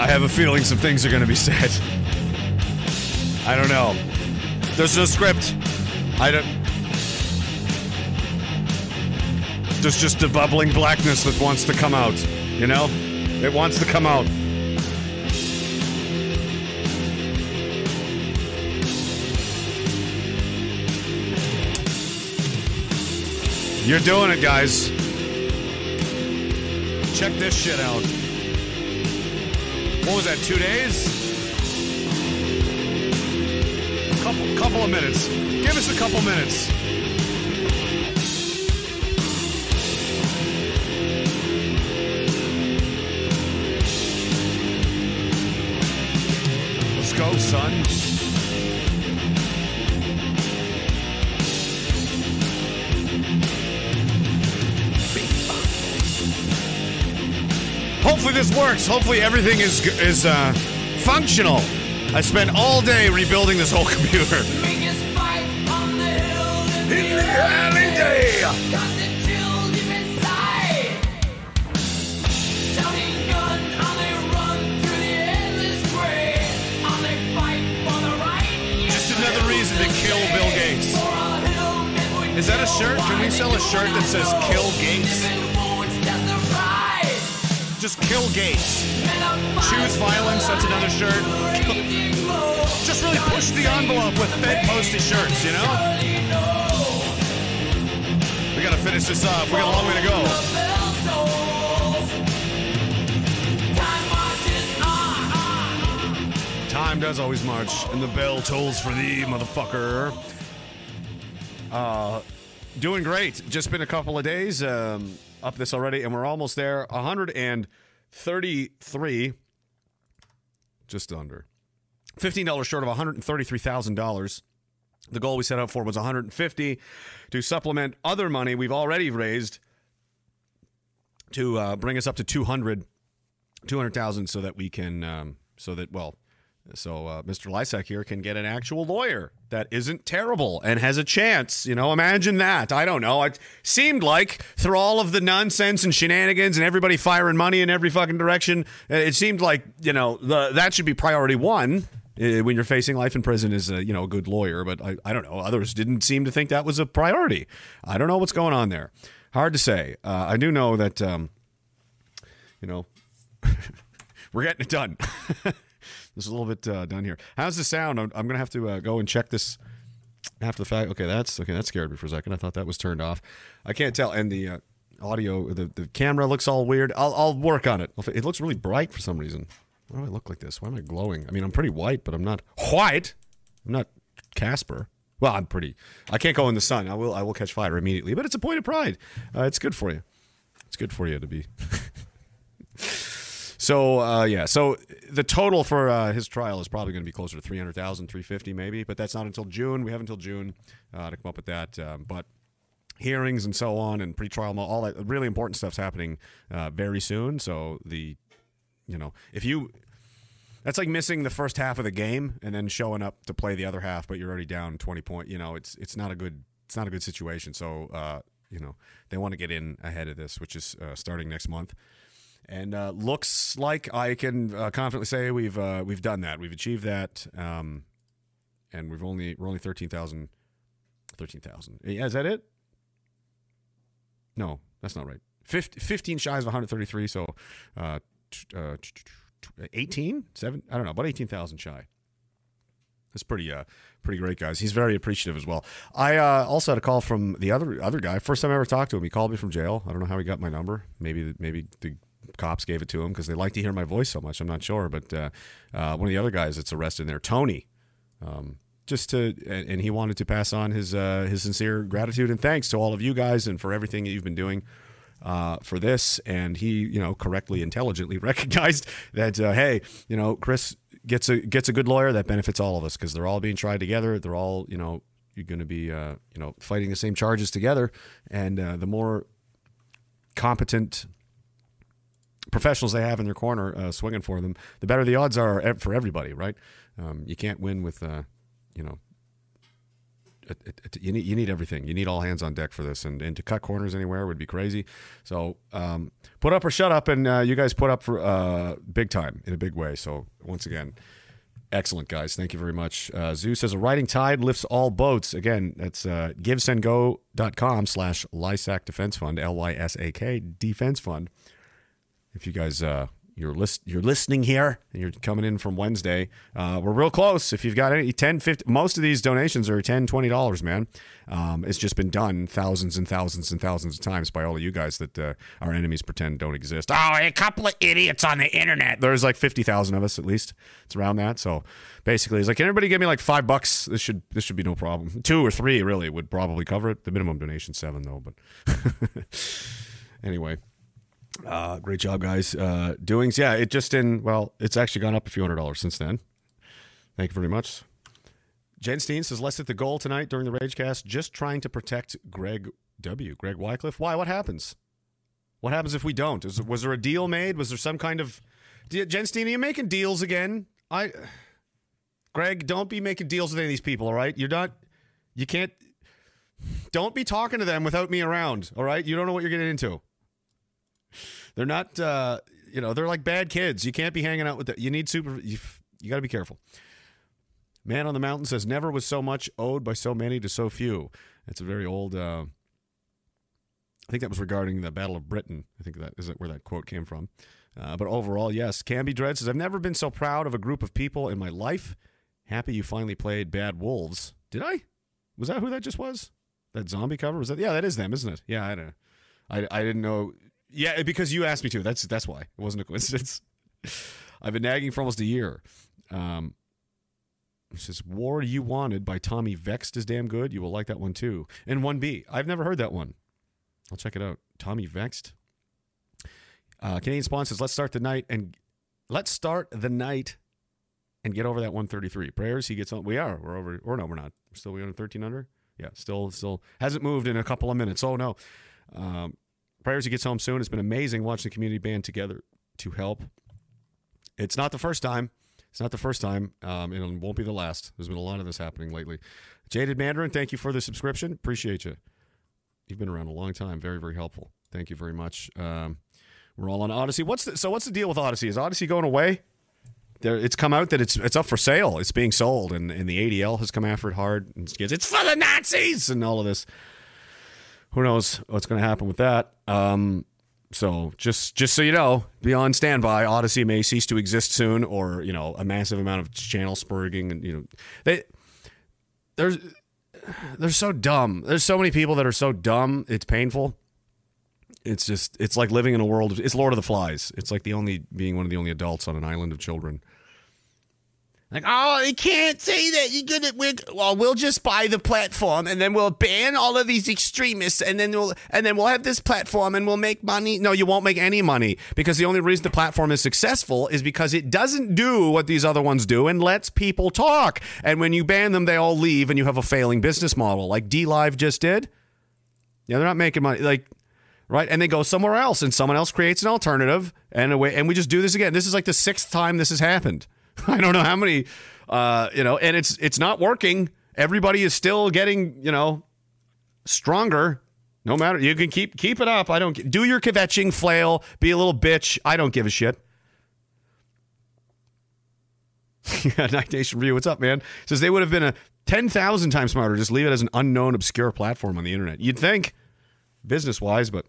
I, have a feeling some things are to be said. I don't know. There's no script. I don't. There's just a bubbling blackness that wants to come out. You know? It wants to come out. You're doing it, guys. Check this shit out. What was that, two days? Couple, couple of minutes. Give us a couple minutes. Let's go, son. This works. Hopefully everything is is uh, functional. I spent all day rebuilding this whole computer. Just another reason to kill Bill Gates. Is that a shirt? Can we sell a shirt that says "Kill Gates"? Kill Gates. Choose violence. That's another shirt. Just really push the envelope with Fed posted shirts. You know. We gotta finish this up. We got a long way to go. Time does always march, and the bell tolls for thee, motherfucker. Uh, doing great. Just been a couple of days um, up this already, and we're almost there. 133, just under. $15 short of $133,000. The goal we set out for was 150 to supplement other money we've already raised to uh, bring us up to 200 200,000 so that we can um, so that well so uh, Mr. Lysak here can get an actual lawyer that isn't terrible and has a chance. You know, imagine that. I don't know. It seemed like through all of the nonsense and shenanigans and everybody firing money in every fucking direction, uh, it seemed like you know the that should be priority one. uh, When you're facing life in prison, is a you know a good lawyer, but I, I don't know. Others didn't seem to think that was a priority. I don't know what's going on there. Hard to say. Uh, I do know that um, you know we're getting it done. This is a little bit uh, done here. How's the sound? I'm, I'm gonna have to uh, go and check this after the fact. Okay, that's okay. That scared me for a second. I thought that was turned off. I can't tell. And the uh, audio, the, the camera looks all weird. I'll, I'll work on it. It looks really bright for some reason. Why do I look like this? Why am I glowing? I mean, I'm pretty white, but I'm not white. I'm not Casper. Well, I'm pretty. I can't go in the sun. I will. I will catch fire immediately. But it's a point of pride. Uh, it's good for you. It's good for you to be. So uh, yeah, so the total for uh, his trial is probably going to be closer to 300,000, 350 maybe, but that's not until June. We have until June uh, to come up with that. Um, but hearings and so on and pretrial, all that really important stuff's happening uh, very soon. So the, you know, if you, that's like missing the first half of the game and then showing up to play the other half, but you're already down 20 point. You know, it's it's not a good it's not a good situation. So uh, you know, they want to get in ahead of this, which is uh, starting next month and uh, looks like I can uh, confidently say we've uh, we've done that. We've achieved that, um, and we've only we're only 13,000. 13,000. Yeah, is that it? No, that's not right. 15, 15 shies of 133, so uh, uh, t- t- t- 18, seven. I don't know, about 18,000 shy. That's pretty, uh, pretty great, guys. He's very appreciative as well. I uh, also had a call from the other other guy. First time I ever talked to him. He called me from jail. I don't know how he got my number. Maybe maybe the cops gave it to him because they like to hear my voice so much. I'm not sure, but uh, uh, one of the other guys that's arrested in there, Tony, um, just to and, and he wanted to pass on his uh, his sincere gratitude and thanks to all of you guys and for everything that you've been doing. Uh, for this, and he, you know, correctly, intelligently recognized that, uh, hey, you know, Chris gets a gets a good lawyer that benefits all of us because they're all being tried together. They're all, you know, you're going to be uh, you know fighting the same charges together, and uh, the more competent professionals they have in their corner uh, swinging for them, the better the odds are for everybody, right? Um, you can't win with, uh, you know, it, it, it, you need you need everything. You need all hands on deck for this, and, and to cut corners anywhere would be crazy. So um, put up or shut up, and uh, you guys put up for uh, big time in a big way. So once again, excellent guys. Thank you very much. Uh, Zeus says a rising tide lifts all boats. Again, that's uh, givesendgo.com slash Lysak Defense Fund L Y S A K Defense Fund if you guys uh, you're list you're listening here and you're coming in from Wednesday, uh, we're real close. If you've got any 10, 50, most of these donations are 10 $20, man. Um, it's just been done thousands and thousands and thousands of times by all of you guys that uh, our enemies pretend don't exist. Oh, a couple of idiots on the internet. There's like 50,000 of us at least. It's around that. So basically, it's like, can everybody give me like five bucks? This should this should be no problem. Two or three really would probably cover it. The minimum donation seven though, but anyway. Uh, great job, guys. Uh, doings, yeah. It just in. Well, it's actually gone up a few hundred dollars since then. Thank you very much. Jen Steen says, "Let's hit the goal tonight during the Ragecast. Just trying to protect Greg W. Greg Wycliffe. Why? What happens? What happens if we don't? Is, was there a deal made? Was there some kind of Jen Steen? Are you making deals again? I, Greg, don't be making deals with any of these people. All right, you're not. You can't. Don't be talking to them without me around. All right, you don't know what you're getting into. They're not, uh, you know, they're like bad kids. You can't be hanging out with them. You need super. You, you got to be careful. Man on the Mountain says, "Never was so much owed by so many to so few." It's a very old. Uh, I think that was regarding the Battle of Britain. I think that is where that quote came from. Uh, but overall, yes. Camby Dread says, "I've never been so proud of a group of people in my life. Happy you finally played Bad Wolves. Did I? Was that who that just was? That zombie cover was that? Yeah, that is them, isn't it? Yeah, I don't. know. I I didn't know yeah, because you asked me to. That's that's why. It wasn't a coincidence. I've been nagging for almost a year. Um, it says "War You Wanted" by Tommy Vext is damn good. You will like that one too. And one B. I've never heard that one. I'll check it out. Tommy Vext. Uh, Canadian Spawn says, "Let's start the night and let's start the night and get over that 133 prayers." He gets on. We are. We're over. Or no, we're not. We're still we on 13 under. Yeah, still still hasn't moved in a couple of minutes. Oh no. Um, he gets home soon. It's been amazing watching the community band together to help. It's not the first time. It's not the first time, um, and it won't be the last. There's been a lot of this happening lately. Jaded Mandarin, thank you for the subscription. Appreciate you. You've been around a long time. Very, very helpful. Thank you very much. Um, we're all on Odysee. What's the, so? What's the deal with Odysee? Is Odysee going away? There, it's come out that it's it's up for sale. It's being sold, and, and the ADL has come after it hard. And it's for the Nazis and all of this who knows what's going to happen with that. Um, so just just so you know, be on standby. Odysee may cease to exist soon, or you know, a massive amount of channel spurging, and you know, they there's they're so dumb. There's so many people that are so dumb. It's painful. It's just it's like living in a world. Of, it's Lord of the Flies. It's like the only being one of the only adults on an island of children. Like, oh, you can't say that. You're gonna. We're, well, we'll just buy the platform, and then we'll ban all of these extremists, and then we'll and then we'll have this platform, and we'll make money. No, you won't make any money because the only reason the platform is successful is because it doesn't do what these other ones do and lets people talk. And when you ban them, they all leave, and you have a failing business model, like DLive just did. Yeah, they're not making money. Like right? And they go somewhere else, and someone else creates an alternative, and away, and we just do this again. This is like the sixth time this has happened. I don't know how many, uh, you know, and it's it's not working. Everybody is still getting, you know, stronger. No matter you can keep keep it up. I don't do your kvetching, flail, be a little bitch. I don't give a shit. Night Nation Review, what's up, man? Says they would have been a ten thousand times smarter. Just leave it as an unknown, obscure platform on the internet. You'd think, business wise, but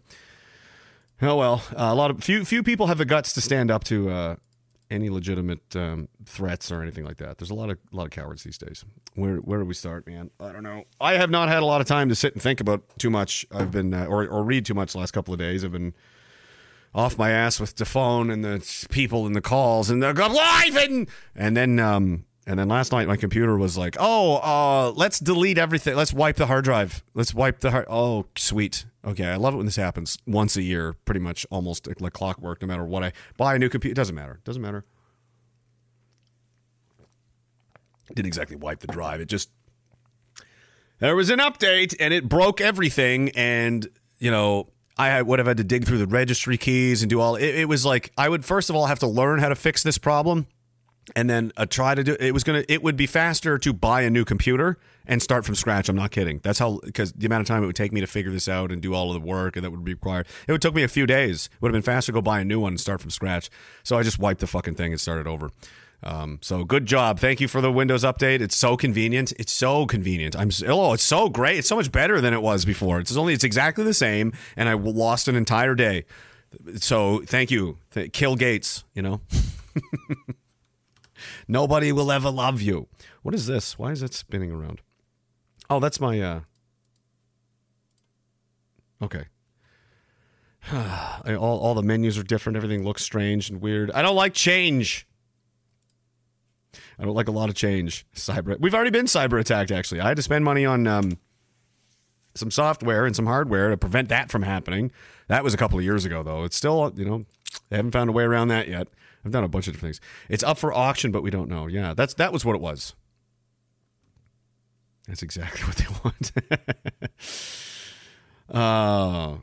oh well. Uh, a lot of few few people have the guts to stand up to uh, any legitimate um, threats or anything like that. There's a lot of a lot of cowards these days. Where where do we start, man? I don't know. I have not had a lot of time to sit and think about too much. I've been uh, or or read too much the last couple of days. I've been off my ass with the phone and the people and the calls and the live and and then um and then last night my computer was like, oh, uh, let's delete everything. Let's wipe the hard drive. Let's wipe the hard. Oh, sweet. Okay, I love it when this happens once a year, pretty much almost like clockwork. No matter what I buy a new computer, it doesn't matter. It doesn't matter. Didn't exactly wipe the drive. It just there was an update and it broke everything. And, you know, I would have had to dig through the registry keys and do all it, it was like I would first of all have to learn how to fix this problem and then uh, try to do it was gonna it would be faster to buy a new computer and start from scratch. I'm not kidding. That's how because the amount of time it would take me to figure this out and do all of the work and that would be required it would took me a few days. It would have been faster to go buy a new one and start from scratch. So i just wiped the fucking thing and started over. Um, so good job. Thank you for the windows update. It's so convenient. It's so convenient. I'm oh it's so great. It's so much better than it was before. It's only it's exactly the same and i lost an entire day. So thank you. Th- kill gates you know Nobody will ever love you. What is this? Why is it spinning around? Oh, that's my uh Okay. all all the menus are different, everything looks strange and weird. I don't like change. I don't like a lot of change. Cyber We've already been cyber attacked actually. I had to spend money on um some software and some hardware to prevent that from happening. That was a couple of years ago though. It's still, you know, they haven't found a way around that yet. I've done a bunch of different things. It's up for auction, but we don't know. Yeah, that's that was what it was. That's exactly what they want. uh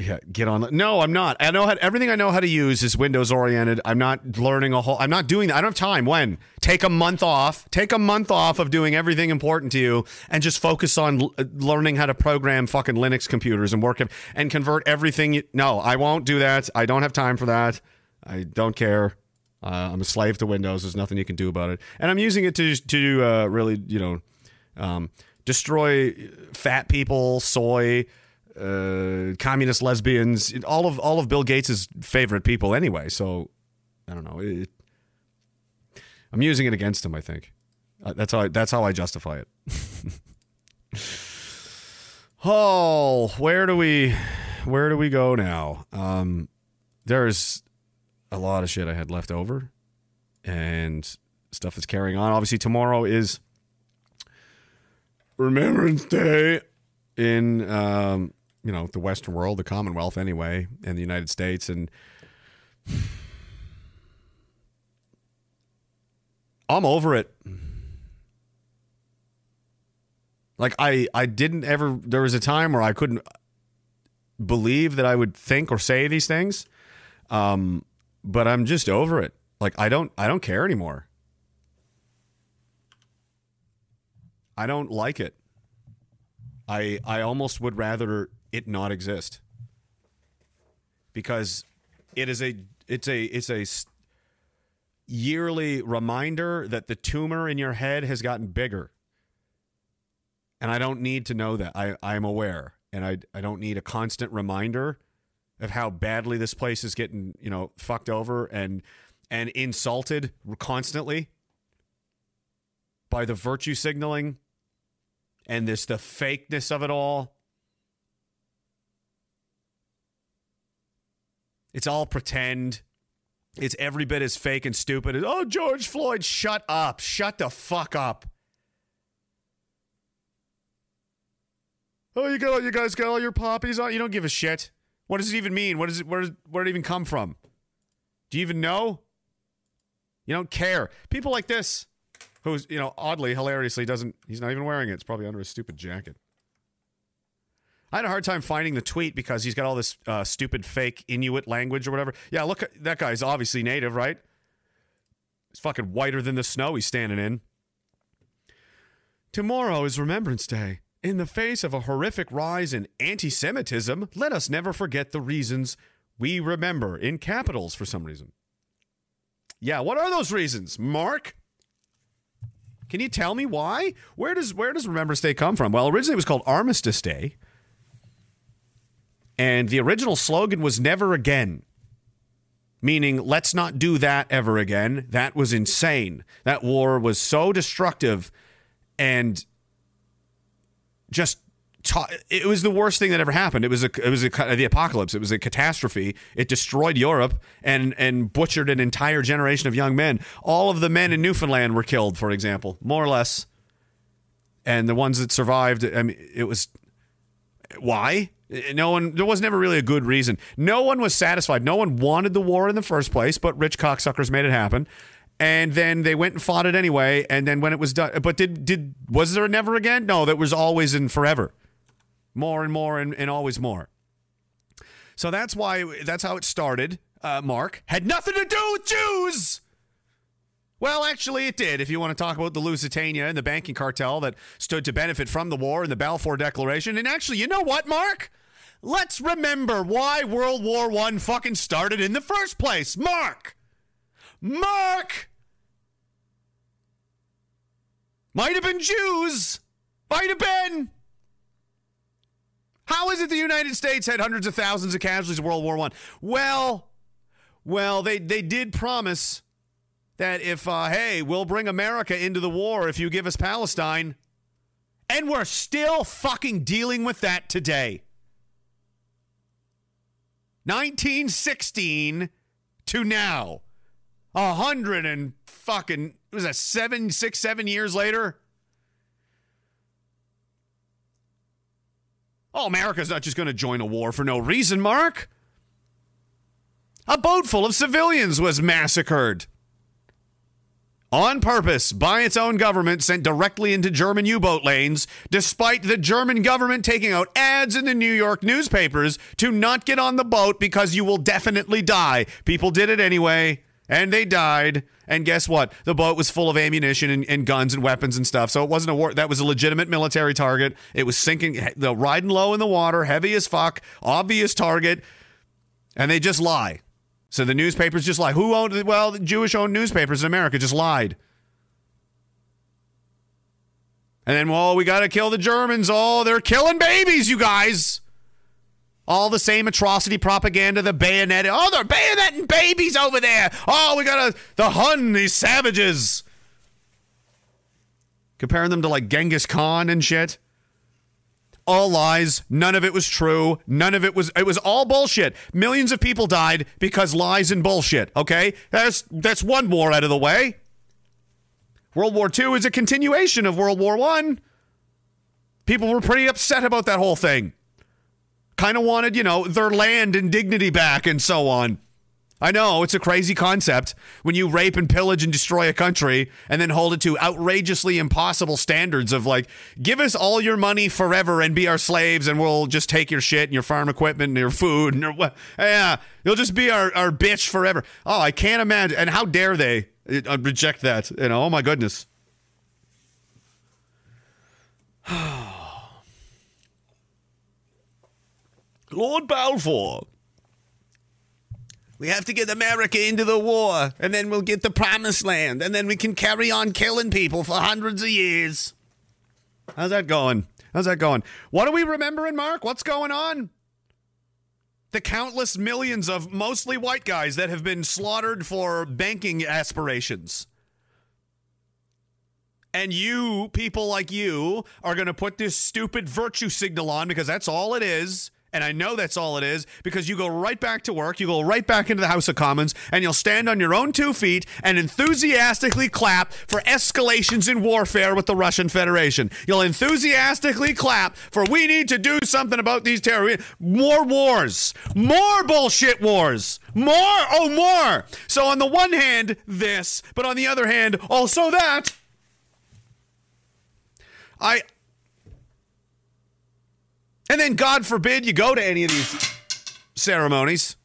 yeah, get on. No, I'm not. I know how, everything I know how to use is Windows oriented. I'm not learning a whole. I'm not doing that. I don't have time. When take a month off. Take a month off of doing everything important to you, and just focus on l- learning how to program fucking Linux computers and work and convert everything. You, no, I won't do that. I don't have time for that. I don't care. Uh, I'm a slave to Windows. There's nothing you can do about it, and I'm using it to to uh, really, you know, um, destroy fat people, soy, uh, communist lesbians, all of all of Bill Gates's favorite people anyway. So I don't know. It, I'm using it against him. I think uh, that's how I, that's how I justify it. oh, where do we where do we go now? Um, there's a lot of shit I had left over and stuff that's carrying on. Obviously, tomorrow is Remembrance Day in um, you know the Western world, the Commonwealth anyway, and the United States, and I'm over it. Like I, I didn't ever. There was a time where I couldn't believe that I would think or say these things. Um, but I'm just over it. Like I don't I don't care anymore. I don't like it. I I almost would rather it not exist. Because it is a it's a it's a yearly reminder that the tumor in your head has gotten bigger. And I don't need to know that. I I'm aware and I I don't need a constant reminder of how badly this place is getting, you know, fucked over and and insulted constantly by the virtue signaling and this the fakeness of it all. It's all pretend. It's every bit as fake and stupid as, oh, George Floyd, shut up. Shut the fuck up. Oh, you got all you guys got all your poppies on. You don't give a shit. What does it even mean? What is it? Where, does, where did it even come from? Do you even know? You don't care. People like this, who's you know oddly, hilariously doesn't. He's not even wearing it. It's probably under his stupid jacket. I had a hard time finding the tweet because he's got all this uh, stupid fake Inuit language or whatever. Yeah, look, that guy's obviously native, right? He's fucking whiter than the snow he's standing in. Tomorrow is Remembrance Day. In the face of a horrific rise in anti Semitism, let us never forget the reasons we remember in capitals for some reason. Yeah, what are those reasons, Mark? Can you tell me why? Where does where does Remembrance Day come from? Well, originally it was called Armistice Day. And the original slogan was never again. Meaning, let's not do that ever again. That was insane. That war was so destructive and just ta- it was the worst thing that ever happened. It was a it was a, the apocalypse. It was a catastrophe. It destroyed Europe and and butchered an entire generation of young men. All of the men in Newfoundland were killed, for example, more or less. And the ones that survived, I mean, it was why? No one. There was never really a good reason. No one was satisfied. No one wanted the war in the first place, but rich cocksuckers made it happen. And then they went and fought it anyway. And then when it was done, but did did was there a never again? No, that was always and forever, more and more and, and always more. So that's why that's how it started. Uh, Mark had nothing to do with Jews. Well, actually, it did. If you want to talk about the Lusitania and the banking cartel that stood to benefit from the war and the Balfour Declaration, and actually, you know what, Mark? Let's remember why World War One fucking started in the first place. Mark, Mark, might have been Jews, might have been. How is it the United States had hundreds of thousands of casualties in World War One? Well, well, they they did promise that if, uh, hey, we'll bring America into the war if you give us Palestine. And we're still fucking dealing with that today. 1916 to now. A hundred and fucking, it was that seven, six, seven years later? Oh, America's not just going to join a war for no reason, Mark. A boat full of civilians was massacred on purpose by its own government sent directly into German U boat lanes, despite the German government taking out ads in the New York newspapers to not get on the boat because you will definitely die. People did it anyway, and they died. And guess what? The boat was full of ammunition and, and guns and weapons and stuff. So it wasn't a war. That was a legitimate military target. It was sinking, the riding low in the water, heavy as fuck, obvious target. And they just lie. So the newspapers just lie. Who owned? Well, the Jewish owned newspapers in America just lied. And then, well, we got to kill the Germans. Oh, they're killing babies, you guys. All the same atrocity propaganda, the bayonet. Oh, they're bayoneting babies over there. Oh, we got to, the Hun, these savages. Comparing them to like Genghis Khan and shit all lies. None of it was true. None of it was it was all bullshit. Millions of people died because lies and bullshit, okay? That's that's one war out of the way. World War II is a continuation of World War 1. People were pretty upset about that whole thing. Kind of wanted, you know, their land and dignity back and so on. I know it's a crazy concept when you rape and pillage and destroy a country and then hold it to outrageously impossible standards of like, give us all your money forever and be our slaves and we'll just take your shit and your farm equipment and your food and your what? Yeah, you'll just be our, our bitch forever. Oh, I can't imagine. And how dare they uh, reject that? You know, oh my goodness. Lord Balfour we have to get America into the war, and then we'll get the promised land, and then we can carry on killing people for hundreds of years. How's that going? How's that going? What are we remembering, Mark? What's going on? The countless millions of mostly white guys that have been slaughtered for banking aspirations. And you, people like you, are going to put this stupid virtue signal on because that's all it is and I know that's all it is because you go right back to work, you go right back into the House of Commons, and you'll stand on your own two feet and enthusiastically clap for escalations in warfare with the Russian Federation. You'll enthusiastically clap for we need to do something about these terror more wars, more bullshit wars, more, oh, more. So, on the one hand, this, but on the other hand, also that. I and then, God forbid, you go to any of these ceremonies.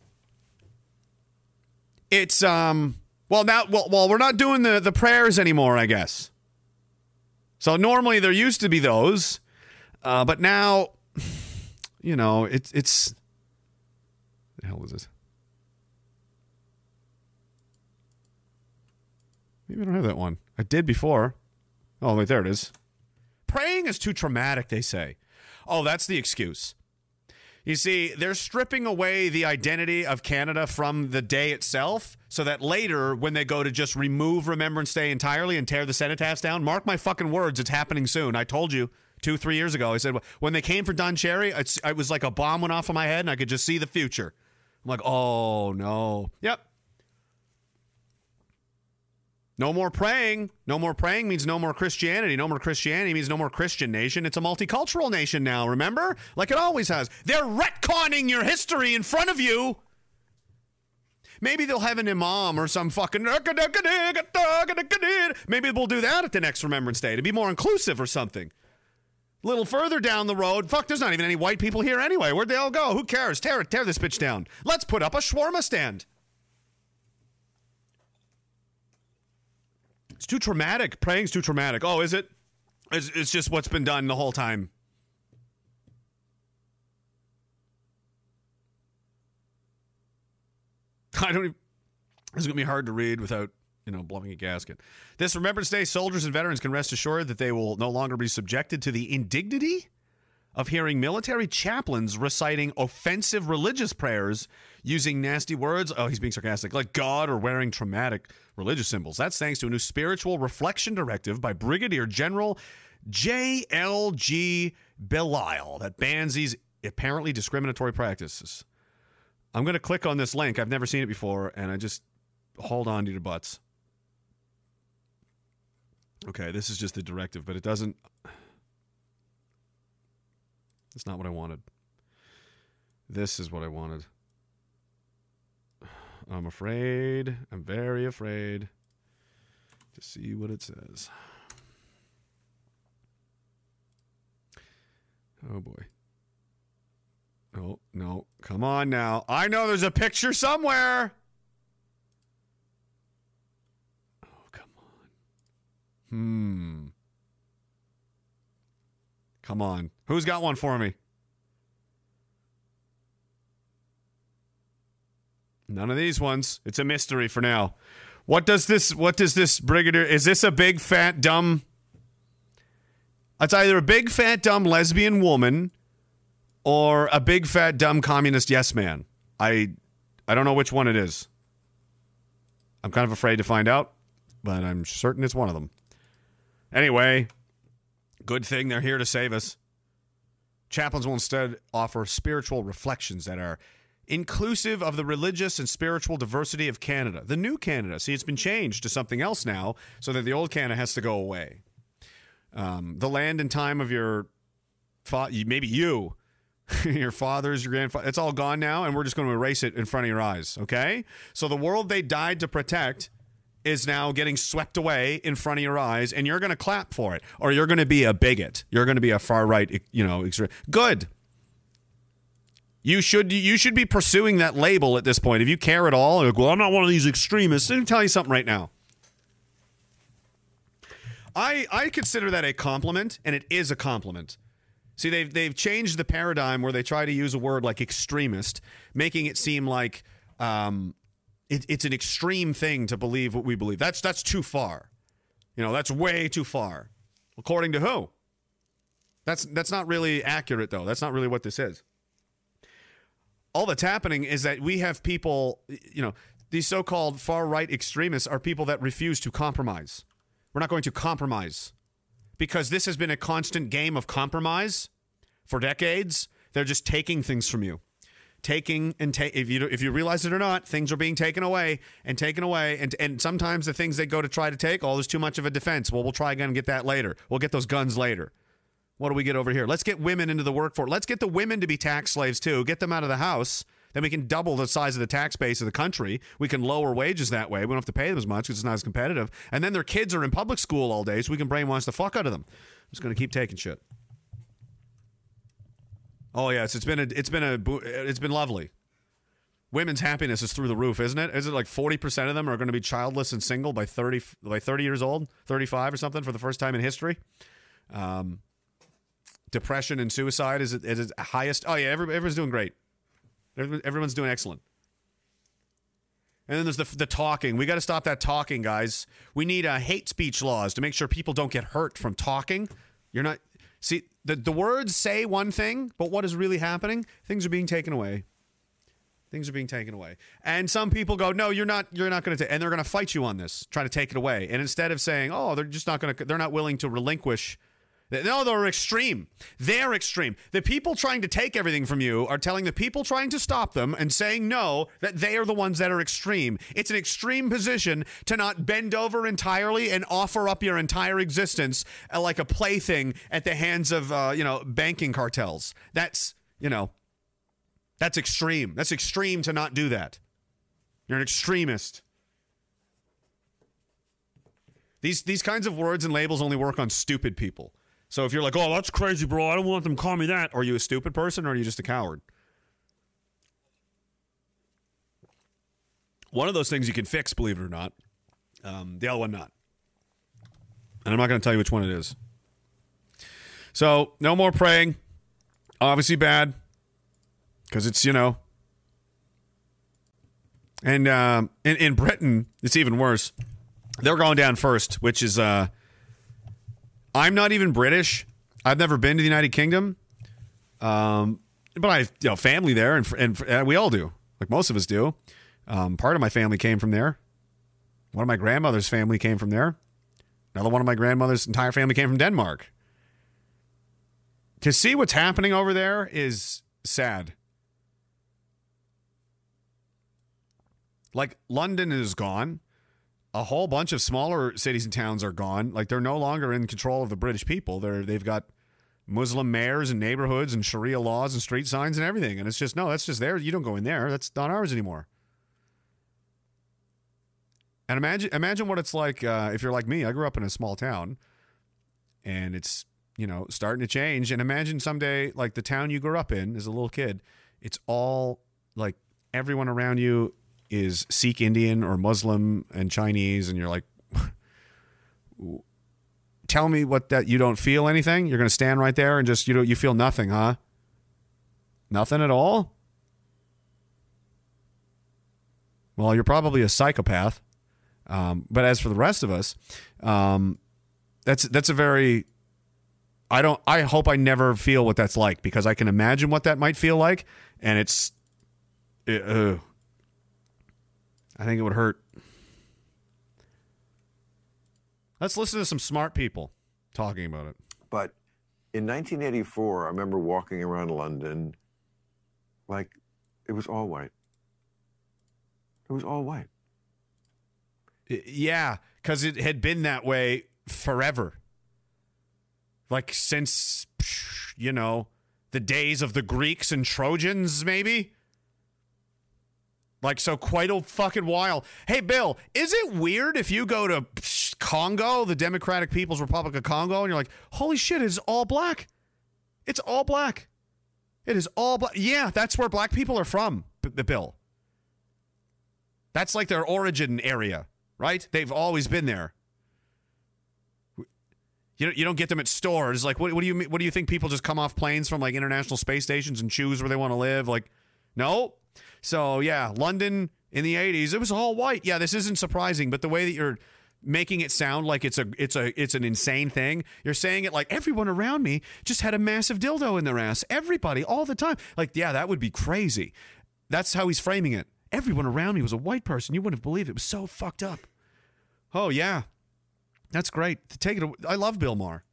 It's um well now well, well we're not doing the the prayers anymore, I guess. So normally there used to be those, uh, but now, you know, it's it's. The hell was this? Maybe I don't have that one. I did before. Oh wait, there it is. Praying is too traumatic, they say. Oh, that's the excuse. You see, they're stripping away the identity of Canada from the day itself so that later, when they go to just remove Remembrance Day entirely and tear the cenotaphs down, mark my fucking words, it's happening soon. I told you two, three years ago. I said, when they came for Don Cherry, it was like a bomb went off in my head and I could just see the future. I'm like, oh, no. Yep, no more praying. No more praying means no more Christianity. No more Christianity means no more Christian nation. It's a multicultural nation now, remember? Like it always has. They're retconning your history in front of you. Maybe they'll have an imam or some fucking. Maybe we'll do that at the next Remembrance Day to be more inclusive or something. A little further down the road, fuck, there's not even any white people here anyway. Where'd they all go? Who cares? Tear it, tear this bitch down. Let's put up a shawarma stand. It's too traumatic. Praying's too traumatic. Oh, is it? It's, it's just what's been done the whole time. I don't even. Is going to be hard to read without, you know, blowing a gasket. This Remembrance Day, soldiers and veterans can rest assured that they will no longer be subjected to the indignity of hearing military chaplains reciting offensive religious prayers using nasty words. Oh, he's being sarcastic, like God or wearing traumatic religious symbols. That's thanks to a new spiritual reflection directive by Brigadier General J.L.G. Belisle that bans these apparently discriminatory practices. I'm going to click on this link. I've never seen it before, and I just hold on to your butts. Okay, this is just the directive, but it doesn't. It's not what I wanted. This is what I wanted. I'm afraid. I'm very afraid to see what it says. Oh boy. No, no. Come on now. I know there's a picture somewhere. Oh, come on. Hmm. Come on. Who's got one for me? None of these ones. It's a mystery for now. What does this what does this brigadier is this a big fat dumb It's either a big fat dumb lesbian woman or a big fat dumb communist yes man. I I don't know which one it is. I'm kind of afraid to find out, but I'm certain it's one of them. Anyway, good thing they're here to save us. Chaplains will instead offer spiritual reflections that are inclusive of the religious and spiritual diversity of Canada. The new Canada. See, it's been changed to something else now, so that the old Canada has to go away. Um, the land and time of your, fa- maybe you, your fathers, your grandfather, it's all gone now, and we're just going to erase it in front of your eyes. Okay? So the world they died to protect is now getting swept away in front of your eyes, and you're going to clap for it, or you're going to be a bigot. You're going to be a far right, you know. Good. You should you should be pursuing that label at this point. If you care at all, like, well, I'm not one of these extremists. Let me tell you something right now. I I consider that a compliment, and it is a compliment. See, they've they've changed the paradigm where they try to use a word like extremist, making it seem like um, it, it's an extreme thing to believe what we believe. That's that's too far. You know, that's way too far. According to who? That's that's not really accurate though. That's not really what this is all that's happening is that we have people, you know, these so called far right extremists are people that refuse to compromise. We're not going to compromise because this has been a constant game of compromise for decades. They're just taking things from you. Taking and take if you if you realize it or not, things are being taken away and taken away, and and sometimes the things they go to try to take, oh, there's too much of a defense. Well, we'll try again and get that later. We'll get those guns later. What do we get over here? Let's get women into the workforce. Let's get the women to be tax slaves too. Get them out of the house. Then we can double the size of the tax base of the country. We can lower wages that way. We don't have to pay them as much because it's not as competitive. And then their kids are in public school all day, so we can brainwash the fuck out of them. I'm just going to keep taking shit. Oh yes, it's been a, it's been a, it's been lovely. Women's happiness is through the roof, isn't it? Is it like forty percent of them are going to be childless and single by thirty, by thirty years old, thirty five or something for the first time in history? Um, depression and suicide is at its highest. Oh yeah, everyone's doing great. Everyone's doing excellent. And then there's the, the talking. We got to stop that talking, guys. We need uh, hate speech laws to make sure people don't get hurt from talking. You're not see the the words say one thing, but what is really happening? Things are being taken away. Things are being taken away, and some people go, "No, you're not. You're not going to." And they're going to fight you on this, try to take it away. And instead of saying, "Oh, they're just not going to," they're not willing to relinquish no, they're extreme. They're extreme. The people trying to take everything from you are telling the people trying to stop them and saying no that they are the ones that are extreme. It's an extreme position to not bend over entirely and offer up your entire existence uh, like a plaything at the hands of uh, you know banking cartels. That's you know that's extreme. That's extreme to not do that. You're an extremist. These these kinds of words and labels only work on stupid people. So if you're like, "Oh, that's crazy, bro. I don't want them to call me that." Are you a stupid person or are you just a coward? One of those things you can fix, believe it or not. Um, the other one not. And I'm not going to tell you which one it is. So no more praying. Obviously bad because it's you know. And um, in in Britain, it's even worse. They're going down first, which is uh, I'm not even British. I've never been to the United Kingdom, um, but I have you know family there, and and, and we all do, like most of us do. Um, part of my family came from there. One of my grandmother's family came from there. Another one of my grandmother's entire family came from Denmark. To see what's happening over there is sad. Like London is gone. A whole bunch of smaller cities and towns are gone. Like they're no longer in control of the British people. They're they've got Muslim mayors and neighborhoods and Sharia laws and street signs and everything. And it's just no, that's just there. You don't go in there. That's not ours anymore. And imagine imagine what it's like uh, if you're like me. I grew up in a small town, and it's you know starting to change. And imagine someday like the town you grew up in as a little kid, it's all like everyone around you is Sikh Indian or Muslim and Chinese, and you're like, tell me what that you don't feel anything. You're going to stand right there and just you don't you feel nothing, huh? Nothing at all. Well, you're probably a psychopath. Um, but as for the rest of us, um, that's that's a very I don't I hope I never feel what that's like because I can imagine what that might feel like and it's it, uh, I think it would hurt. Let's listen to some smart people talking about it. But in 1984, I remember walking around London like it was all white. It was all white. Yeah, because it had been that way forever. Like since, you know, the days of the Greeks and Trojans, maybe. Like, so quite a fucking while. Hey, Bill, is it weird if you go to Congo, the Democratic People's Republic of Congo, and you're like, holy shit, it's all black? It's all black. It is all black. Yeah, that's where black people are from, the Bill. That's like their origin area right? They've always been there. You don't, you don't get them at stores. Like, what, what do you what do you think? People just come off planes from like international space stations and choose where they want to live? Like, no. So yeah, London in the '80s, it was all white. Yeah, this isn't surprising, but the way that you're making it sound like it's a it's a it's an insane thing. You're saying it like everyone around me just had a massive dildo in their ass. Everybody all the time. Like, yeah, that would be crazy. That's how he's framing it. Everyone around me was a white person. You wouldn't have believed it. It was so fucked up. Oh yeah, that's great. To take it, I love Bill Maher.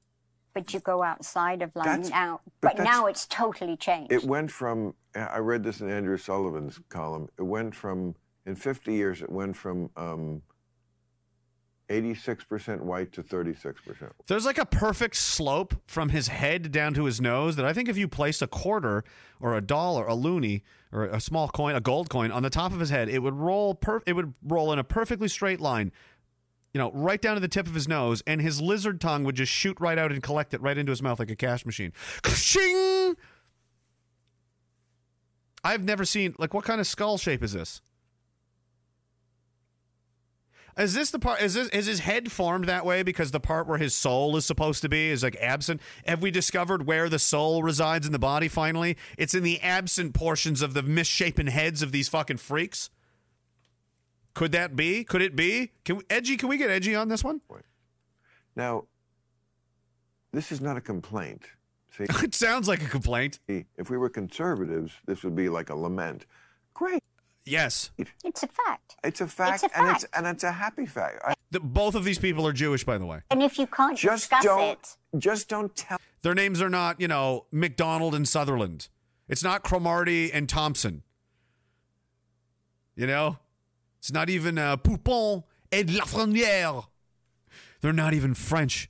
But you go outside of London that's, now. But, but now it's totally changed. It went from. I read this in Andrew Sullivan's column. It went from in 50 years. It went from. Um, 86% white to 36%. There's like a perfect slope from his head down to his nose that I think if you place a quarter or a dollar, a loonie or a small coin, a gold coin on the top of his head, it would roll per- it would roll in a perfectly straight line you know, right down to the tip of his nose, and his lizard tongue would just shoot right out and collect it right into his mouth like a cash machine. Ka-ching! I've never seen like what kind of skull shape is this? Is this the part? Is this is his head formed that way because the part where his soul is supposed to be is like absent? Have we discovered where the soul resides in the body? Finally, it's in the absent portions of the misshapen heads of these fucking freaks. Could that be? Could it be? Can we, edgy? Can we get edgy on this one? Now, this is not a complaint. See, it sounds like a complaint. If we were conservatives, this would be like a lament. Great. Yes. It's a fact. It's a fact, it's a and fact. it's and it's a happy fact. I, the, both of these people are Jewish, by the way. And if you can't just discuss don't, it, just don't tell. Their names are not, you know, McDonald and Sutherland. It's not Cromarty and Thompson. You know, it's not even uh, Poupon et de Lafrenière. They're not even French.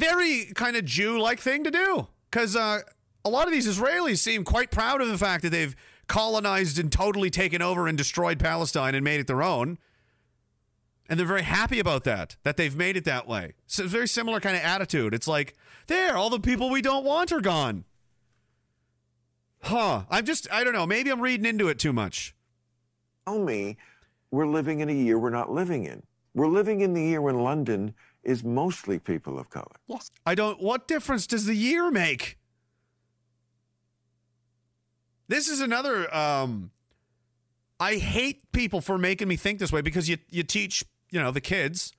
Very kind of Jew like thing to do. because uh, a lot of these Israelis seem quite proud of the fact that they've colonized and totally taken over and destroyed Palestine and made it their own. And they're very happy about that, that they've made it that way. So it's a very similar kind of attitude. It's like, there, all the people we don't want are gone. Huh. I'm just, I don't know. Maybe I'm reading into it too much. Tell me we're living in a year we're not living in. We're living in the year when London is mostly people of color. Yes. I don't, what difference does the year make? This is another, um, I hate people for making me think this way because you, you teach, you know, the kids.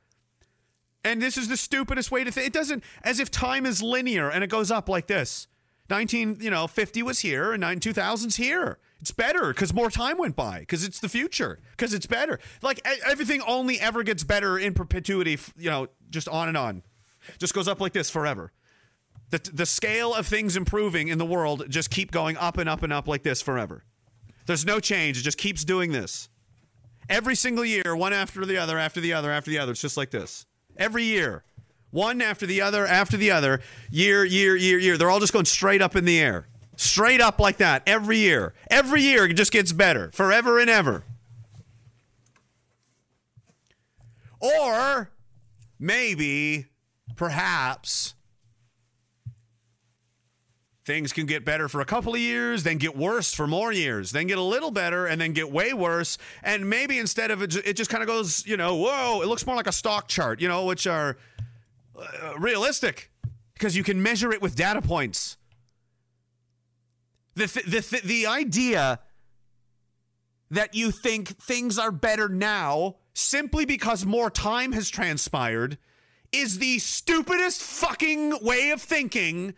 And this is the stupidest way to think. It doesn't, as if time is linear and it goes up like this. 19, you know, 50 was here and 9 2000's here. It's better because more time went by because it's the future because it's better. Like everything only ever gets better in perpetuity, you know, just on and on. Just goes up like this forever. The, the scale of things improving in the world just keep going up and up and up like this forever. There's no change. It just keeps doing this. Every single year, one after the other, after the other, after the other. It's just like this. Every year. One after the other, after the other, year, year, year, year. They're all just going straight up in the air. Straight up like that every year. Every year it just gets better. Forever and ever. Or maybe, perhaps, things can get better for a couple of years, then get worse for more years, then get a little better, and then get way worse. And maybe instead of it, it just kind of goes, you know, whoa, it looks more like a stock chart, you know, which are uh, realistic because you can measure it with data points. The, th- the, th- the idea that you think things are better now simply because more time has transpired is the stupidest fucking way of thinking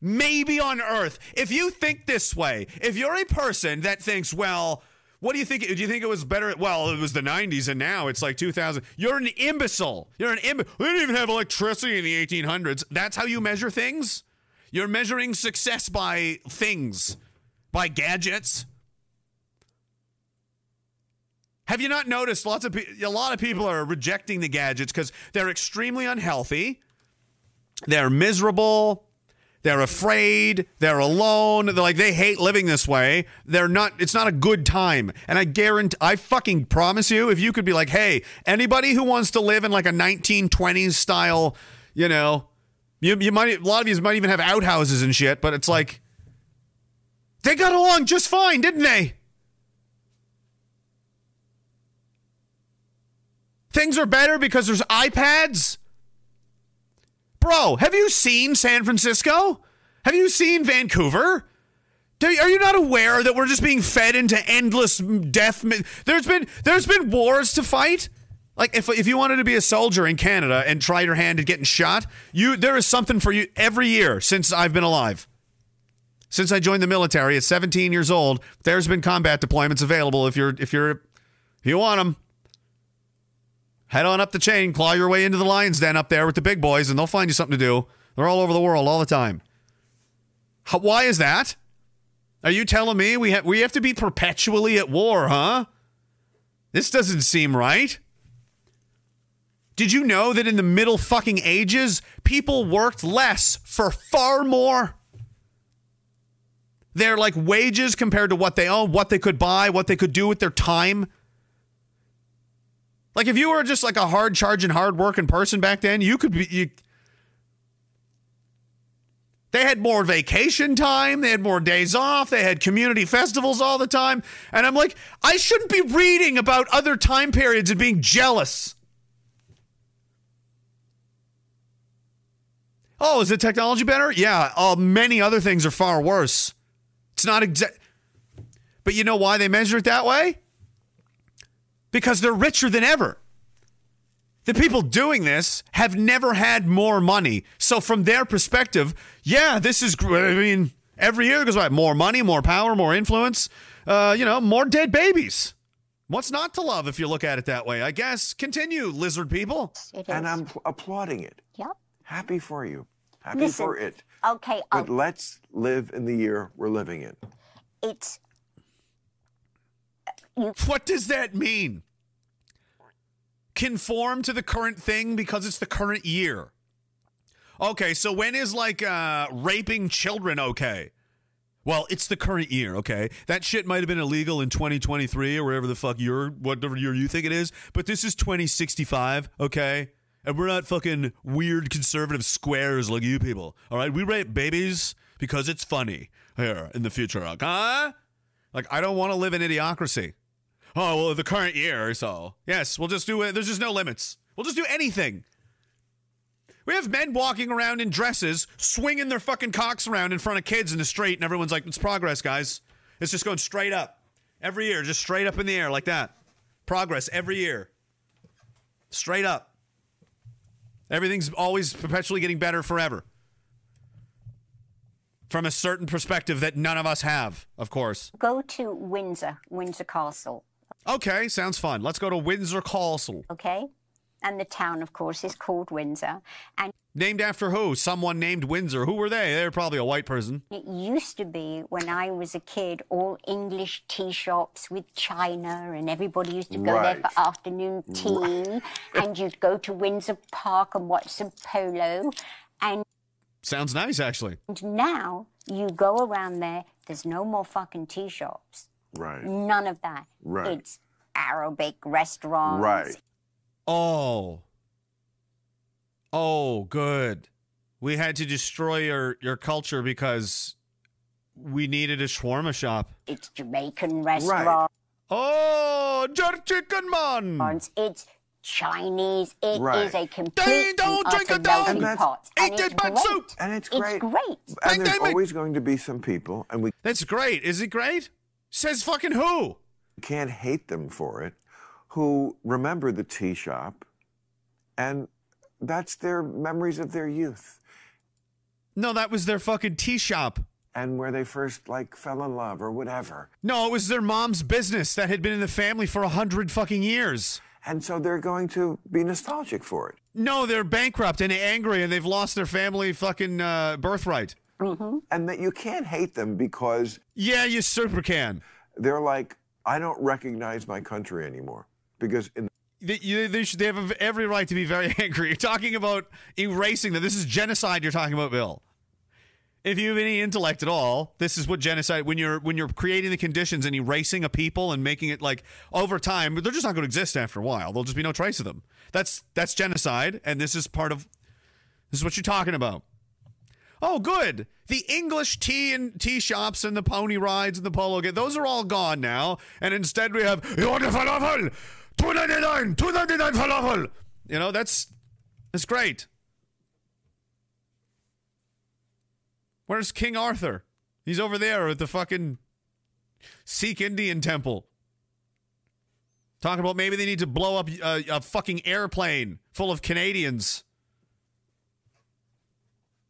maybe on earth. If you think this way, if you're a person that thinks, well, what do you think? Do you think it was better? Well, it was the 90s and now it's like 2000. You're an imbecile. You're an imbecile. We didn't even have electricity in the 1800s. That's how you measure things? You're measuring success by things, by gadgets. Have you not noticed lots of pe- a lot of people are rejecting the gadgets because they're extremely unhealthy, they're miserable, they're afraid, they're alone, they're like they hate living this way. They're not it's not a good time. And I guarantee I fucking promise you if you could be like, "Hey, anybody who wants to live in like a 1920s style, you know, you you might a lot of you might even have outhouses and shit, but it's like they got along just fine, didn't they? Things are better because there's iPads. Bro, have you seen San Francisco? Have you seen Vancouver? Are you not aware that we're just being fed into endless death? There's been there's been wars to fight. Like if if you wanted to be a soldier in Canada and try your hand at getting shot, you there is something for you every year since I've been alive. Since I joined the military at 17 years old, there's been combat deployments available if you're if you're if you want them. Head on up the chain, claw your way into the lion's den up there with the big boys, and they'll find you something to do. They're all over the world all the time. How, why is that? Are you telling me we have we have to be perpetually at war, huh? This doesn't seem right. Did you know that in the middle fucking ages, people worked less for far more? Their like wages compared to what they own, what they could buy, what they could do with their time. Like if you were just like a hard charging, hard working person back then, you could be. You, they had more vacation time. They had more days off. They had community festivals all the time. And I'm like, I shouldn't be reading about other time periods and being jealous. Oh, is the technology better? Yeah. Uh, many other things are far worse. It's not exact. But you know why they measure it that way? Because they're richer than ever. The people doing this have never had more money. So, from their perspective, yeah, this is, gr- I mean, every year goes by more money, more power, more influence, uh, you know, more dead babies. What's not to love if you look at it that way? I guess. Continue, lizard people. And I'm applauding it. Yep. Happy for you. Happy Listen, for it. Okay. But Oh, let's live in the year we're living in. it's What does that mean? Conform to the current thing because it's the current year. Okay, so when is like uh, raping children okay? Well, it's the current year, okay? That shit might have been illegal in 2023 or wherever the fuck you're, whatever year you think it is, but this is 2065, okay? And we're not fucking weird conservative squares like you people, all right? We rape babies because it's funny here in the future, okay? Like, I don't want to live in idiocracy. Oh, well, the current year, or so. Yes, we'll just do it. There's just no limits. We'll just do anything. We have men walking around in dresses, swinging their fucking cocks around in front of kids in the street, and everyone's like, it's progress, guys. It's just going straight up. Every year, just straight up in the air like that. Progress every year. Straight up. Everything's always perpetually getting better forever. From a certain perspective that none of us have, of course. Go to Windsor, Windsor Castle, Okay, sounds fun. Let's go to Windsor Castle. okay? And the town, of course, is called Windsor. And Named after who? Someone named Windsor. Who were they? They're probably a white person. it used to be, when I was a kid, all English tea shops with china, and everybody used to go there for afternoon tea. Right. and you'd go to Windsor Park and watch some polo. And Sounds nice, actually. And now you go around there, there's no more fucking tea shops. Right. None of that. Right. It's Arabic restaurants. Right. Oh. Oh, good. We had to destroy your, your culture because we needed a shawarma shop. It's Jamaican restaurants. Oh, jerk chicken man. It's Chinese. It is Right. a complete They and don't drink utter it down. And that's- pot. Eat And this it's great. soup. And it's It's great. great. And there's Pandemic. always going to be some people, and we That's great. Is it great? Says fucking who? can't hate them for it, who remember the tea shop, and that's their memories of their youth No, that was their fucking tea shop. and where they first like fell in love or whatever. No, it was their mom's business that had been in the family for a hundred fucking years. And so they're going to be nostalgic for it. No, they're bankrupt and angry and they've lost their family fucking uh, birthright. And that you can't hate them because Yeah, you super can. they're like, I don't recognize my country anymore. Because in They, they, should, they have every right to be very angry. You're talking about erasing them. This is genocide. You're talking about, Bill. If you have any intellect at all, this is what genocide. When you're when you're creating the conditions and erasing a people and making it like over time, they're just not going to exist after a while. There'll just be no trace of them. That's that's genocide, and this is part of. This is what you're talking about. Oh, good. The English tea and tea shops and the pony rides and the polo game, those are all gone now. And instead we have, falafel? Two ninety nine, two ninety nine falafel. You know, that's that's great. Where's King Arthur? He's over there at the fucking Sikh Indian temple. Talking about maybe they need to blow up a, a fucking airplane full of Canadians.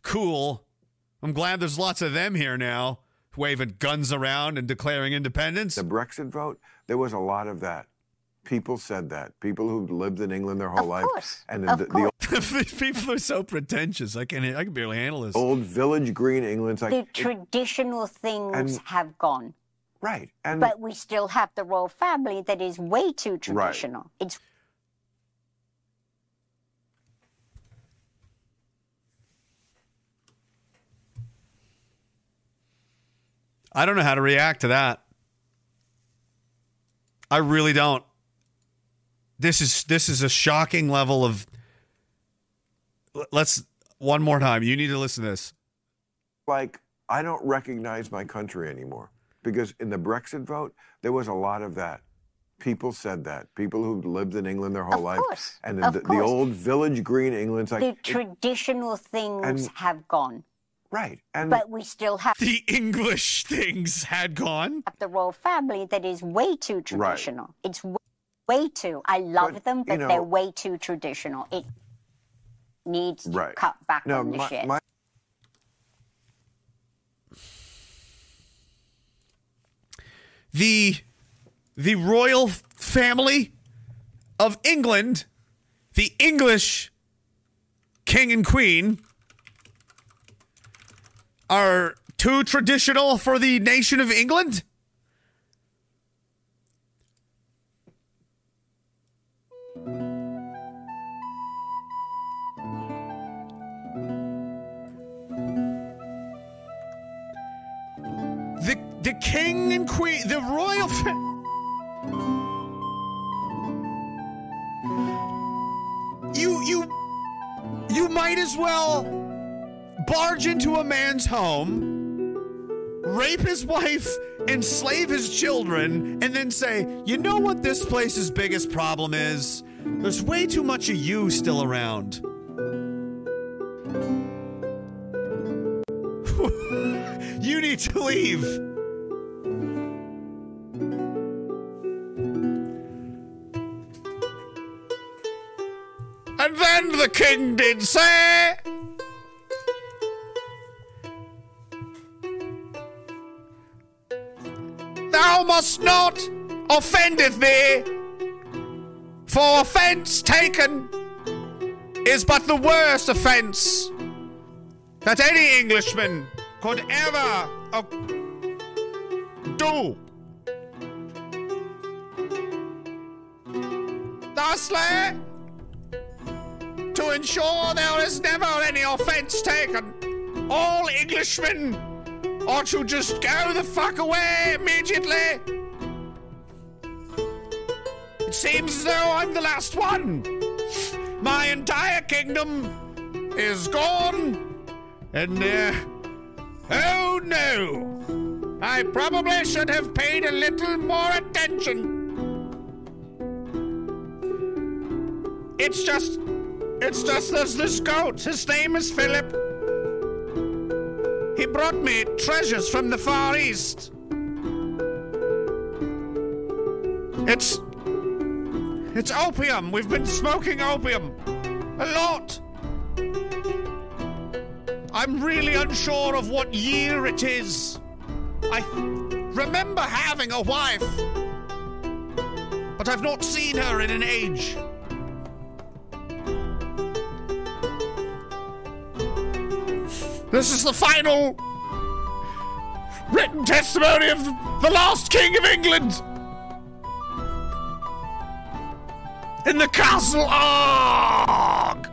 Cool. I'm glad there's lots of them here now, waving guns around and declaring independence. the Brexit vote, there was a lot of that. People said that. People who've lived in England their whole Of life. course. And Of the, course. These people are so pretentious. I can I can barely handle this. old village green England's like, The it- traditional things And- have gone. right. And But we still have the royal family that is way too traditional. Right. It's I don't know how to react to that. I really don't. This is this is a shocking level of Let's one more time. You need to listen to this. like, I don't recognize my country anymore. Because in the Brexit vote, there was a lot of that. People said that. People who lived in England their whole Of life. course. And Of the, the old village green England's like, the it- traditional things and- have gone. right. And But we still have The English things had gone. the royal family that is way too traditional. It's w- way too. I love But, them, you but know- they're way too traditional. It needs to right. cut back no, on the my, shit. my- The the royal family of England, the English king and queen are too traditional for the nation of England? The king and queen, the royal. Fa- you you you might as well barge into a man's home, rape his wife, enslave his children, and then say, "You know what this place's biggest problem is? There's way too much of you still around." you need to leave. And the king did say, Thou must not offendeth thee, for offence taken is but the worst offence that any Englishman could ever do. Thusly, to ensure there is never any offence taken, all Englishmen ought to just go the fuck away immediately. It seems as though I'm the last one. My entire kingdom is gone, and uh, oh no, I probably should have paid a little more attention. It's just, it's just there's this goat. His name is Philip. He brought me treasures from the Far East. It's. It's opium. We've been smoking opium. A lot. I'm really unsure of what year it is. I remember having a wife, but I've not seen her in an age. This is the final written testimony of the last King of England. In the castle Arg.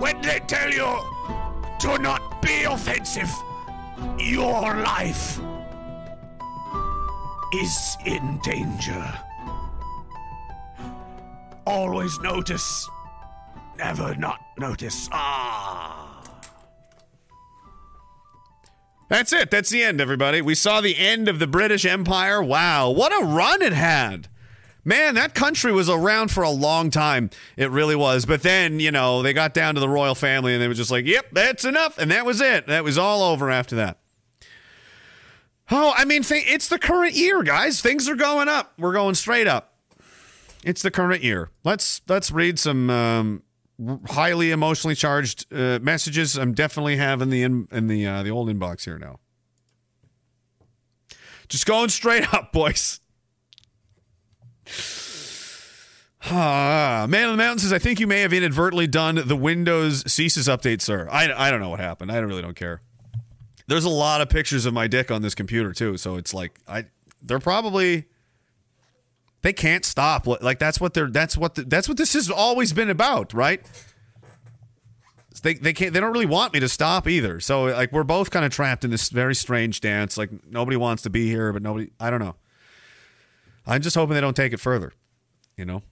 When they tell you to not be offensive, your life is in danger. Always notice never not notice. Ah. That's it. That's the end, everybody. We saw the end of the British Empire. Wow, what a run it had. Man, that country was around for a long time. It really was. But then, you know, they got down to the royal family and they were just like, yep, that's enough. And that was it. That was all over after that. Oh, I mean, th- it's the current year, guys. Things are going up. We're going straight up. It's the current year. Let's let's read some um, highly emotionally charged uh, messages. I'm definitely having the in, in the uh, the old inbox here now. Just going straight up, boys. Ah, Man on the Mountain says, I think you may have inadvertently done the Windows CSIS update, sir. I, I don't know what happened. I really don't care. There's a lot of pictures of my dick on this computer, too. So it's like, I they're probably they can't stop. Like that's what they're that's what the, that's what this has always been about, right? They they can't they don't really want me to stop either. So like we're both kind of trapped in this very strange dance. Like nobody wants to be here, but nobody I don't know. I'm just hoping they don't take it further, you know.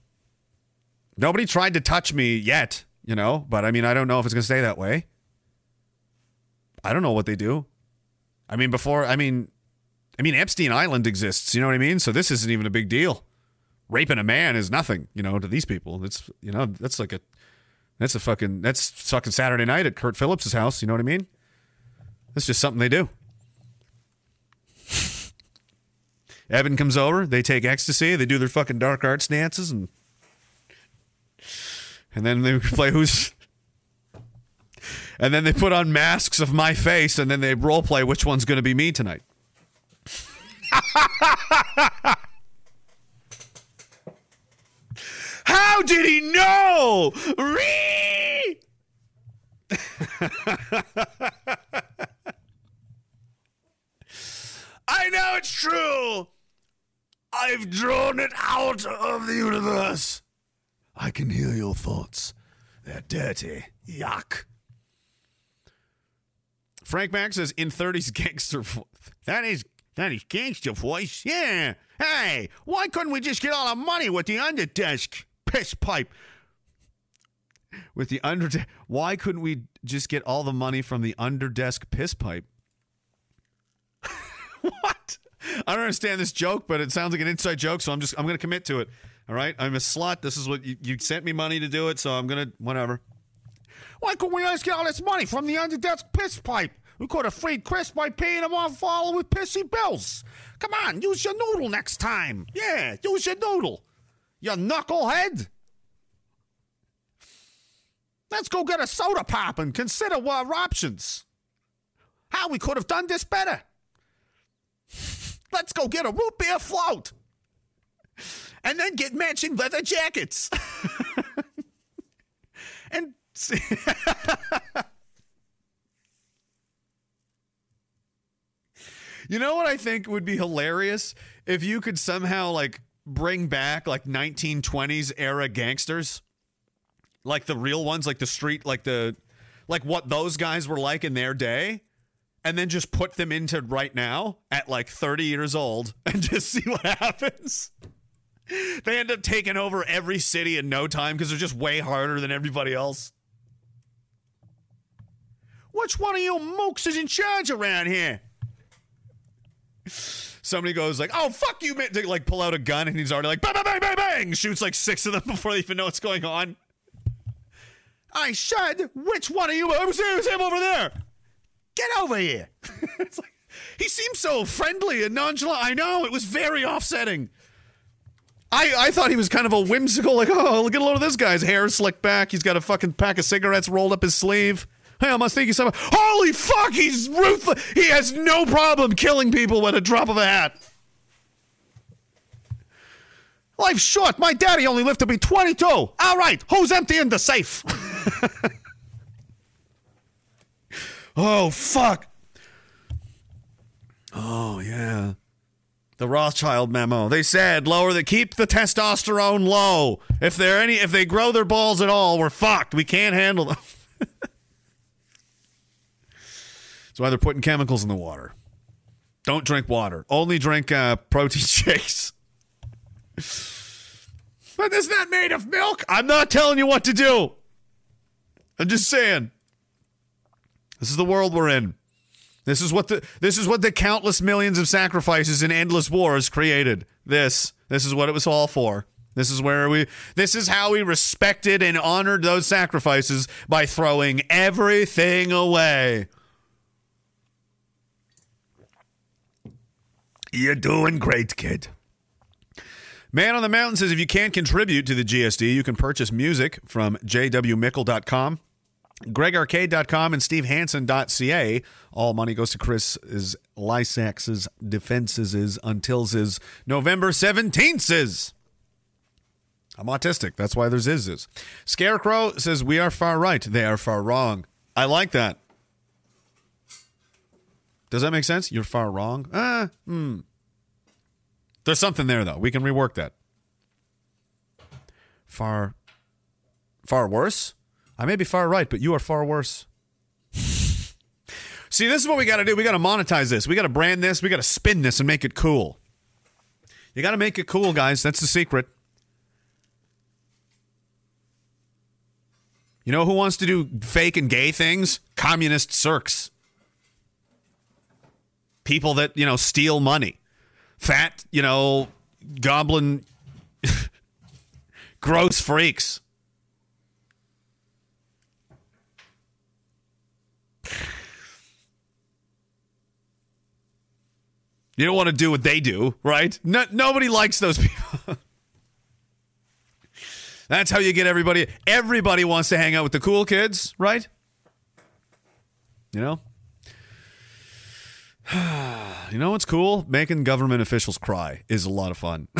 Nobody tried to touch me yet, you know, but I mean I don't know if it's going to stay that way. I don't know what they do. I mean before I mean I mean Epstein Island exists, you know what I mean? So this isn't even a big deal raping a man is nothing, you know, to these people. It's you know, that's like a that's a fucking that's fucking Saturday night at Kurt Phillips's house, you know what I mean? That's just something they do. Evan comes over, they take ecstasy, they do their fucking dark arts dances and and then they play who's and then they put on masks of my face and then they role play which one's going to be me tonight. How did he know? I know it's true. I've drawn it out of the universe. I can hear your thoughts. They're dirty. Yuck. Frank Mack says in 30s gangster vo- that is that is gangster voice. Yeah. Hey, why couldn't we just get all our money with the underdesk piss pipe? With the under why couldn't we just get all the money from the underdesk piss pipe? what? I don't understand this joke, but it sounds like an inside joke, so I'm just I'm gonna commit to it. All right, I'm a slut. This is what you, you sent me money to do it, so I'm gonna whatever. Why couldn't we just get all this money from the underdesk piss pipe? We could have freed Chris by paying him off all with pissy bills. Come on, use your noodle next time. Yeah, use your noodle. You knucklehead. Let's go get a soda pop and consider our options. How we could have done this better. Let's go get a root beer float. And then get matching leather jackets. and see. you know what I think would be hilarious if you could somehow like bring back like 1920s era gangsters? Like the real ones like the street like the like what those guys were like in their day? And then just put them into right now at like 30 years old and just see what happens. They end up taking over every city in no time because they're just way harder than everybody else. Which one of you mooks is in charge around here somebody goes like oh fuck you man like pull out a gun and he's already like bang bang bang bang bang shoots like six of them before they even know what's going on I said, which one of you? It was, it was him over there. Get over here. it's like, he seems so friendly and nonchalant. I know, it was very offsetting. I, I thought he was kind of a whimsical, like, oh, look at a load of this guy's hair slicked back. He's got a fucking pack of cigarettes rolled up his sleeve. Hey, I must think he's something. Holy fuck, he's ruthless. He has no problem killing people with a drop of a hat. Life's short. My daddy only lived to be 22. All right, who's emptying the safe? oh, fuck. Oh, yeah. The Rothschild memo. They said lower the keep the testosterone low. If they're any if they grow their balls at all, we're fucked. We can't handle them. That's why they're putting chemicals in the water. Don't drink water. Only drink uh, protein shakes. But isn't that made of milk? I'm not telling you what to do. I'm just saying. This is the world we're in. This is what the this is what the countless millions of sacrifices in endless wars created. This this is what it was all for. This is where we this is how we respected and honored those sacrifices by throwing everything away. You're doing great, kid. Man on the Mountain says if you can't contribute to the GSD, you can purchase music from jwmickle.com, gregarcade.com, and stevehanson.ca. All money goes to Chris's Lysak's defenses until's November 17th. I'm autistic. That's why there's is. Scarecrow says we are far right. They are far wrong. I like that. Does that make sense? You're far wrong? Ah, hmm. There's something there though. We can rework that. Far far worse? I may be far right, but you are far worse. See, this is what we got to do. We got to monetize this. We got to brand this. We got to spin this and make it cool. You got to make it cool, guys. That's the secret. You know who wants to do fake and gay things? Communist circs. People that, you know, steal money fat, you know, goblin, gross freaks. You don't want to do what they do, right? No, nobody likes those people. That's how you get everybody. Everybody wants to hang out with the cool kids, right? You know? you know what's cool? Making government officials cry is a lot of fun.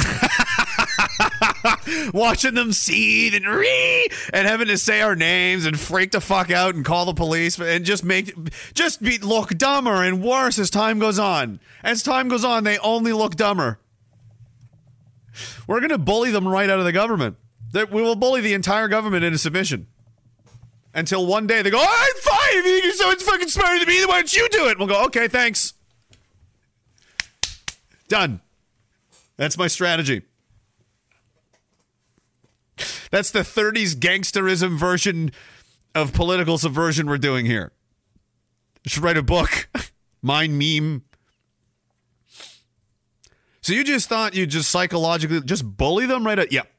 Watching them seethe and ree and having to say our names and freak the fuck out and call the police and just make just be look dumber and worse as time goes on. As time goes on, they only look dumber. We're gonna bully them right out of the government. We will bully the entire government into submission. Until one day they go, I'm fine. You think you're so fucking smarter than me, then why don't you do it? We'll go, okay, thanks. Done. That's my strategy. That's the 30s gangsterism version of political subversion we're doing here. I should write a book. Mind meme. So you just thought you'd just psychologically just bully them right at. Yep.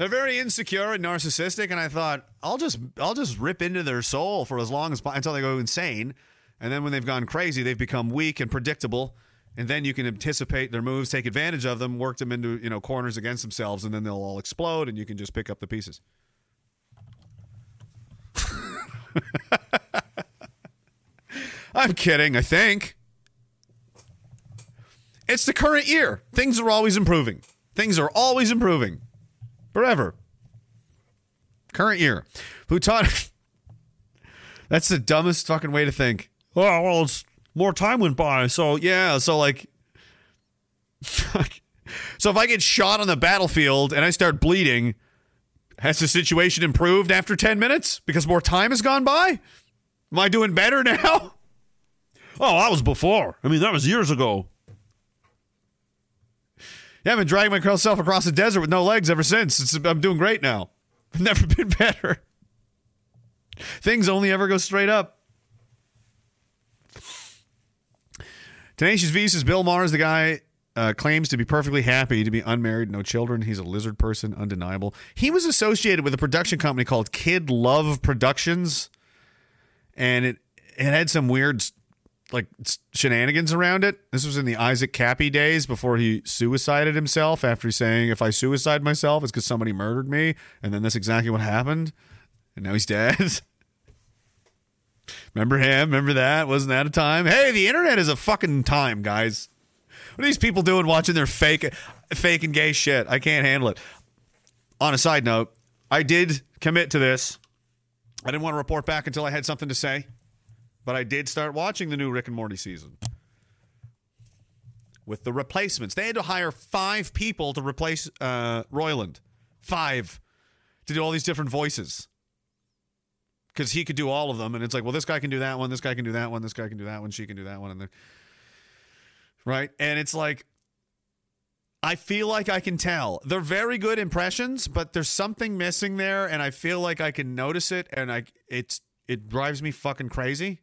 They're very insecure and narcissistic, and I thought I'll just I'll just rip into their soul for as long as until they go insane, and then when they've gone crazy, they've become weak and predictable, and then you can anticipate their moves, take advantage of them, work them into you know corners against themselves, and then they'll all explode, and you can just pick up the pieces. I'm kidding. I think it's the current year. Things are always improving. Things are always improving. Forever. Current year. Who taught? That's the dumbest fucking way to think. Oh well, it's more time went by, so yeah. So like, so if I get shot on the battlefield and I start bleeding, has the situation improved after ten minutes because more time has gone by? Am I doing better now? Oh, that was before. I mean, that was years ago. Yeah, I've been dragging myself across the desert with no legs ever since. It's, I'm doing great now. I've never been better. Things only ever go straight up. Tenacious V says Bill Maher is the guy uh, claims to be perfectly happy to be unmarried, no children. He's a lizard person, undeniable. He was associated with a production company called Kid Love Productions, and it it had some weird like shenanigans around it. This was in the Isaac Kappy days before he suicided himself after saying, "If I suicide myself, it's because somebody murdered me," and then that's exactly what happened. And now he's dead. Remember him? Remember that? Wasn't that a time? Hey, the internet is a fucking time, guys. What are these people doing watching their fake, fake and gay shit? I can't handle it. On a side note, I did commit to this. I didn't want to report back until I had something to say. But I did start watching the new Rick and Morty season with the replacements. They had to hire five people to replace uh, Roiland. Five to do all these different voices. Because he could do all of them. And it's like, well, this guy can do that one, this guy can do that one, this guy can do that one, she can do that one. And then, right? And it's like, I feel like I can tell. They're very good impressions, but there's something missing there, and I feel like I can notice it, and I it's it drives me fucking crazy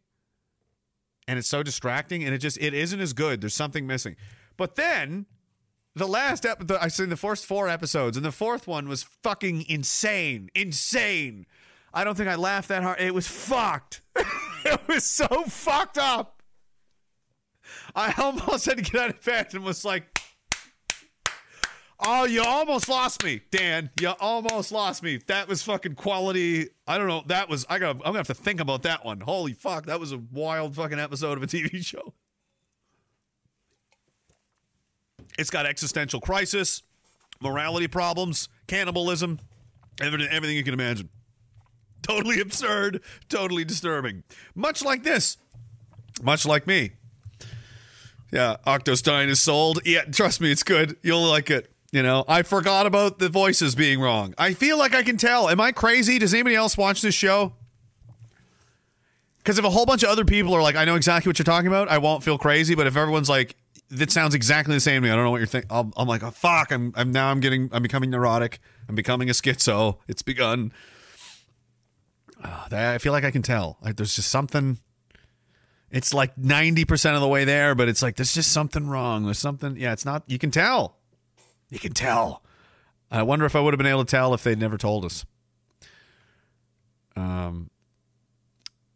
and it's so distracting and it just it isn't as good. There's something missing. But then the last episode i seen the first four episodes and the fourth one was fucking insane. Insane. I don't think i laughed that hard. It was fucked. It was so fucked up. I almost had to get out of bed and was like Oh, you almost lost me, Dan. You almost lost me. That was fucking quality. I don't know. That was. I got. I'm gonna have to think about that one. Holy fuck, that was a wild fucking episode of a TV show. It's got existential crisis, morality problems, cannibalism, everything, everything you can imagine. Totally absurd, totally disturbing. Much like this. Much like me. Yeah, Octostein is sold. Yeah, trust me, it's good. You'll like it. You know, I forgot about the voices being wrong. I feel like I can tell. Am I crazy? Does anybody else watch this show? Because if a whole bunch of other people are like, I know exactly what you're talking about, I won't feel crazy. But if everyone's like, that sounds exactly the same to me, I don't know what you're thinking. I'm, like, oh, fuck. I'm, I'm now I'm getting, I'm becoming neurotic. I'm becoming a schizo. It's begun. Uh, I feel like I can tell. Like, there's just something. It's like 90% of the way there, but it's like, there's just something wrong. There's something. Yeah, it's not, you can tell. You can tell. I wonder if I would have been able to tell if they'd never told us. Um,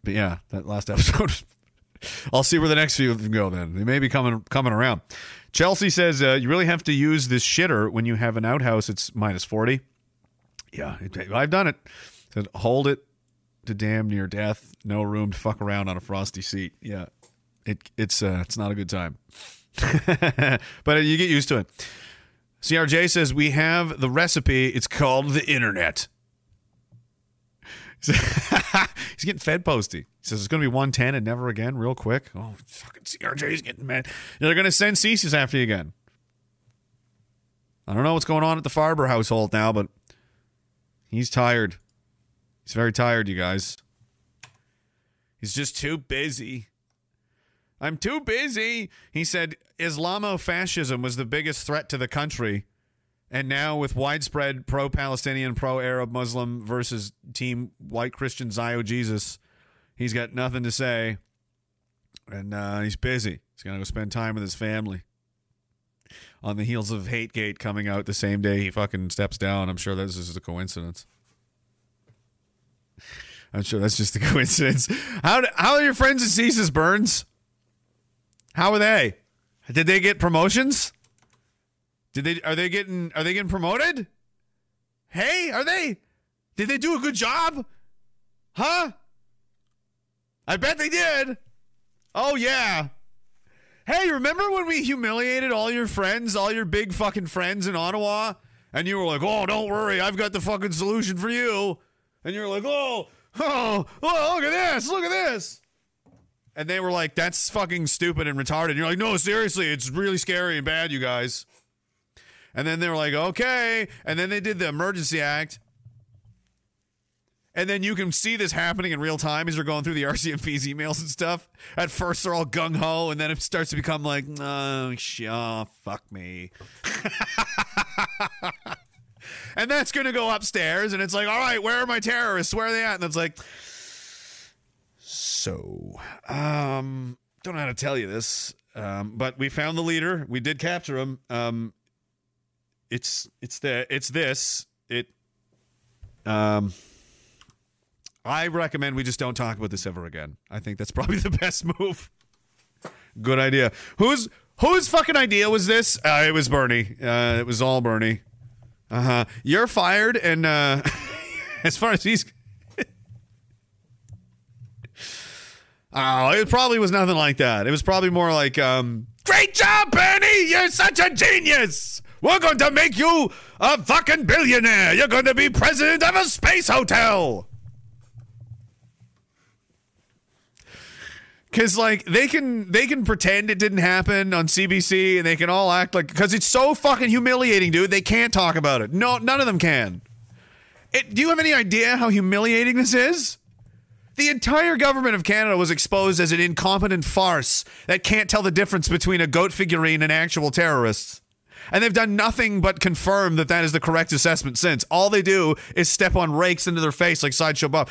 but yeah, that last episode. I'll see where the next few of them go. Then they may be coming coming around. Chelsea says uh, you really have to use this shitter when you have an outhouse. It's minus forty. Yeah, I've done it. Said hold it to damn near death. No room to fuck around on a frosty seat. Yeah, it it's uh, it's not a good time. but you get used to it. CRJ says we have the recipe. It's called the internet. He's getting fed posty. He says it's going to be 110 and never again, real quick. Oh, fucking CRJ's getting mad. They're going to send CSIS after you again. I don't know what's going on at the Farber household now, but he's tired. He's very tired, you guys. He's just too busy. I'm too busy. He said Islamofascism was the biggest threat to the country. And now, with widespread pro Palestinian, pro Arab, Muslim versus team white Christian Zio Jesus, he's got nothing to say. And uh, he's busy. He's going to go spend time with his family. On the heels of Hategate coming out the same day he fucking steps down, I'm sure this is a coincidence. I'm sure that's just a coincidence. How how are your friends at CSIS Burns? How are they? Did they get promotions? Did they are they getting are they getting promoted? Hey, are they? Did they do a good job? Huh? I bet they did. Oh yeah. Hey, remember when we humiliated all your friends, all your big fucking friends in Ottawa? And you were like, "Oh, don't worry, I've got the fucking solution for you." And you're like, "Oh, oh, oh, look at this, look at this." And they were like, "That's fucking stupid and retarded." And you're like, "No, seriously, it's really scary and bad, you guys." And then they were like, "Okay." And then they did the emergency act. And then you can see this happening in real time as you're going through the RCMP's emails and stuff. At first, they're all gung ho, and then it starts to become like, oh, sh- oh fuck me. and that's going to go upstairs, and it's like, all right, where are my terrorists? Where are they at? And it's like, so, um, don't know how to tell you this, um, but we found the leader. We did capture him. Um, it's it's the it's this it. Um, I recommend we just don't talk about this ever again. I think that's probably the best move. Good idea. Who's whose fucking idea was this? Uh, it was Bernie. Uh, it was all Bernie. Uh huh. You're fired, and uh, as far as he's. Oh, it probably was nothing like that. It was probably more like, um, "Great job, Bernie! You're such a genius. We're going to make you a fucking billionaire. You're going to be president of a space hotel." Cause like they can they can pretend it didn't happen on CBC and they can all act like because it's so fucking humiliating, dude. They can't talk about it. No, none of them can. It, do you have any idea how humiliating this is? The entire government of Canada was exposed as an incompetent farce that can't tell the difference between a goat figurine and actual terrorists. And they've done nothing but confirm that that is the correct assessment since. All they do is step on rakes into their face like Sideshow Bob.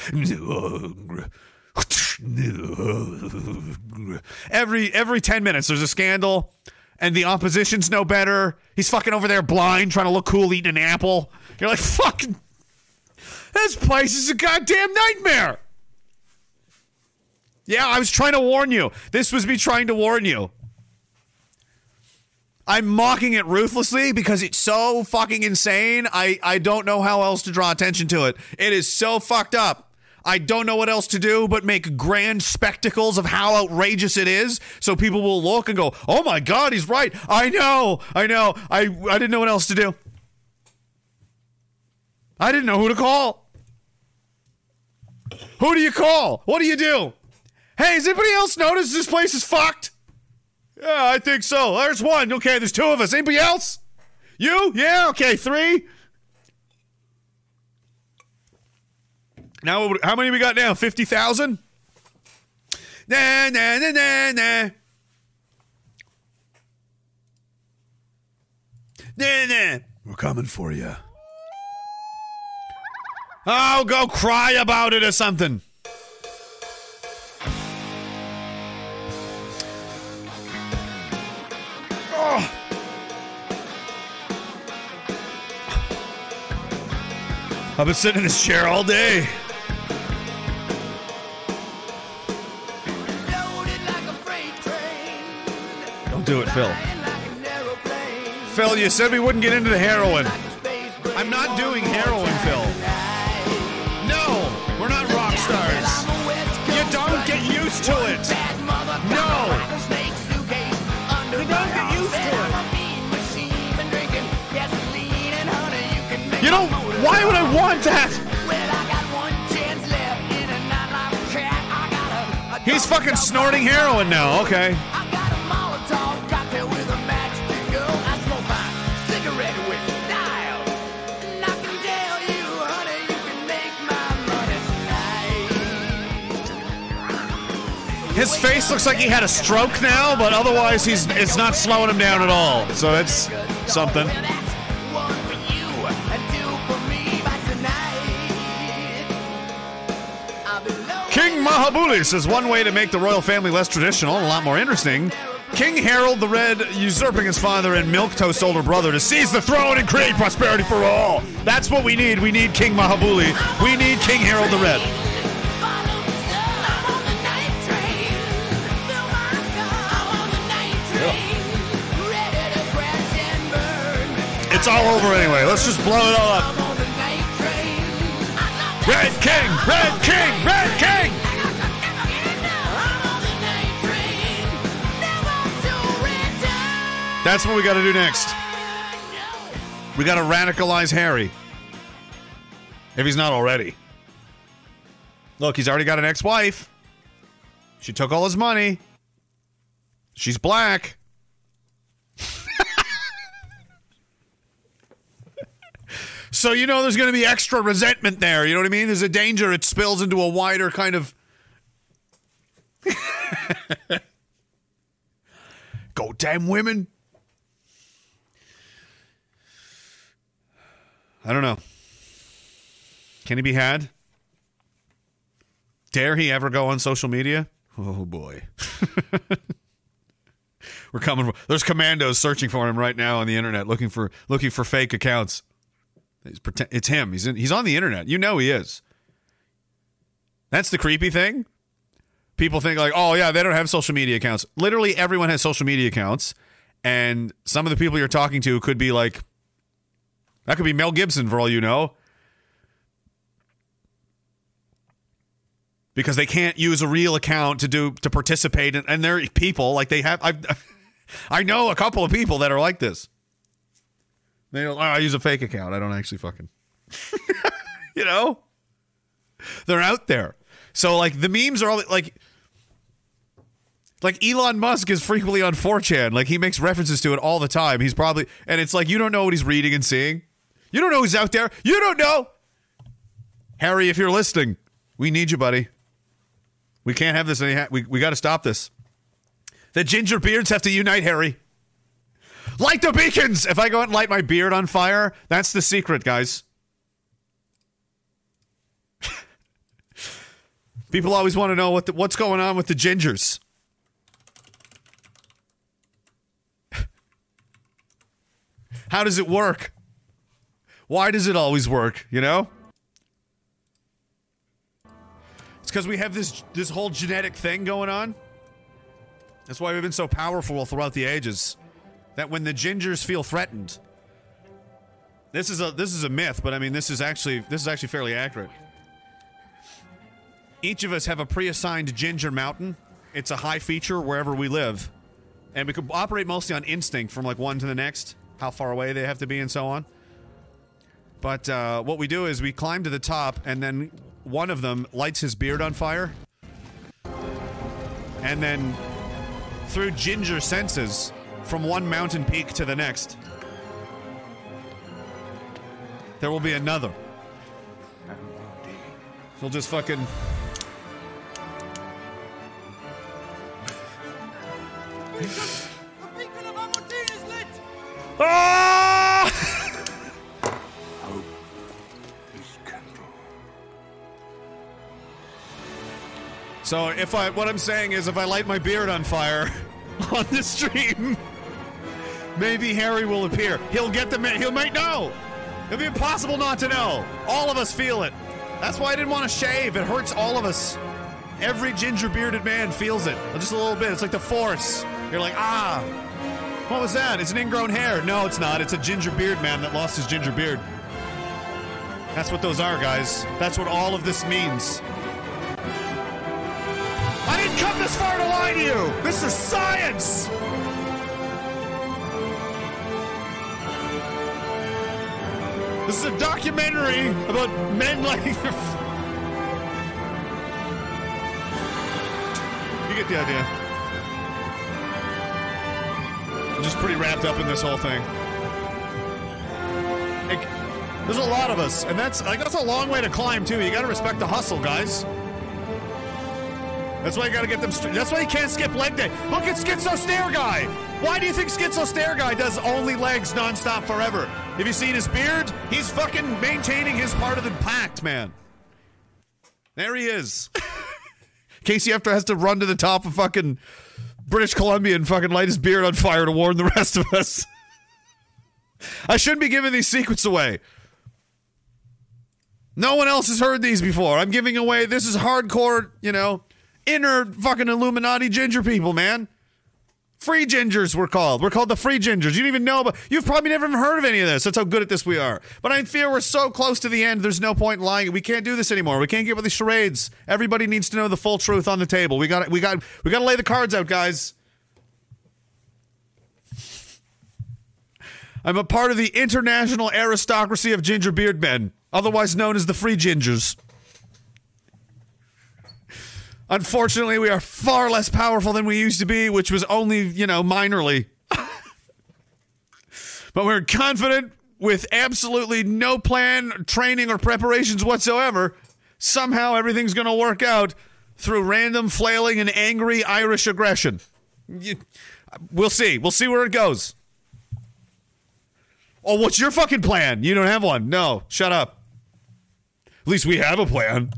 Every every 10 minutes there's a scandal and the opposition's no better. He's fucking over there blind trying to look cool eating an apple. You're like, "Fucking This place is a goddamn nightmare." Yeah, I was trying to warn you. This was me trying to warn you. I'm mocking it ruthlessly because it's so fucking insane. I, I don't know how else to draw attention to it. It is so fucked up. I don't know what else to do but make grand spectacles of how outrageous it is so people will look and go, oh my God, he's right. I know. I know. I, I didn't know what else to do. I didn't know who to call. Who do you call? What do you do? Hey, has anybody else noticed this place is fucked? Yeah, I think so. There's one. Okay, there's two of us. Anybody else? You? Yeah, okay, three. Now, how many we got now? 50,000? Nah, nah, nah, nah, nah. Nah, nah. We're coming for you. Oh, go cry about it or something. Oh. I've been sitting in this chair all day. Don't do it, Phil. Phil, you said we wouldn't get into the heroin. I'm not doing heroin, Phil. No, we're not rock stars. You don't get used to it. Why would I want that? He's fucking snorting heroin now. Okay. His face looks like he had a stroke now, but otherwise he's it's not slowing him down at all. So it's something. King Mahabuli says one way to make the royal family less traditional and a lot more interesting. King Harold the Red usurping his father and milquetoast older brother to seize the throne and create prosperity for all. That's what we need. We need King Mahabuli. We need King Harold the Red. It's all over anyway. Let's just blow it all up. Red King! Red King! Red King! That's what we got to do next. We got to radicalize Harry. If he's not already. Look, he's already got an ex wife. She took all his money. She's black. so, you know, there's going to be extra resentment there. You know what I mean? There's a danger it spills into a wider kind of. Go damn women. I don't know. Can he be had? Dare he ever go on social media? Oh boy. We're coming for, there's commandos searching for him right now on the internet looking for looking for fake accounts. Pretend, it's him. He's in, he's on the internet. You know he is. That's the creepy thing. People think like, "Oh yeah, they don't have social media accounts." Literally everyone has social media accounts and some of the people you're talking to could be like that could be Mel Gibson for all you know. Because they can't use a real account to do to participate and they're people like they have I I know a couple of people that are like this. They oh, I use a fake account. I don't actually fucking you know? They're out there. So like the memes are all like like Elon Musk is frequently on 4chan. Like he makes references to it all the time. He's probably and it's like you don't know what he's reading and seeing. You don't know who's out there. You don't know. Harry, if you're listening, we need you, buddy. We can't have this. Any we we got to stop this. The ginger beards have to unite, Harry. Light the beacons. If I go out and light my beard on fire, that's the secret, guys. People always want to know what the, what's going on with the gingers. How does it work? Why does it always work, you know? It's because we have this this whole genetic thing going on. That's why we've been so powerful throughout the ages. That when the gingers feel threatened. This is a this is a myth, but I mean this is actually this is actually fairly accurate. Each of us have a pre-assigned ginger mountain. It's a high feature wherever we live. And we can operate mostly on instinct from like one to the next, how far away they have to be and so on. But uh, what we do is we climb to the top, and then one of them lights his beard on fire. And then, through ginger senses, from one mountain peak to the next, there will be another. He'll just fucking. Ah! So if I, what I'm saying is, if I light my beard on fire on the stream, maybe Harry will appear. He'll get the, he might know. It'll be impossible not to know. All of us feel it. That's why I didn't want to shave. It hurts all of us. Every ginger bearded man feels it. Just a little bit. It's like the force. You're like, ah, what was that? It's an ingrown hair. No, it's not. It's a ginger beard man that lost his ginger beard. That's what those are, guys. That's what all of this means. This far to lie to you. This is science. This is a documentary about men like. you get the idea. I'm just pretty wrapped up in this whole thing. Like, there's a lot of us, and that's like that's a long way to climb too. You got to respect the hustle, guys. That's why you got to get them. St- that's why you can't skip leg day. Look at Schizo Stare Guy. Why do you think Schizo Stare Guy does only legs nonstop forever? Have you seen his beard? He's fucking maintaining his part of the pact, man. There he is. Casey after has to run to the top of fucking British Columbia and fucking light his beard on fire to warn the rest of us. I shouldn't be giving these secrets away. No one else has heard these before. I'm giving away. This is hardcore, you know, inner fucking Illuminati ginger people, man. Free gingers, we're called. We're called the free gingers. You don't even know, but you've probably never even heard of any of this. That's how good at this we are. But I fear we're so close to the end. There's no point in lying. We can't do this anymore. We can't get with the charades. Everybody needs to know the full truth on the table. We got we got we got to lay the cards out, guys. I'm a part of the international aristocracy of ginger beard men, otherwise known as the free gingers. Unfortunately, we are far less powerful than we used to be, which was only, you know, minorly. but we're confident with absolutely no plan, training, or preparations whatsoever. Somehow everything's going to work out through random flailing and angry Irish aggression. We'll see. We'll see where it goes. Oh, what's your fucking plan? You don't have one. No, shut up. At least we have a plan.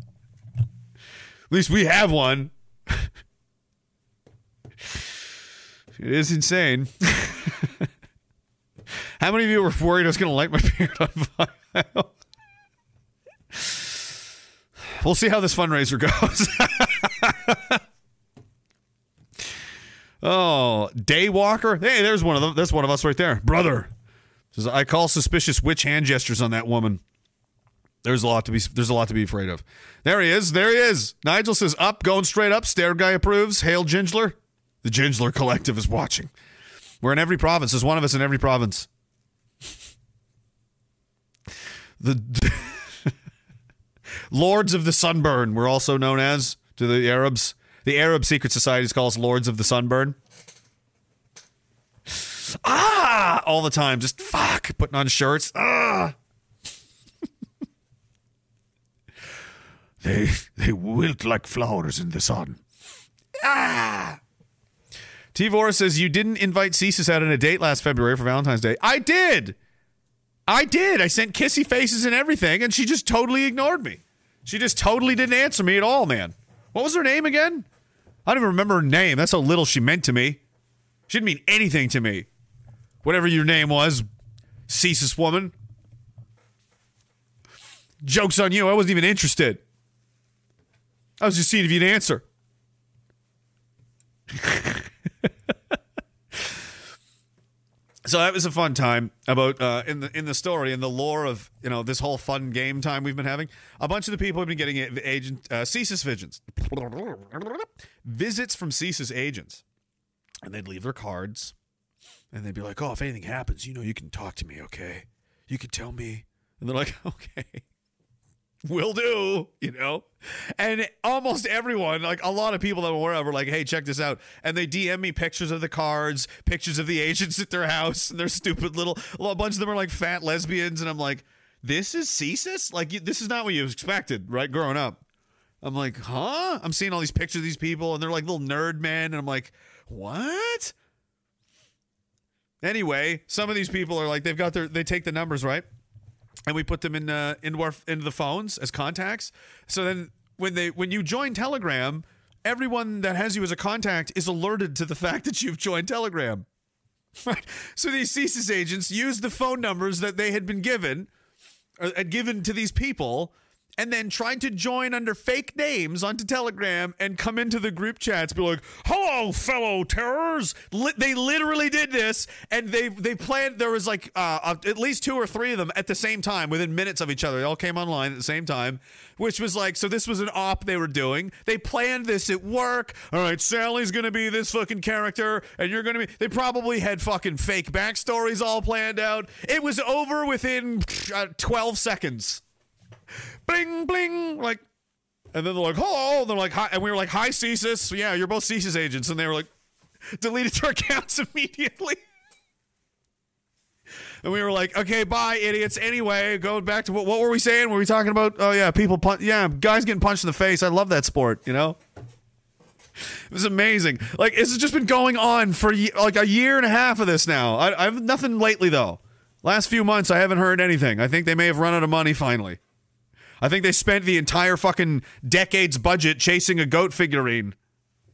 At least we have one. it is insane. How many of you were worried I was going to light my beard on fire? we'll see how this fundraiser goes. oh, Daywalker. Hey, there's one of them. That's one of us right there, brother. Says I call suspicious witch hand gestures on that woman. There's a lot to be there's a lot to be afraid of. There he is. There he is. Nigel says up, going straight up. Stare guy approves. Hail Gingler. The Gingler Collective is watching. We're in every province. There's one of us in every province. The Lords of the Sunburn, we're also known as to the Arabs. The Arab secret societies call us Lords of the Sunburn. Ah, all the time, just fuck, putting on shirts. Ah. They they wilt like flowers in the sun. Ah. Tivora says you didn't invite CSIS out on a date last February for Valentine's Day. I did. I did. I sent kissy faces and everything, and she just totally ignored me. She just totally didn't answer me at all, man. What was her name again? I don't even remember her name. That's how little she meant to me. She didn't mean anything to me. Whatever your name was, CSIS woman. Joke's on you. I wasn't even interested. I was just seeing if you'd answer. so that was a fun time about uh, in the in the story in the lore of you know this whole fun game time we've been having. A bunch of the people have been getting agent uh, CSIS visits visits from CSIS agents, and they'd leave their cards, and they'd be like, "Oh, if anything happens, you know, you can talk to me, okay? You can tell me." And they're like, "Okay." Will do, you know? And almost everyone, like a lot of people that were were like, hey, check this out. And they DM me pictures of the cards, pictures of the agents at their house, and their stupid little, a bunch of them are like fat lesbians. And I'm like, this is CSIS? Like, this is not what you expected, right? Growing up. I'm like, huh? I'm seeing all these pictures of these people, and they're like little nerd men. And I'm like, what? Anyway, some of these people are like, they've got their, they take the numbers, right? And we put them in uh, into our into the phones as contacts. So then when they when you join Telegram, everyone that has you as a contact is alerted to the fact that you've joined Telegram. Right. So these CSIS agents use the phone numbers that they had been given, or had given to these people, and then tried to join under fake names onto Telegram and come into the group chats, be like, "Hello, fellow terrors!" Li- they literally did this, and they they planned. There was like uh, at least two or three of them at the same time, within minutes of each other. They all came online at the same time, which was like, so this was an op they were doing. They planned this at work. All right, Sally's gonna be this fucking character, and you're gonna be. They probably had fucking fake backstories all planned out. It was over within uh, 12 seconds bling bling like and then they're like hello and they're like hi and we were like hi CSIS yeah you're both CSIS agents and they were like deleted their accounts immediately and we were like okay bye idiots anyway going back to what, what were we saying were we talking about oh yeah people punch yeah guys getting punched in the face I love that sport you know It was amazing. Like this has just been going on for like a year and a half of this now. I, I've nothing lately though. Last few months, I haven't heard anything. I think they may have run out of money finally. I think they spent the entire fucking decade's budget chasing a goat figurine,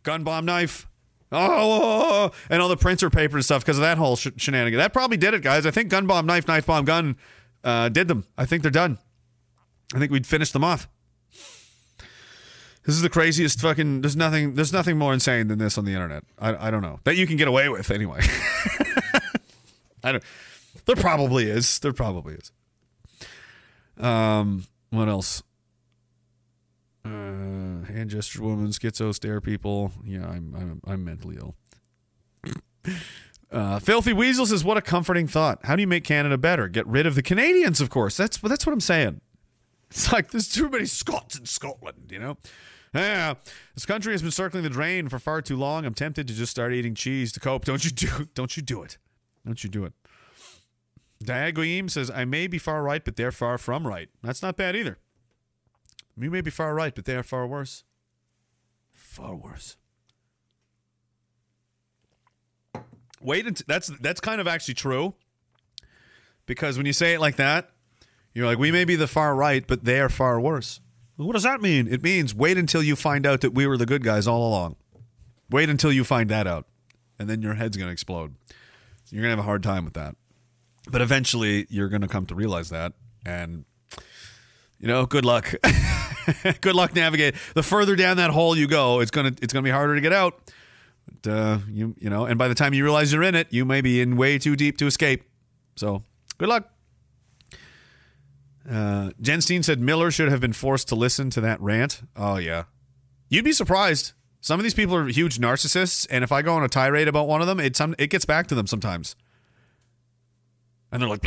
gun bomb knife. Oh, and all the printer paper and stuff because of that whole sh- shenanigan. That probably did it, guys. I think gun bomb knife, knife bomb gun uh, did them. I think they're done. I think we'd finish them off. This is the craziest fucking. There's nothing. There's nothing more insane than this on the internet. I, I don't know that you can get away with anyway. I don't. There probably is. There probably is. Um. What else? Uh, hand gesture woman, schizo stare people. Yeah, I'm I'm I'm mentally ill. Uh, Filthy Weasel says, "What a comforting thought. How do you make Canada better? Get rid of the Canadians, of course. That's that's what I'm saying. It's like there's too many Scots in Scotland, you know. Yeah, this country has been circling the drain for far too long. I'm tempted to just start eating cheese to cope. Don't you do? Don't you do it? Don't you do it? Diagoim says, I may be far right, but they're far from right. That's not bad either. We may be far right, but they are far worse. Far worse. Wait until that's that's kind of actually true. Because when you say it like that, you're like, we may be the far right, but they are far worse. What does that mean? It means wait until you find out that we were the good guys all along. Wait until you find that out. And then your head's to explode. You're to have a hard time with that. But eventually you're going to come to realize that. And, you know, good luck. good luck navigate. The further down that hole you go, it's going to it's to be harder to get out. But, uh, you you know, and by the time you realize you're in it, you may be in way too deep to escape. So, good luck. Uh, Jen Steen said Miller should have been forced to listen to that rant. Oh yeah, you'd be surprised. Some of these people are huge narcissists, and if I go on a tirade about one of them, it some it gets back to them sometimes. And they're like,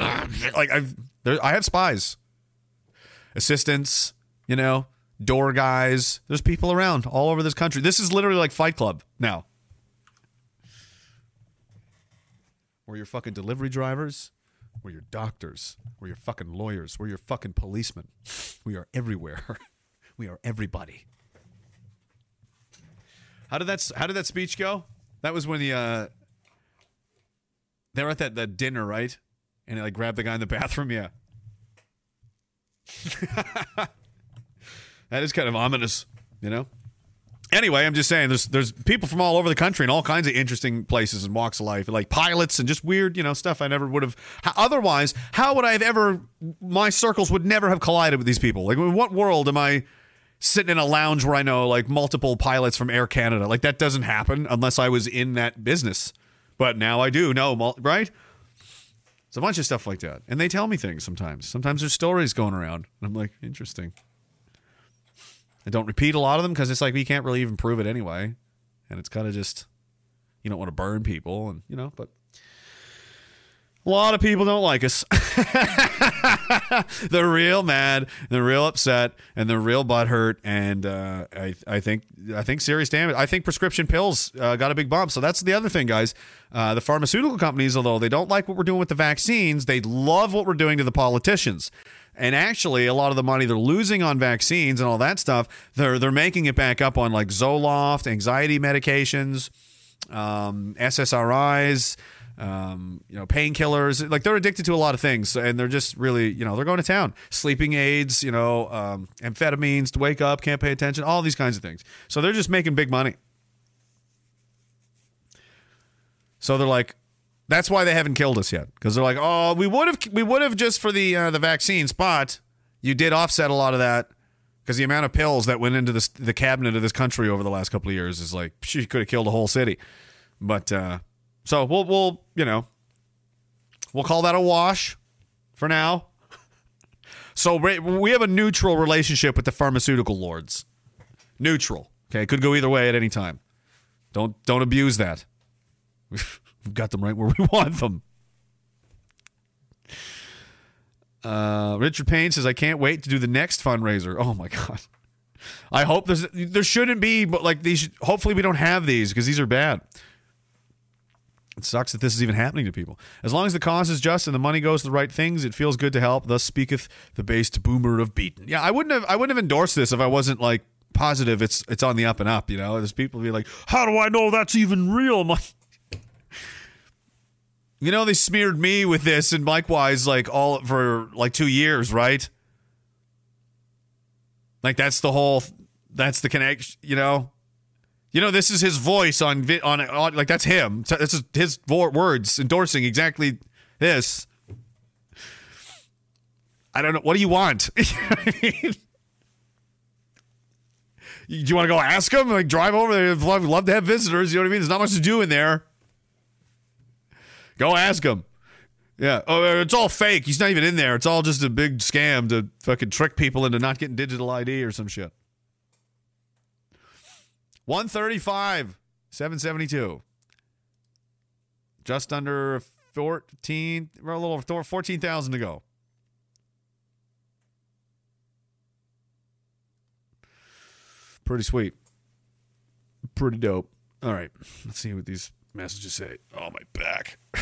like I've I have spies, assistants, you know, door guys. There's people around all over this country. This is literally like Fight Club now. Or your fucking delivery drivers. We're your doctors. We're your fucking lawyers. We're your fucking policemen. We are everywhere. we are everybody. How did that How did that speech go? That was when the uh, they were at that, that dinner, right? And they like grabbed the guy in the bathroom. Yeah. that is kind of ominous, you know. Anyway, I'm just saying there's there's people from all over the country and all kinds of interesting places and walks of life, like pilots and just weird, you know, stuff I never would have. Otherwise, how would I have ever? My circles would never have collided with these people. Like, in what world am I sitting in a lounge where I know like multiple pilots from Air Canada? Like that doesn't happen unless I was in that business. But now I do know, right? It's a bunch of stuff like that, and they tell me things sometimes. Sometimes there's stories going around, and I'm like, interesting. I don't repeat a lot of them because it's like we can't really even prove it anyway, and it's kind of just you don't want to burn people, and you know, but a lot of people don't like us. they're real mad, they're real upset, and they're real butthurt. And uh, I, I think, I think serious damage. I think prescription pills uh, got a big bump. So that's the other thing, guys. Uh, the pharmaceutical companies, although they don't like what we're doing with the vaccines, they love what we're doing to the politicians. And actually, a lot of the money they're losing on vaccines and all that stuff, they're they're making it back up on like Zoloft, anxiety medications, um, SSRIs um, you know, painkillers. Like they're addicted to a lot of things, and they're just really, you know, they're going to town. Sleeping aids, you know, um, amphetamines to wake up, can't pay attention, all these kinds of things. So they're just making big money. So they're like, that's why they haven't killed us yet, because they're like, oh, we would have, we would have just for the uh, the vaccines, but you did offset a lot of that. Because the amount of pills that went into this, the cabinet of this country over the last couple of years is like, she could have killed a whole city. But uh, so we'll we'll you know we'll call that a wash for now. So we have a neutral relationship with the pharmaceutical lords. Neutral. Okay, could go either way at any time. Don't don't abuse that. We've got them right where we want them. Uh, Richard Payne says, "I can't wait to do the next fundraiser." Oh my god! I hope there's there shouldn't be, but like these. Hopefully, we don't have these because these are bad. It sucks that this is even happening to people. As long as the cause is just and the money goes to the right things, it feels good to help. Thus speaketh the based boomer of Beaton. Yeah, I wouldn't have I wouldn't have endorsed this if I wasn't like positive it's it's on the up and up. You know, there's people be like, "How do I know that's even real?" Like, you know, they smeared me with this, and likewise, like all for like two years, right? Like that's the whole, that's the connection. You know, you know, this is his voice on on, on like that's him. This is his words endorsing exactly this. I don't know. What do you want? Do you want to go ask him? Like drive over there. Love, love to have visitors. You know what I mean? There's not much to do in there. Go ask him. Yeah. Oh, uh, it's all fake. He's not even in there. It's all just a big scam to fucking trick people into not getting digital ID or some shit. 135, 772. Just under 14, we're a little over 14,000 to go. Pretty sweet. Pretty dope. All right. Let's see what these messages say. Oh, my back.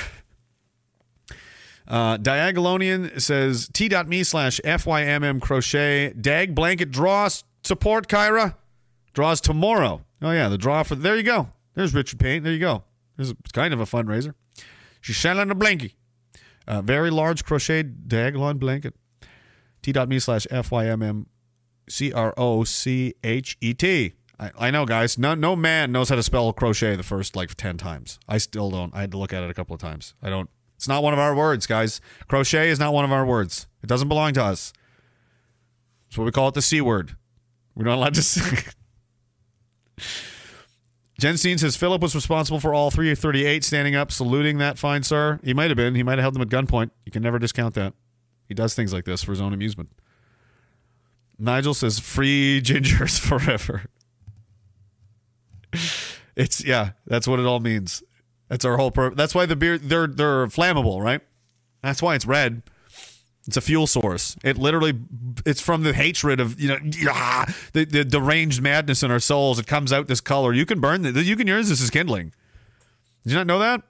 Uh, Diagolonian says t.me slash FYMM crochet. Dag blanket draws support Kyra. Draws tomorrow. Oh, yeah. The draw for. There you go. There's Richard Payne. There you go. It's kind of a fundraiser. She's selling a blankie. a very large crocheted Diagolon blanket. T.me slash FYMM C R O C H E T. I, I know, guys. No, no man knows how to spell crochet the first like ten times. I still don't. I had to look at it a couple of times. I don't. It's not one of our words, guys. Crochet is not one of our words. It doesn't belong to us. That's what we call it the c word. We're not allowed to. Say. Jen Steen says Philip was responsible for all 338 standing up, saluting that fine sir. He might have been. He might have held them at gunpoint. You can never discount that. He does things like this for his own amusement. Nigel says free gingers forever. It's yeah, that's what it all means. That's our whole purpose. That's why the beer they're they're flammable, right? That's why it's red. It's a fuel source. It literally it's from the hatred of you know the, the deranged madness in our souls. It comes out this color. You can burn the, you can use this as kindling. Did you not know that?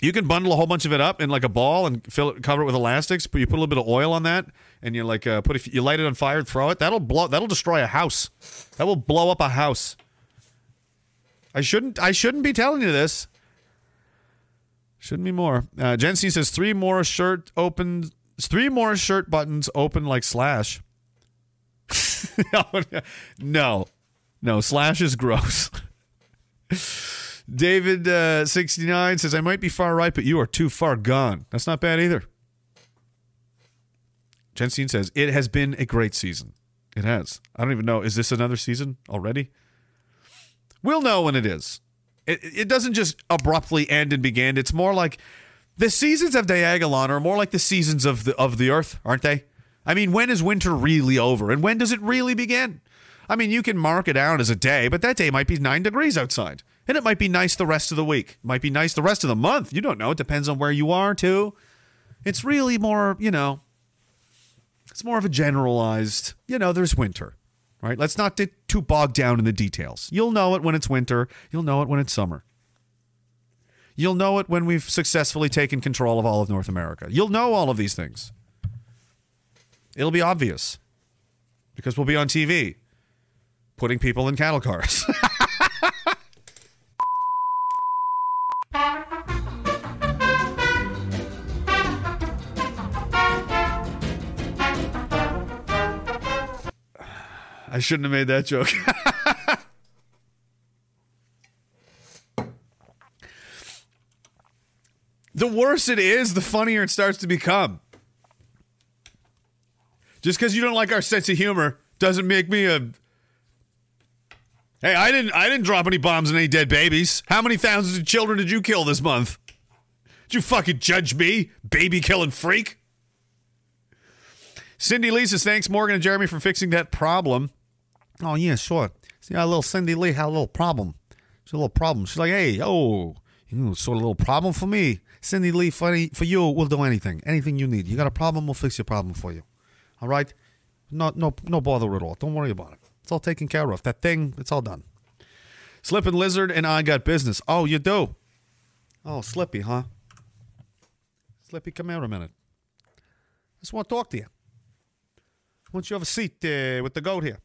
You can bundle a whole bunch of it up in like a ball and fill it, cover it with elastics. But you put a little bit of oil on that, and you like uh, put it, you light it on fire, throw it. That'll blow. That'll destroy a house. That will blow up a house. I shouldn't. I shouldn't be telling you this. Shouldn't be more. Uh, says three more shirt open. Three more shirt buttons open like Slash. no, no, Slash is gross. David uh, sixty nine says I might be far right, but you are too far gone. That's not bad either. Jensen says it has been a great season. It has. I don't even know. Is this another season already? We'll know when it is. It, it doesn't just abruptly end and begin. It's more like the seasons of Diagolon are more like the seasons of the of the Earth, aren't they? I mean, when is winter really over, and when does it really begin? I mean, you can mark it out as a day, but that day might be nine degrees outside, and it might be nice the rest of the week. It might be nice the rest of the month. You don't know. It depends on where you are too. It's really more, you know. It's more of a generalized. You know, there's winter right? Let's not get too bogged down in the details. You'll know it when it's winter, you'll know it when it's summer. You'll know it when we've successfully taken control of all of North America. You'll know all of these things. It'll be obvious because we'll be on TV putting people in cattle cars. I shouldn't have made that joke. the worse it is, the funnier it starts to become. Just because you don't like our sense of humor doesn't make me a. Hey, I didn't. I didn't drop any bombs on any dead babies. How many thousands of children did you kill this month? Did you fucking judge me, baby killing freak? Cindy Lee says, thanks, Morgan and Jeremy, for fixing that problem. Oh, yeah, sure. See, our little Cindy Lee had a little problem. She's a little problem. She's like, hey, oh, you know, sort of a little problem for me. Cindy Lee, for, any, for you, we'll do anything. Anything you need. You got a problem, we'll fix your problem for you. All right? No, no, no bother at all. Don't worry about it. It's all taken care of. That thing, it's all done. Slippin' Lizard and I got business. Oh, you do? Oh, Slippy, huh? Slippy, come here a minute. I just want to talk to you. Why don't you have a seat uh, with the goat here?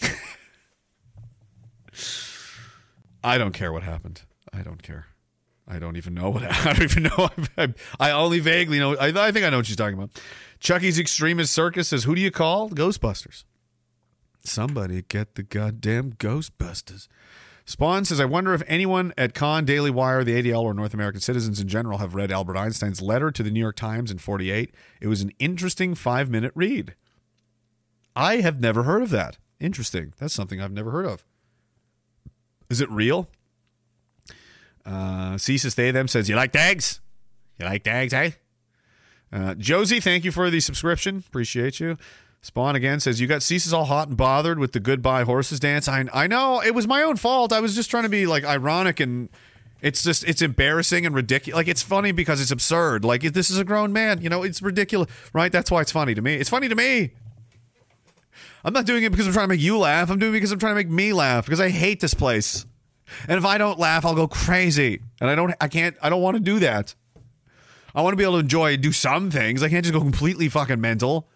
I don't care what happened. I don't care. I don't even know what I don't even know. I, I only vaguely know. I, I think I know what she's talking about. Chucky's Extremist Circus says, "Who do you call? Ghostbusters." Somebody get the goddamn Ghostbusters. Spawn says, I wonder if anyone at Con, Daily Wire, the ADL, or North American citizens in general have read Albert Einstein's letter to the New York Times in 48. It was an interesting five minute read. I have never heard of that. Interesting. That's something I've never heard of. Is it real? Uh, Ceases They Them says, You like dags? You like dags, hey? Uh, Josie, thank you for the subscription. Appreciate you. Spawn again says, You got CSIS all hot and bothered with the goodbye horses dance. I, I know. It was my own fault. I was just trying to be like ironic and it's just, it's embarrassing and ridiculous. Like, it's funny because it's absurd. Like, this is a grown man. You know, it's ridiculous, right? That's why it's funny to me. It's funny to me. I'm not doing it because I'm trying to make you laugh. I'm doing it because I'm trying to make me laugh because I hate this place. And if I don't laugh, I'll go crazy. And I don't, I can't, I don't want to do that. I want to be able to enjoy, do some things. I can't just go completely fucking mental.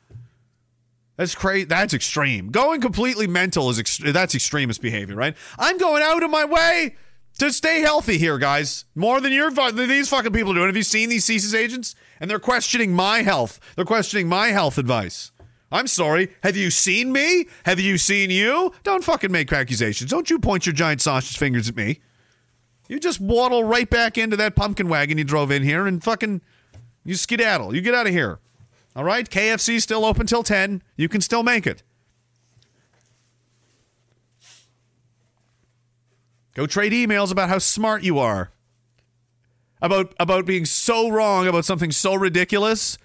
That's crazy. That's extreme. Going completely mental is ex- that's extremist behavior, right? I'm going out of my way to stay healthy here, guys. More than you're than these fucking people are doing. Have you seen these CSIS agents? And they're questioning my health. They're questioning my health advice. I'm sorry. Have you seen me? Have you seen you? Don't fucking make accusations. Don't you point your giant sausage fingers at me. You just waddle right back into that pumpkin wagon you drove in here and fucking you skedaddle. You get out of here. All right? KFC still open till 10. You can still make it. Go trade emails about how smart you are. About about being so wrong about something so ridiculous.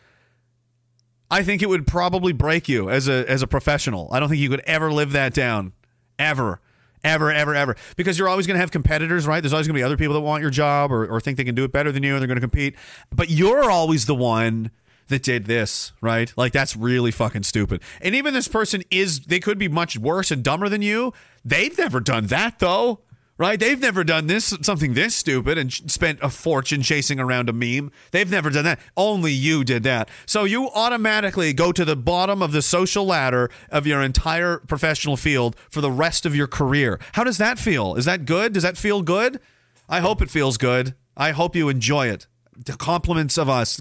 I think it would probably break you as a as a professional. I don't think you could ever live that down. Ever. Ever, ever, ever. Because you're always going to have competitors, right? There's always going to be other people that want your job or, or think they can do it better than you and they're going to compete. But you're always the one that did this, right? Like that's really fucking stupid. And even this person is they could be much worse and dumber than you. They've never done that though. Right? They've never done this something this stupid and spent a fortune chasing around a meme. They've never done that. Only you did that. So you automatically go to the bottom of the social ladder of your entire professional field for the rest of your career. How does that feel? Is that good? Does that feel good? I hope it feels good. I hope you enjoy it. The compliments of us.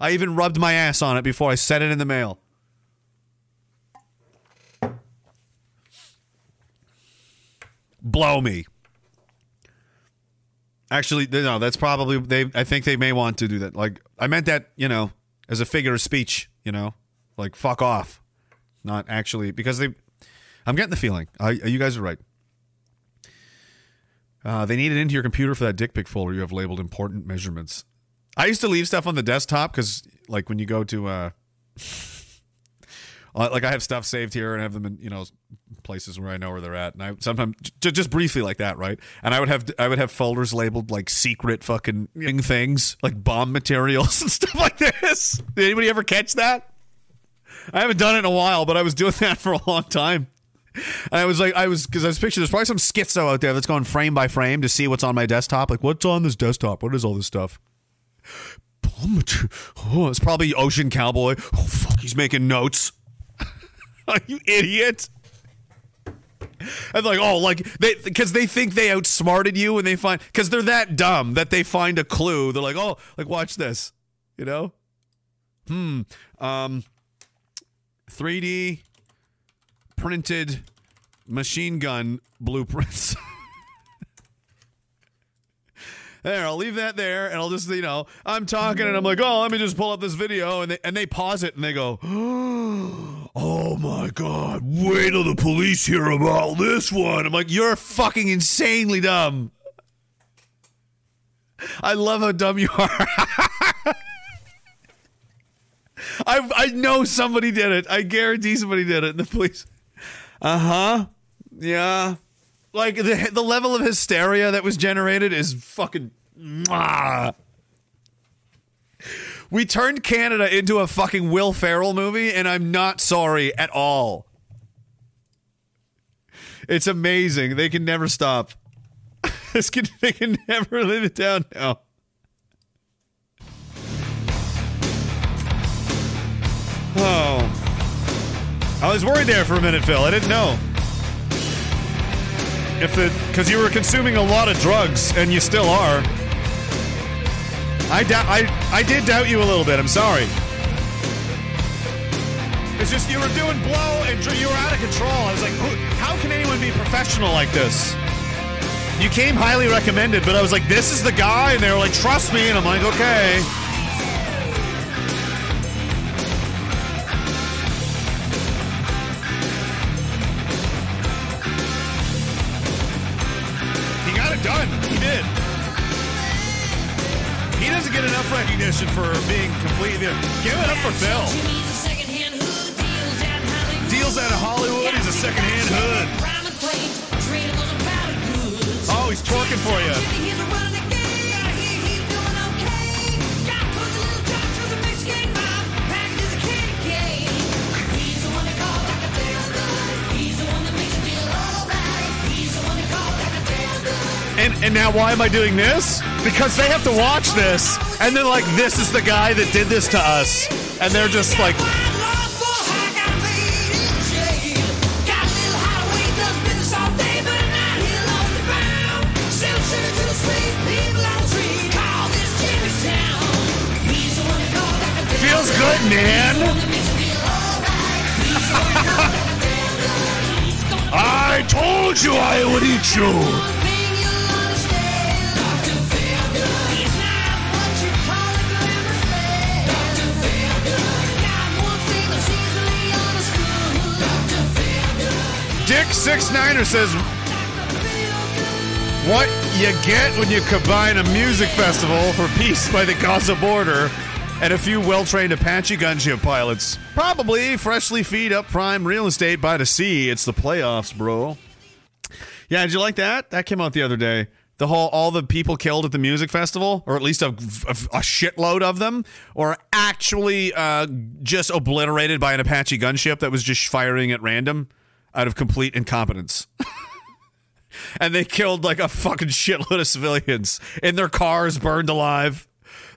I even rubbed my ass on it before I sent it in the mail. Blow me. Actually, no, that's probably they. I think they may want to do that. Like I meant that, you know, as a figure of speech. You know, like fuck off. Not actually because they. I'm getting the feeling. I, you guys are right. Uh, they need it into your computer for that dick pic folder you have labeled important measurements. I used to leave stuff on the desktop because, like, when you go to, uh, like, I have stuff saved here and have them in, you know, places where I know where they're at, and I sometimes j- just briefly like that, right? And I would have I would have folders labeled like secret fucking things, like bomb materials and stuff like this. Did anybody ever catch that? I haven't done it in a while, but I was doing that for a long time. And I was like, I was because I was picturing there's probably some schizo out there that's going frame by frame to see what's on my desktop. Like, what's on this desktop? What is all this stuff? Oh, it's probably Ocean Cowboy. Oh fuck, he's making notes. you idiot. And like, oh, like they because they think they outsmarted you and they find because they're that dumb that they find a clue. They're like, oh, like watch this, you know. Hmm. Um. 3D printed machine gun blueprints. there, I'll leave that there, and I'll just you know I'm talking, and I'm like, oh, let me just pull up this video, and they and they pause it, and they go, oh my god, wait till the police hear about this one. I'm like, you're fucking insanely dumb. I love how dumb you are. I I know somebody did it. I guarantee somebody did it. And the police. Uh huh. Yeah. Like the the level of hysteria that was generated is fucking. Mwah. We turned Canada into a fucking Will Ferrell movie, and I'm not sorry at all. It's amazing. They can never stop. this can, they can never live it down now. Oh. I was worried there for a minute, Phil. I didn't know. If the because you were consuming a lot of drugs and you still are. I doubt I I did doubt you a little bit. I'm sorry. It's just you were doing blow and you were out of control. I was like, how can anyone be professional like this? You came highly recommended, but I was like, this is the guy, and they were like, trust me, and I'm like, okay. Done. He did. He doesn't get enough recognition for being completely. Give it up for Phil. Deals out of Hollywood. He's a secondhand hood. Oh, he's twerking for you. And now why am I doing this? Because they have to watch this, and then like this is the guy that did this to us, and they're just like, feels good, man. I told you I would eat you. Dick Six Niner says, "What you get when you combine a music festival for peace by the Gaza border and a few well-trained Apache gunship pilots, probably freshly feed up prime real estate by the sea. It's the playoffs, bro." Yeah, did you like that? That came out the other day. The whole all the people killed at the music festival, or at least a, a, a shitload of them, or actually uh, just obliterated by an Apache gunship that was just firing at random out of complete incompetence. and they killed like a fucking shitload of civilians in their cars, burned alive.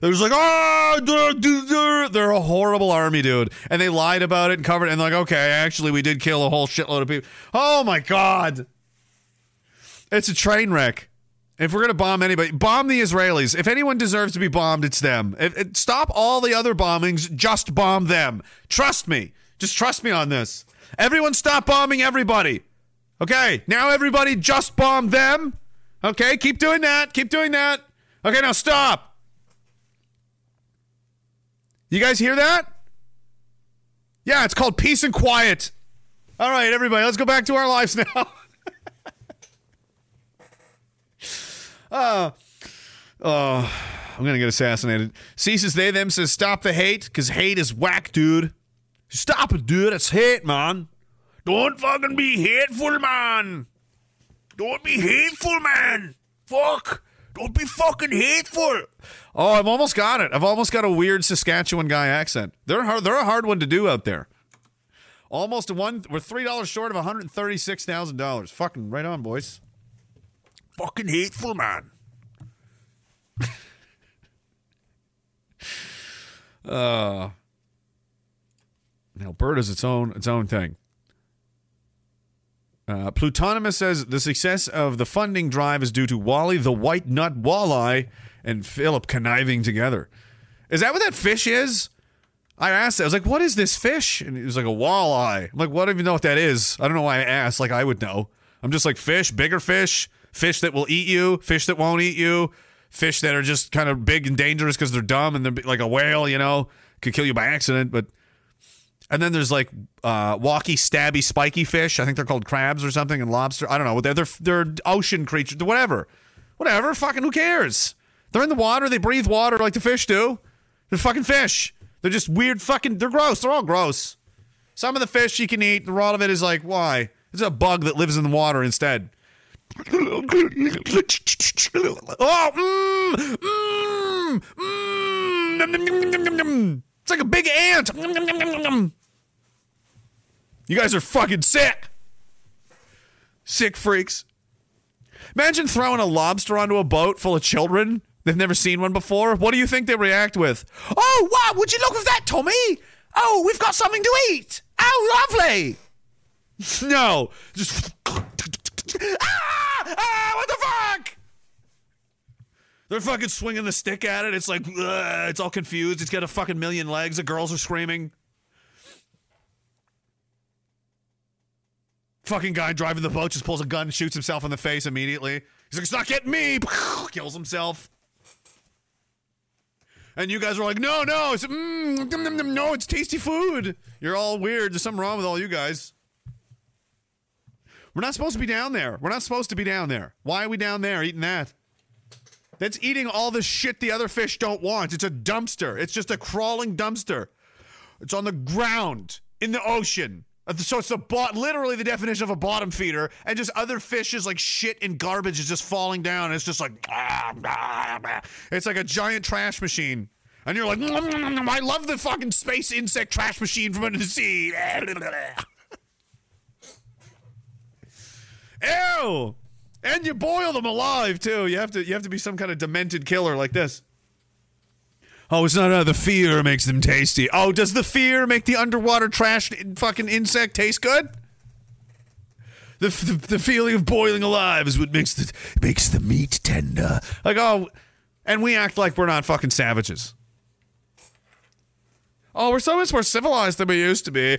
They was like, oh, they're a horrible army, dude. And they lied about it and covered it. And like, okay, actually, we did kill a whole shitload of people. Oh my God. It's a train wreck. If we're to bomb anybody, bomb the Israelis. If anyone deserves to be bombed, it's them. If, stop all the other bombings. Just bomb them. Trust me. Just trust me on this. Everyone stop bombing everybody. Okay, now everybody just bomb them. Okay, keep doing that. Keep doing that. Okay, now stop. You guys hear that? Yeah, it's called peace and quiet. All right, everybody, let's go back to our lives now. uh, oh, I'm going to get assassinated. Ceases they, them says, stop the hate because hate is whack, dude. Stop it, dude. It's hate, man. Don't fucking be hateful, man. Don't be hateful, man. Fuck. Don't be fucking hateful. Oh, I've almost got it. I've almost got a weird Saskatchewan guy accent. They're hard, they're a hard one to do out there. Almost one. We're three dollars short of one hundred thirty-six thousand dollars. Fucking right on, boys. Fucking hateful, man. uh Alberta's its own its own thing. Uh, Plutonymous says the success of the funding drive is due to Wally the White Nut Walleye and Philip conniving together. Is that what that fish is? I asked. I was like, "What is this fish?" And it was like a walleye. I'm like, "What? do you know what that is." I don't know why I asked. Like I would know. I'm just like fish, bigger fish, fish that will eat you, fish that won't eat you, fish that are just kind of big and dangerous because they're dumb and they're like a whale. You know, could kill you by accident, but. And then there's like uh, stabby, spiky fish. I think they're called crabs or something, and lobster. I don't know. They're, they're they're ocean creatures. Whatever, whatever. Fucking who cares? They're in the water. They breathe water like the fish do. They're fucking fish. They're just weird. Fucking. They're gross. They're all gross. Some of the fish you can eat. The lot of it is like why? It's a bug that lives in the water instead. Oh, mmm, mmm, mmm. It's like a big ant. Nom, nom, nom, nom, nom. You guys are fucking sick. Sick freaks. Imagine throwing a lobster onto a boat full of children. They've never seen one before. What do you think they react with? Oh, wow, would you look at that, Tommy? Oh, we've got something to eat. oh, lovely. No, just ah, ah, what the fuck? They're fucking swinging the stick at it. It's like ugh, it's all confused. It's got a fucking million legs. The girls are screaming. Fucking guy driving the boat just pulls a gun, shoots himself in the face immediately. He's like, "It's not getting me!" Kills himself. And you guys are like, "No, no, it's mm, num, num, num, no, it's tasty food." You're all weird. There's something wrong with all you guys. We're not supposed to be down there. We're not supposed to be down there. Why are we down there eating that? That's eating all the shit the other fish don't want. It's a dumpster. It's just a crawling dumpster. It's on the ground in the ocean. Uh, So it's the bot, literally the definition of a bottom feeder, and just other fishes like shit and garbage is just falling down. And it's just like ah, ah, ah. it's like a giant trash machine, and you're like, "Mm, mm, mm, mm, I love the fucking space insect trash machine from under the sea. Ew! And you boil them alive too. You have to you have to be some kind of demented killer like this. Oh, it's not uh, the fear makes them tasty. Oh, does the fear make the underwater trash fucking insect taste good? The, the, the feeling of boiling alive is what makes the makes the meat tender. Like oh, and we act like we're not fucking savages. Oh, we're so much more civilized than we used to be.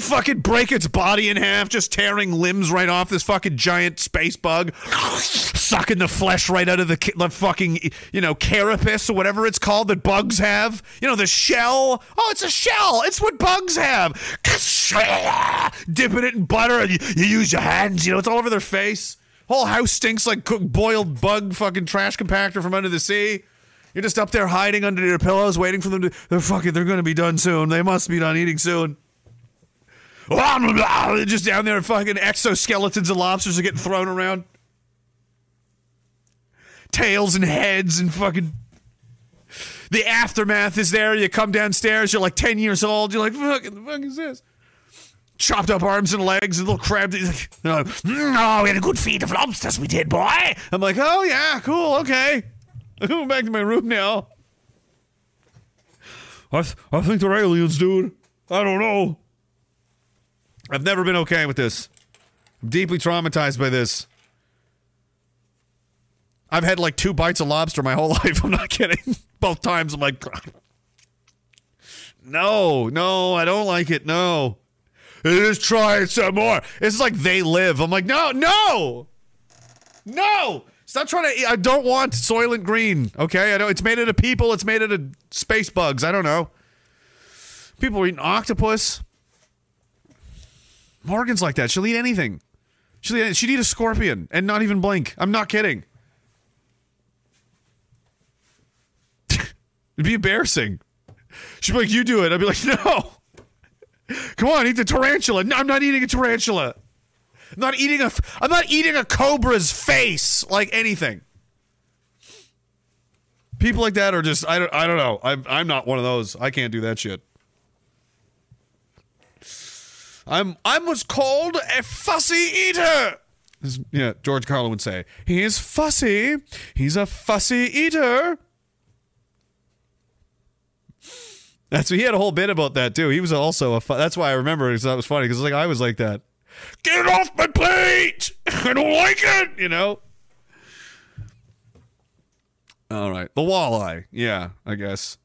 Fucking break its body in half, just tearing limbs right off this fucking giant space bug, sucking the flesh right out of the, the fucking, you know, carapace or whatever it's called that bugs have. You know, the shell. Oh, it's a shell. It's what bugs have. Dipping it in butter and you, you use your hands, you know, it's all over their face. Whole house stinks like cooked boiled bug fucking trash compactor from under the sea. You're just up there hiding under your pillows, waiting for them to. They're fucking. They're gonna be done soon. They must be done eating soon. Just down there, fucking exoskeletons of lobsters are getting thrown around. Tails and heads and fucking. The aftermath is there. You come downstairs. You're like ten years old. You're like, fucking, the fuck is this? Chopped up arms and legs and little crab. They're like, "Mm, oh, we had a good feed of lobsters. We did, boy. I'm like, oh yeah, cool, okay. I'm going back to my room now. I, th- I think they're aliens, dude. I don't know. I've never been okay with this. I'm deeply traumatized by this. I've had like two bites of lobster my whole life. I'm not kidding. Both times I'm like, no, no, I don't like it. No. Just try it some more. It's like they live. I'm like, no, no, no. Stop trying to. I don't want Soylent Green. Okay, I know it's made out of people. It's made out of space bugs. I don't know. People are eating octopus. Morgan's like that. She'll eat anything. She'll eat, she'd eat a scorpion and not even blink. I'm not kidding. It'd be embarrassing. She'd be like, "You do it." I'd be like, "No." Come on, eat the tarantula. No, I'm not eating a tarantula. I'm not eating a. I'm not eating a cobra's face like anything. People like that are just. I don't. I don't know. I'm. I'm not one of those. I can't do that shit. I'm. I'm what's called a fussy eater. This- Yeah, George Carlin would say he is fussy. He's a fussy eater. That's he had a whole bit about that too. He was also a. Fu- that's why I remember because that was funny because like I was like that. Get it off my plate! I don't like it. You know. All right, the walleye. Yeah, I guess.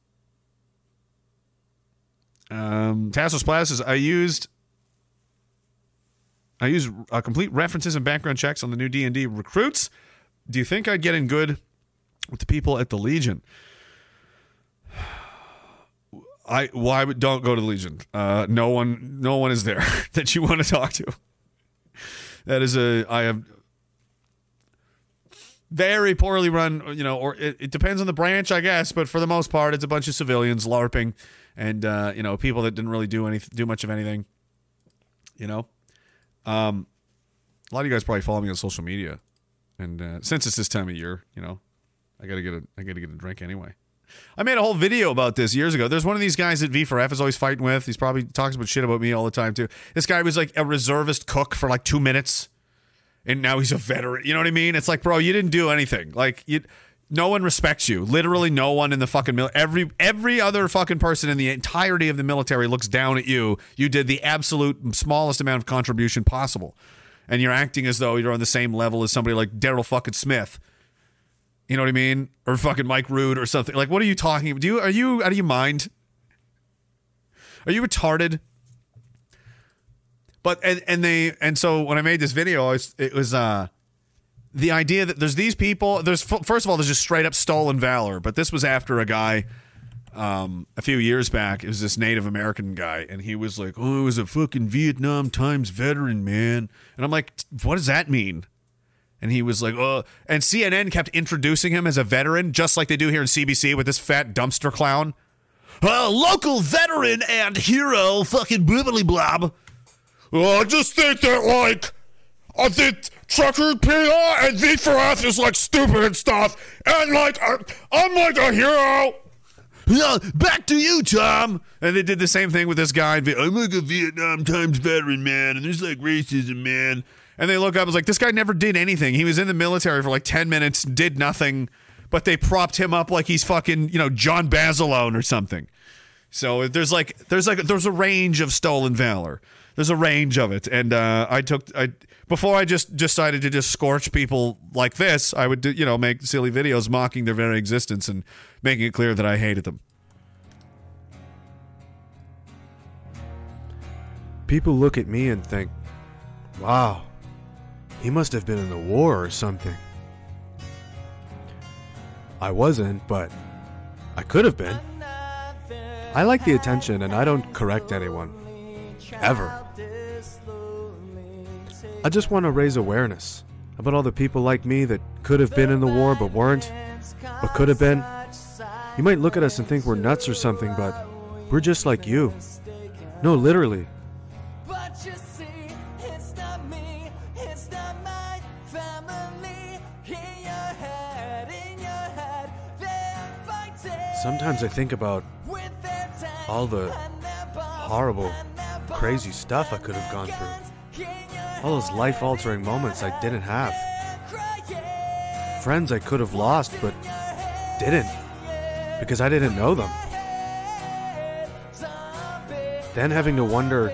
Um, Tassos Plus I used. I use uh, complete references and background checks on the new D and D recruits. Do you think I'd get in good with the people at the Legion? I why would don't go to the Legion. Uh, no one, no one is there that you want to talk to. That is a I have very poorly run. You know, or it, it depends on the branch, I guess. But for the most part, it's a bunch of civilians larping, and uh, you know, people that didn't really do any do much of anything. You know, um, a lot of you guys probably follow me on social media, and uh, since it's this time of year, you know, I gotta get a I gotta get a drink anyway. I made a whole video about this years ago. There's one of these guys that V4F is always fighting with. He's probably talks about shit about me all the time too. This guy was like a reservist cook for like two minutes, and now he's a veteran. You know what I mean? It's like, bro, you didn't do anything. Like you, No one respects you. Literally, no one in the fucking mil- every every other fucking person in the entirety of the military looks down at you. You did the absolute smallest amount of contribution possible, and you're acting as though you're on the same level as somebody like Daryl fucking Smith. You know what I mean? Or fucking Mike Rude or something. Like, what are you talking about? Do you are you out of your mind? Are you retarded? But and and they and so when I made this video, I was, it was uh the idea that there's these people. There's first of all, there's just straight up stolen valor. But this was after a guy um, a few years back. It was this Native American guy, and he was like, "Oh, I was a fucking Vietnam times veteran, man." And I'm like, "What does that mean?" And he was like, "Oh," and CNN kept introducing him as a veteran, just like they do here in CBC with this fat dumpster clown. A local veteran and hero, fucking blibbly blob. Oh, I just think that like I think trucker PR and V4F is like stupid and stuff. And like, uh, I'm like a hero. Yeah, back to you, Tom. And they did the same thing with this guy. I'm like a Vietnam times veteran, man. And there's like racism, man. And they look up, I was like, this guy never did anything. He was in the military for like 10 minutes, did nothing, but they propped him up like he's fucking, you know, John Basilone or something. So there's like, there's like, there's a range of stolen valor. There's a range of it. And uh, I took, I, before I just decided to just scorch people like this, I would do, you know make silly videos mocking their very existence and making it clear that I hated them. People look at me and think, "Wow, he must have been in the war or something." I wasn't, but I could have been. I like the attention and I don't correct anyone. Ever. I just want to raise awareness about all the people like me that could have been in the war but weren't, but could have been. You might look at us and think we're nuts or something, but we're just like you. No, literally. Sometimes I think about all the horrible, crazy stuff I could have gone through. All those life altering moments I didn't have. Friends I could have lost, but didn't. Because I didn't know them. Then having to wonder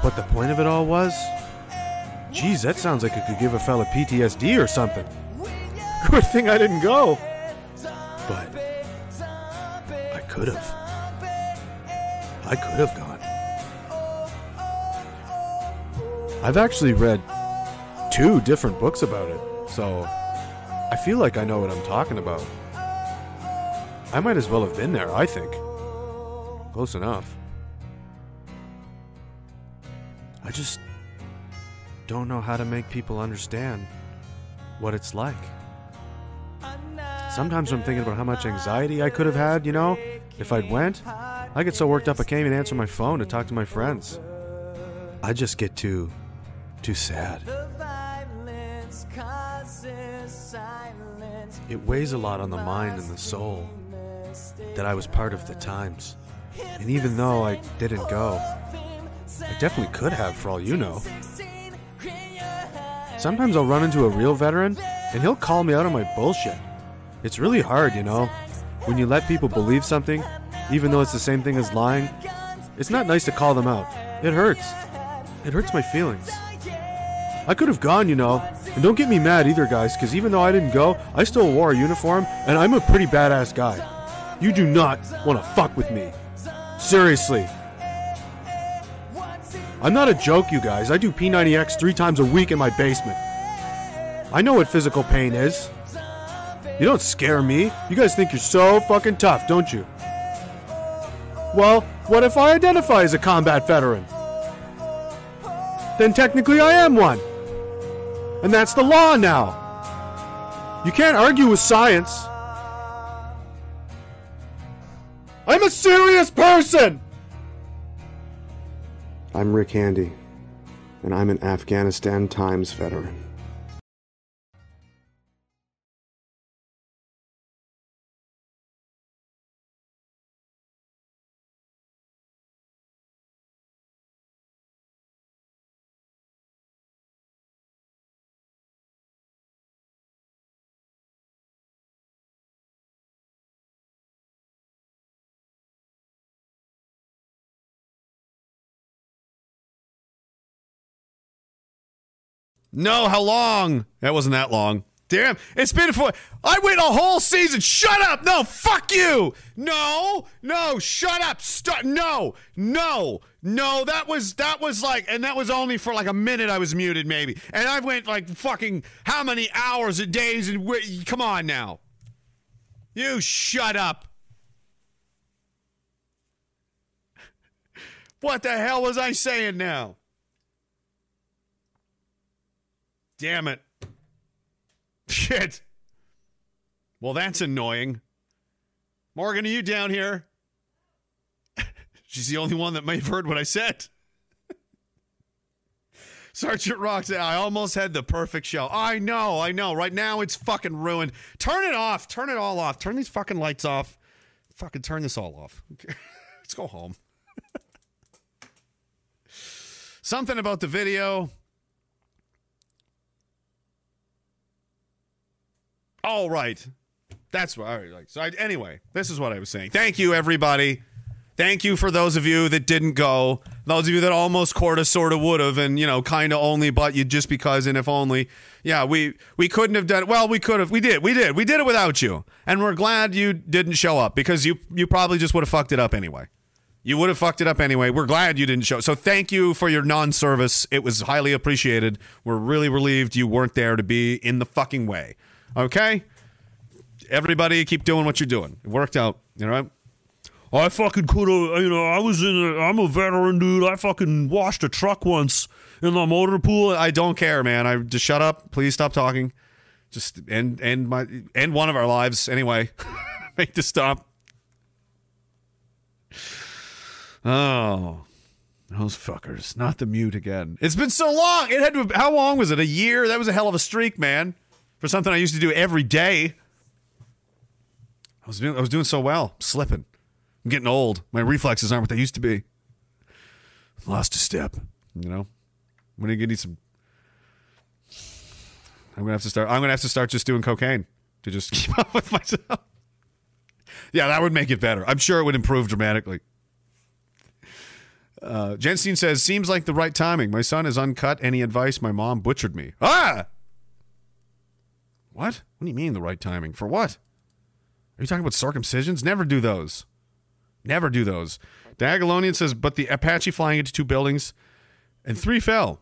what the point of it all was? Geez, that sounds like it could give a fella PTSD or something. Good thing I didn't go. But I could have. I could have gone. I've actually read two different books about it, so I feel like I know what I'm talking about. I might as well have been there, I think. Close enough. I just don't know how to make people understand what it's like. Sometimes I'm thinking about how much anxiety I could have had, you know, if I'd went. I get so worked up I can't even answer my phone to talk to my friends. I just get too too sad. It weighs a lot on the mind and the soul that I was part of the times. And even though I didn't go, I definitely could have, for all you know. Sometimes I'll run into a real veteran and he'll call me out on my bullshit. It's really hard, you know, when you let people believe something, even though it's the same thing as lying. It's not nice to call them out. It hurts. It hurts my feelings. I could have gone, you know. And don't get me mad either, guys, because even though I didn't go, I still wore a uniform, and I'm a pretty badass guy. You do not want to fuck with me. Seriously. I'm not a joke, you guys. I do P90X three times a week in my basement. I know what physical pain is. You don't scare me. You guys think you're so fucking tough, don't you? Well, what if I identify as a combat veteran? Then technically I am one. And that's the law now. You can't argue with science. I'm a serious person! I'm Rick Handy, and I'm an Afghanistan Times veteran. No, how long? That wasn't that long. Damn, it's been for. I went a whole season. Shut up. No, fuck you. No, no, shut up. Stop. No, no, no. That was that was like, and that was only for like a minute. I was muted, maybe, and I went like fucking how many hours and days and come on now. You shut up. What the hell was I saying now? Damn it. Shit. Well, that's annoying. Morgan, are you down here? She's the only one that may have heard what I said. Sergeant Rock said, I almost had the perfect show. I know, I know. Right now it's fucking ruined. Turn it off. Turn it all off. Turn these fucking lights off. Fucking turn this all off. Let's go home. Something about the video. All right. That's right. Like, so I, anyway, this is what I was saying. Thank you, everybody. Thank you for those of you that didn't go. Those of you that almost us, sort of would have, and you know, kind of only, but you just because and if only. Yeah, we we couldn't have done. Well, we could have. We did. We did. We did it without you, and we're glad you didn't show up because you you probably just would have fucked it up anyway. You would have fucked it up anyway. We're glad you didn't show. So thank you for your non-service. It was highly appreciated. We're really relieved you weren't there to be in the fucking way. Okay? Everybody keep doing what you're doing. It worked out, you know? I fucking could have, you know, I was in a, I'm a veteran, dude. I fucking washed a truck once in the motor pool. I don't care, man. I just shut up. Please stop talking. Just end, end my, end one of our lives anyway. Make this stop. Oh, those fuckers. Not the mute again. It's been so long. It had to, how long was it? A year? That was a hell of a streak, man. For something I used to do every day. I was doing, I was doing so well. slipping. I'm getting old. My reflexes aren't what they used to be. Lost a step, you know? I'm gonna need some I'm gonna have to start I'm gonna have to start just doing cocaine to just keep up with myself. Yeah, that would make it better. I'm sure it would improve dramatically. Uh, Jenstein says, seems like the right timing. My son is uncut. Any advice? My mom butchered me. Ah! What? What do you mean the right timing? For what? Are you talking about circumcisions? Never do those. Never do those. Diagolonian says, but the Apache flying into two buildings and three fell.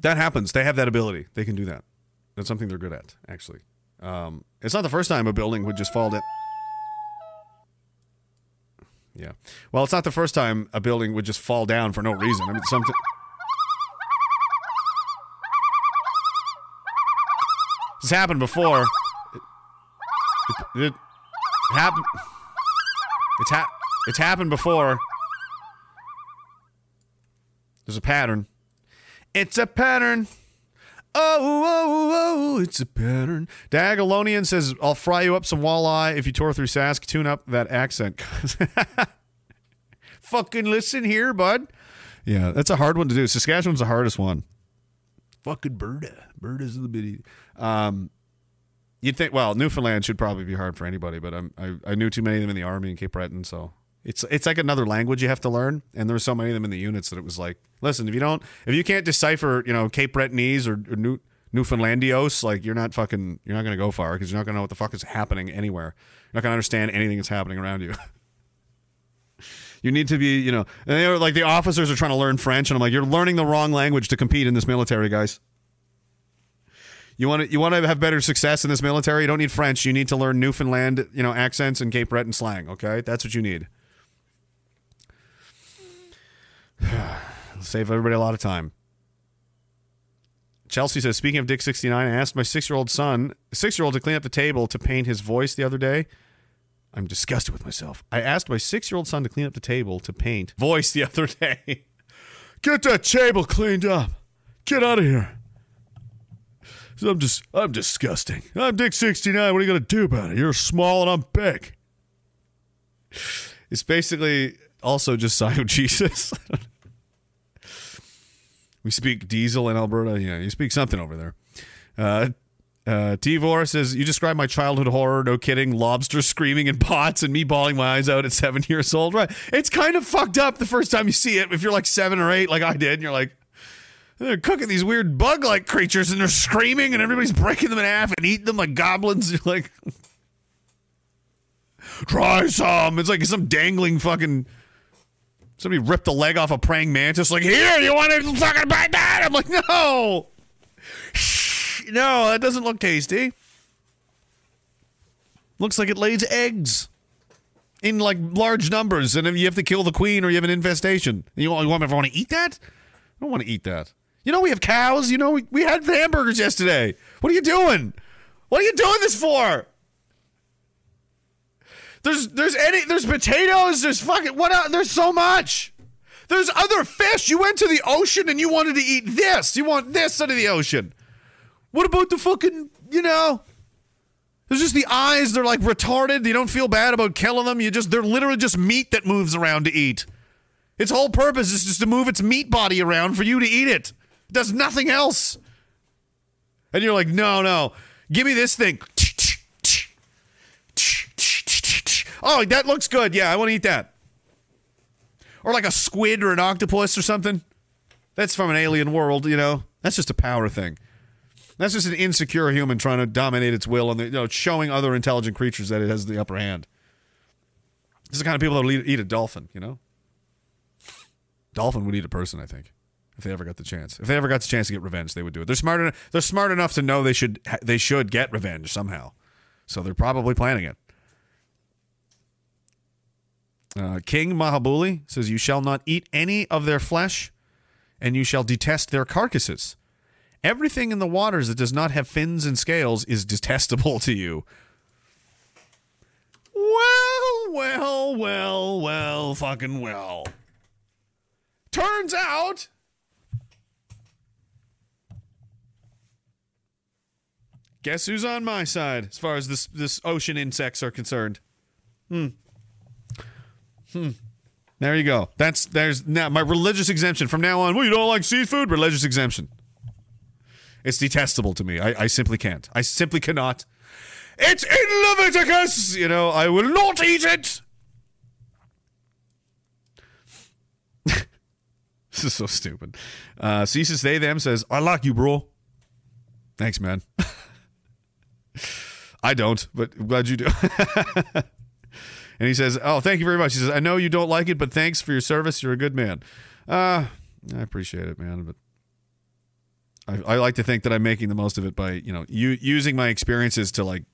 That happens. They have that ability. They can do that. That's something they're good at, actually. Um, it's not the first time a building would just fall down. Yeah. Well, it's not the first time a building would just fall down for no reason. I mean, something. This happened before. It, it, it happened. It's ha- It's happened before. There's a pattern. It's a pattern. Oh, oh, oh, oh, oh it's a pattern. Diagolonian says, I'll fry you up some walleye if you tore through Sask. Tune up that accent. Fucking listen here, bud. Yeah, that's a hard one to do. Saskatchewan's the hardest one. Fucking Berta. Berta's the bitty. Um, you'd think, well, Newfoundland should probably be hard for anybody, but I'm, I, I knew too many of them in the Army in Cape Breton, so it's it's like another language you have to learn, and there were so many of them in the units that it was like, listen, if you don't, if you can't decipher, you know, Cape Bretonese or, or New, Newfoundlandios, like you're not fucking, you're not gonna go far because you're not gonna know what the fuck is happening anywhere. You're not gonna understand anything that's happening around you. you need to be, you know, and they were like the officers are trying to learn French, and I'm like, you're learning the wrong language to compete in this military, guys. You want to you want to have better success in this military. You don't need French. You need to learn Newfoundland, you know, accents and Cape Breton slang. Okay, that's what you need. Save everybody a lot of time. Chelsea says, speaking of Dick 69, I asked my six year old son, six year old, to clean up the table to paint his voice the other day. I'm disgusted with myself. I asked my six year old son to clean up the table to paint voice the other day. Get that table cleaned up. Get out of here. So I'm just, I'm disgusting. I'm Dick 69. What are you going to do about it? You're small and I'm big. It's basically also just sign of Jesus. we speak diesel in Alberta. Yeah, you speak something over there. Uh, uh, Tivor says, You describe my childhood horror, no kidding. Lobster screaming in pots and me bawling my eyes out at seven years old. Right. It's kind of fucked up the first time you see it. If you're like seven or eight, like I did, and you're like, They're cooking these weird bug-like creatures, and they're screaming, and everybody's breaking them in half and eating them like goblins. You're like, try some. It's like some dangling fucking. Somebody ripped the leg off a praying mantis. Like, here, you want to fucking bite that? I'm like, no, no, that doesn't look tasty. Looks like it lays eggs in like large numbers, and you have to kill the queen or you have an infestation. You want, you want everyone to eat that? I don't want to eat that. You know we have cows. You know we, we had hamburgers yesterday. What are you doing? What are you doing this for? There's there's any there's potatoes. There's fucking what? el- There's so much. There's other fish. You went to the ocean and you wanted to eat this. You want this out of the ocean. What about the fucking you know? There's just the eyes. They're like retarded. You don't feel bad about killing them. You just they're literally just meat that moves around to eat. Its whole purpose is just to move its meat body around for you to eat it. Does nothing else. And you're like, no, no, give me this thing. Oh, that looks good. Yeah, I want to eat that. Or like a squid or an octopus or something. That's from an alien world, you know. That's just a power thing. That's just an insecure human trying to dominate its will and you know showing other intelligent creatures that it has the upper hand. This is the kind of people that eat, eat a dolphin, you know. Dolphin would eat a person, I think, if they ever got the chance. If they ever got the chance to get revenge, they would do it. They're smart enough. They're smart enough to know they should they should get revenge somehow, so they're probably planning it. Uh, King Mahabuli says, "You shall not eat any of their flesh, and you shall detest their carcasses. Everything in the waters that does not have fins and scales is detestable to you." Well, well, well, well, fucking well. Turns out. Guess who's on my side as far as this this ocean insects are concerned? Hmm. Hmm. There you go. That's there's now my religious exemption from now on. Well, you don't like seafood? Religious exemption. It's detestable to me. I, I simply can't. I simply cannot. It's in Leviticus. You know, I will not eat it. this is so stupid. Uh, Ceases they them says, "I like you, bro." Thanks, man. I don't, but I'm glad you do. and he says, "Oh, thank you very much." He says, "I know you don't like it, but thanks for your service. You're a good man." Uh, I appreciate it, man, but I, I like to think that I'm making the most of it by you know u- using my experiences to like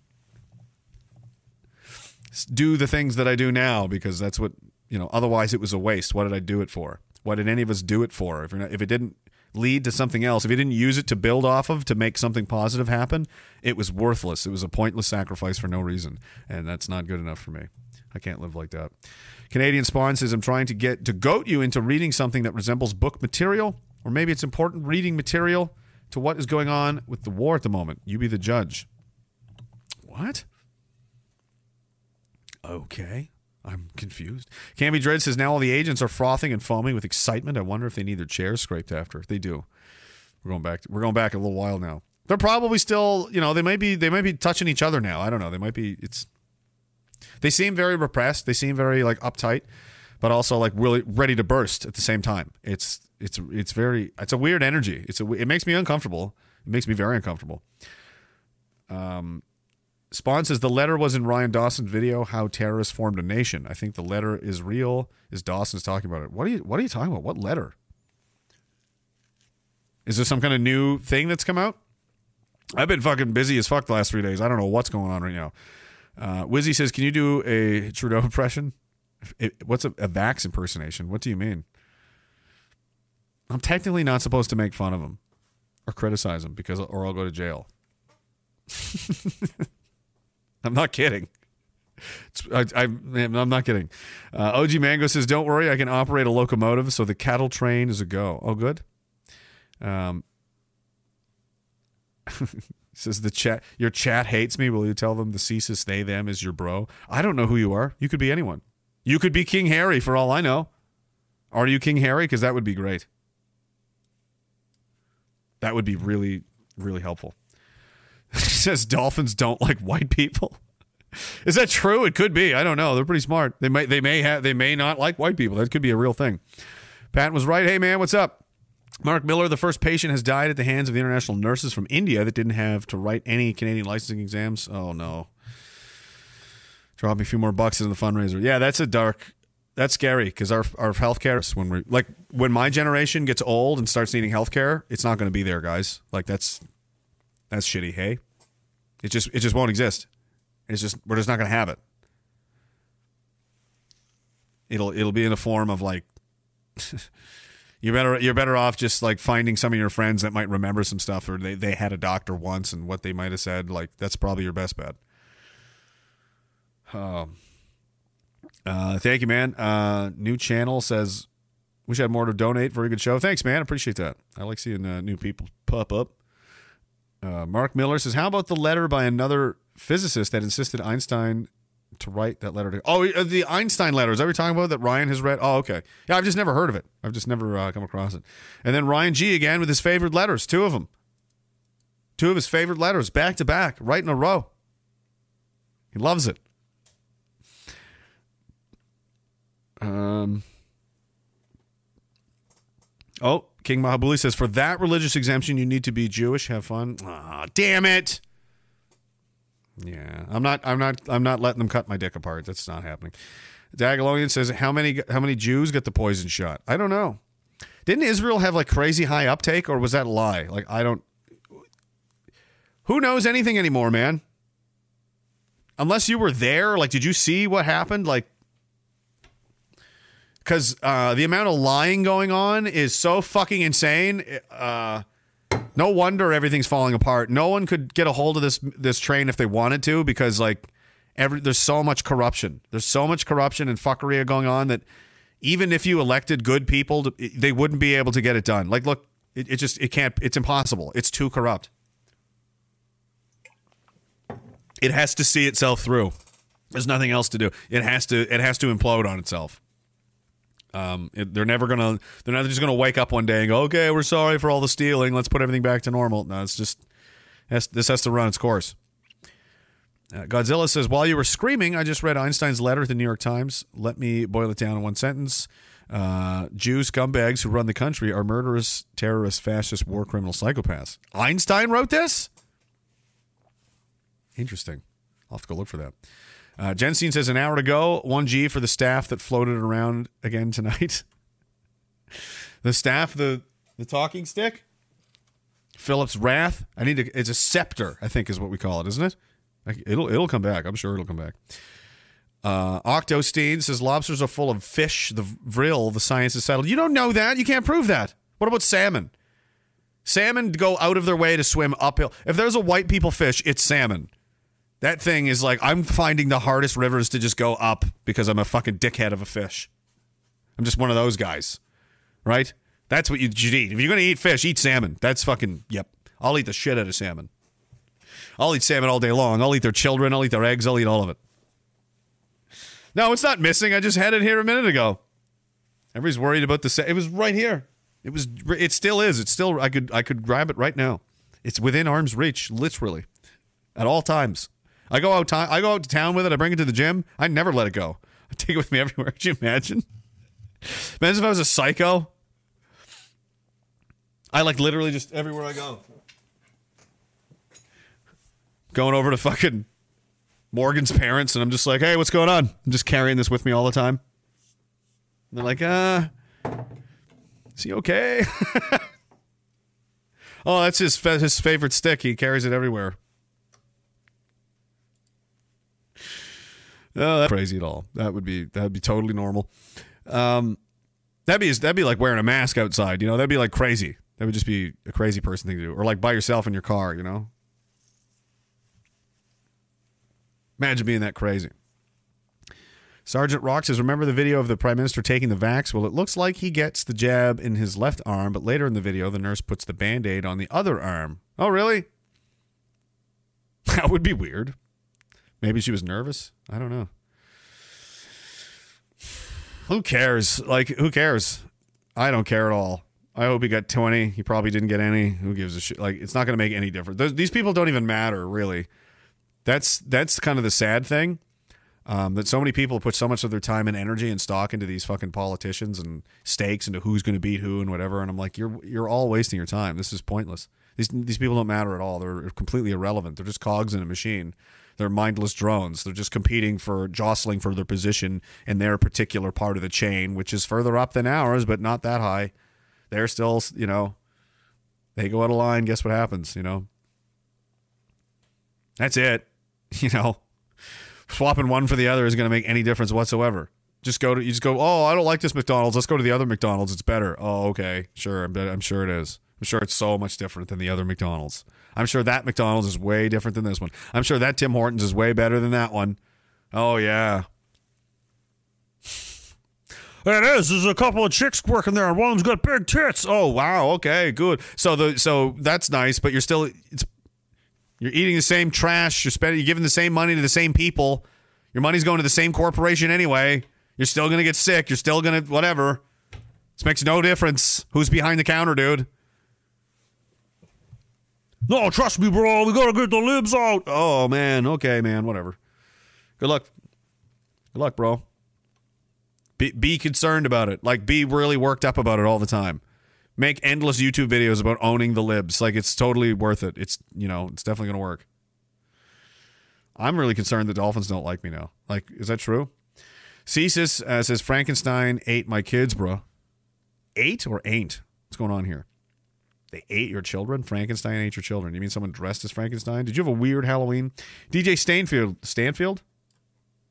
do the things that I do now because that's what you know. Otherwise, it was a waste. What did I do it for? What did any of us do it for? If not, if it didn't lead to something else, if you didn't use it to build off of to make something positive happen, it was worthless. It was a pointless sacrifice for no reason, and that's not good enough for me. I can't live like that. Canadian Spawn says, I'm trying to get to goat you into reading something that resembles book material, or maybe it's important reading material to what is going on with the war at the moment. You be the judge. What? Okay. I'm confused. Camby Dread says now all the agents are frothing and foaming with excitement. I wonder if they need their chairs scraped after. They do. We're going back. We're going back a little while now. They're probably still, you know, they might be they might be touching each other now. I don't know. They might be. It's. They seem very repressed. They seem very like uptight, but also like really ready to burst at the same time. It's it's it's very it's a weird energy. It's a it makes me uncomfortable. It makes me very uncomfortable. Um, Spawn says the letter was in Ryan Dawson's video, "How Terrorists Formed a Nation." I think the letter is real. Is Dawson's talking about it? What are you What are you talking about? What letter? Is there some kind of new thing that's come out? I've been fucking busy as fuck the last three days. I don't know what's going on right now. Uh, Wizzy says, "Can you do a Trudeau impression? It, what's a, a Vax impersonation? What do you mean?" I'm technically not supposed to make fun of him or criticize him because, or I'll go to jail. I'm not kidding. I, I'm not kidding. Uh, OG Mango says, "Don't worry, I can operate a locomotive, so the cattle train is a go." Oh, good. Um, says the chat. Your chat hates me. Will you tell them the ceases they them is your bro? I don't know who you are. You could be anyone. You could be King Harry for all I know. Are you King Harry? Because that would be great. That would be really, really helpful. says dolphins don't like white people. Is that true? It could be. I don't know. They're pretty smart. They might they may have they may not like white people. That could be a real thing. Pat was right. Hey man, what's up? Mark Miller, the first patient, has died at the hands of the international nurses from India that didn't have to write any Canadian licensing exams. Oh no. Drop me a few more bucks in the fundraiser. Yeah, that's a dark. That's scary because our our healthcare when we like when my generation gets old and starts needing healthcare, it's not going to be there, guys. Like that's that's shitty. Hey, it just it just won't exist. It's just we're just not going to have it. It'll it'll be in the form of like you're better you're better off just like finding some of your friends that might remember some stuff or they, they had a doctor once and what they might have said like that's probably your best bet um, uh, thank you man uh, new channel says wish I had more to donate very good show thanks man appreciate that I like seeing uh, new people pop up uh, Mark Miller says how about the letter by another physicist that insisted Einstein to write that letter to. Oh, uh, the Einstein letter. Is that what you're talking about that Ryan has read? Oh, okay. Yeah, I've just never heard of it. I've just never uh, come across it. And then Ryan G again with his favorite letters, two of them. Two of his favorite letters back to back, right in a row. He loves it. Um. Oh, King Mahabuli says for that religious exemption, you need to be Jewish. Have fun. Ah, damn it. Yeah, I'm not. I'm not. I'm not letting them cut my dick apart. That's not happening. Diagolonian says, "How many? How many Jews get the poison shot? I don't know. Didn't Israel have like crazy high uptake, or was that a lie? Like I don't. Who knows anything anymore, man? Unless you were there, like, did you see what happened? Like, because uh, the amount of lying going on is so fucking insane. Uh, no wonder everything's falling apart. No one could get a hold of this this train if they wanted to because like every there's so much corruption. There's so much corruption and fuckery going on that even if you elected good people, to, they wouldn't be able to get it done. Like, look, it, it just it can't. It's impossible. It's too corrupt. It has to see itself through. There's nothing else to do. It has to. It has to implode on itself. Um, it, they're never gonna. They're not just gonna wake up one day and go, "Okay, we're sorry for all the stealing. Let's put everything back to normal." No, it's just this has to run its course. Uh, Godzilla says, "While you were screaming, I just read Einstein's letter to the New York Times. Let me boil it down in one sentence: uh, Jews, scumbags who run the country, are murderous, terrorists, fascist, war criminal, psychopaths." Einstein wrote this. Interesting. I'll have to go look for that. Uh, Jensine says an hour to go. One G for the staff that floated around again tonight. the staff, the the talking stick. Philip's wrath. I need to. It's a scepter. I think is what we call it, isn't it? It'll it'll come back. I'm sure it'll come back. Uh, Octostein says lobsters are full of fish. The vril, the science is settled. You don't know that. You can't prove that. What about salmon? Salmon go out of their way to swim uphill. If there's a white people fish, it's salmon. That thing is like I'm finding the hardest rivers to just go up because I'm a fucking dickhead of a fish. I'm just one of those guys, right? That's what you should eat. If you're gonna eat fish, eat salmon. That's fucking yep. I'll eat the shit out of salmon. I'll eat salmon all day long. I'll eat their children. I'll eat their eggs. I'll eat all of it. No, it's not missing. I just had it here a minute ago. Everybody's worried about the. Sa- it was right here. It was. It still is. It's still. I could. I could grab it right now. It's within arm's reach, literally, at all times. I go out. I go out to town with it. I bring it to the gym. I never let it go. I take it with me everywhere. Could you imagine? Imagine if I was a psycho. I like literally just everywhere I go. Going over to fucking Morgan's parents, and I'm just like, "Hey, what's going on?" I'm just carrying this with me all the time. And they're like, "Uh, is he okay?" oh, that's his his favorite stick. He carries it everywhere. Oh, that's crazy at all. That would be that would be totally normal. Um, that'd be that'd be like wearing a mask outside. You know, that'd be like crazy. That would just be a crazy person thing to do, or like by yourself in your car. You know, imagine being that crazy. Sergeant Rock says, "Remember the video of the prime minister taking the vax? Well, it looks like he gets the jab in his left arm, but later in the video, the nurse puts the band aid on the other arm. Oh, really? That would be weird." Maybe she was nervous. I don't know. Who cares? Like, who cares? I don't care at all. I hope he got 20. He probably didn't get any. Who gives a shit? Like, it's not going to make any difference. Those, these people don't even matter, really. That's that's kind of the sad thing. Um, that so many people put so much of their time and energy and stock into these fucking politicians and stakes into who's going to beat who and whatever. And I'm like, you're you're all wasting your time. This is pointless. These these people don't matter at all. They're completely irrelevant. They're just cogs in a machine. They're mindless drones. They're just competing for jostling for their position in their particular part of the chain, which is further up than ours, but not that high. They're still, you know, they go out of line. Guess what happens? You know, that's it. You know, swapping one for the other is going to make any difference whatsoever. Just go to you just go. Oh, I don't like this McDonald's. Let's go to the other McDonald's. It's better. Oh, okay, sure. I'm, I'm sure it is. I'm sure it's so much different than the other McDonald's. I'm sure that McDonald's is way different than this one. I'm sure that Tim Hortons is way better than that one. Oh yeah. It is. There's a couple of chicks working there, and one of them's got big tits. Oh wow. Okay, good. So the so that's nice, but you're still it's you're eating the same trash. You're spending. You're giving the same money to the same people. Your money's going to the same corporation anyway. You're still gonna get sick. You're still gonna whatever. This makes no difference. Who's behind the counter, dude? No, trust me, bro. We gotta get the libs out. Oh man. Okay, man. Whatever. Good luck. Good luck, bro. Be, be concerned about it. Like, be really worked up about it all the time make endless YouTube videos about owning the libs. Like it's totally worth it. It's you know it's definitely gonna work. I'm really concerned the Dolphins don't like me now. Like, is that true? Cesis uh, says Frankenstein ate my kids, bro. Ate or ain't? What's going on here? They ate your children. Frankenstein ate your children. You mean someone dressed as Frankenstein? Did you have a weird Halloween? DJ Stainfield, Stanfield. Is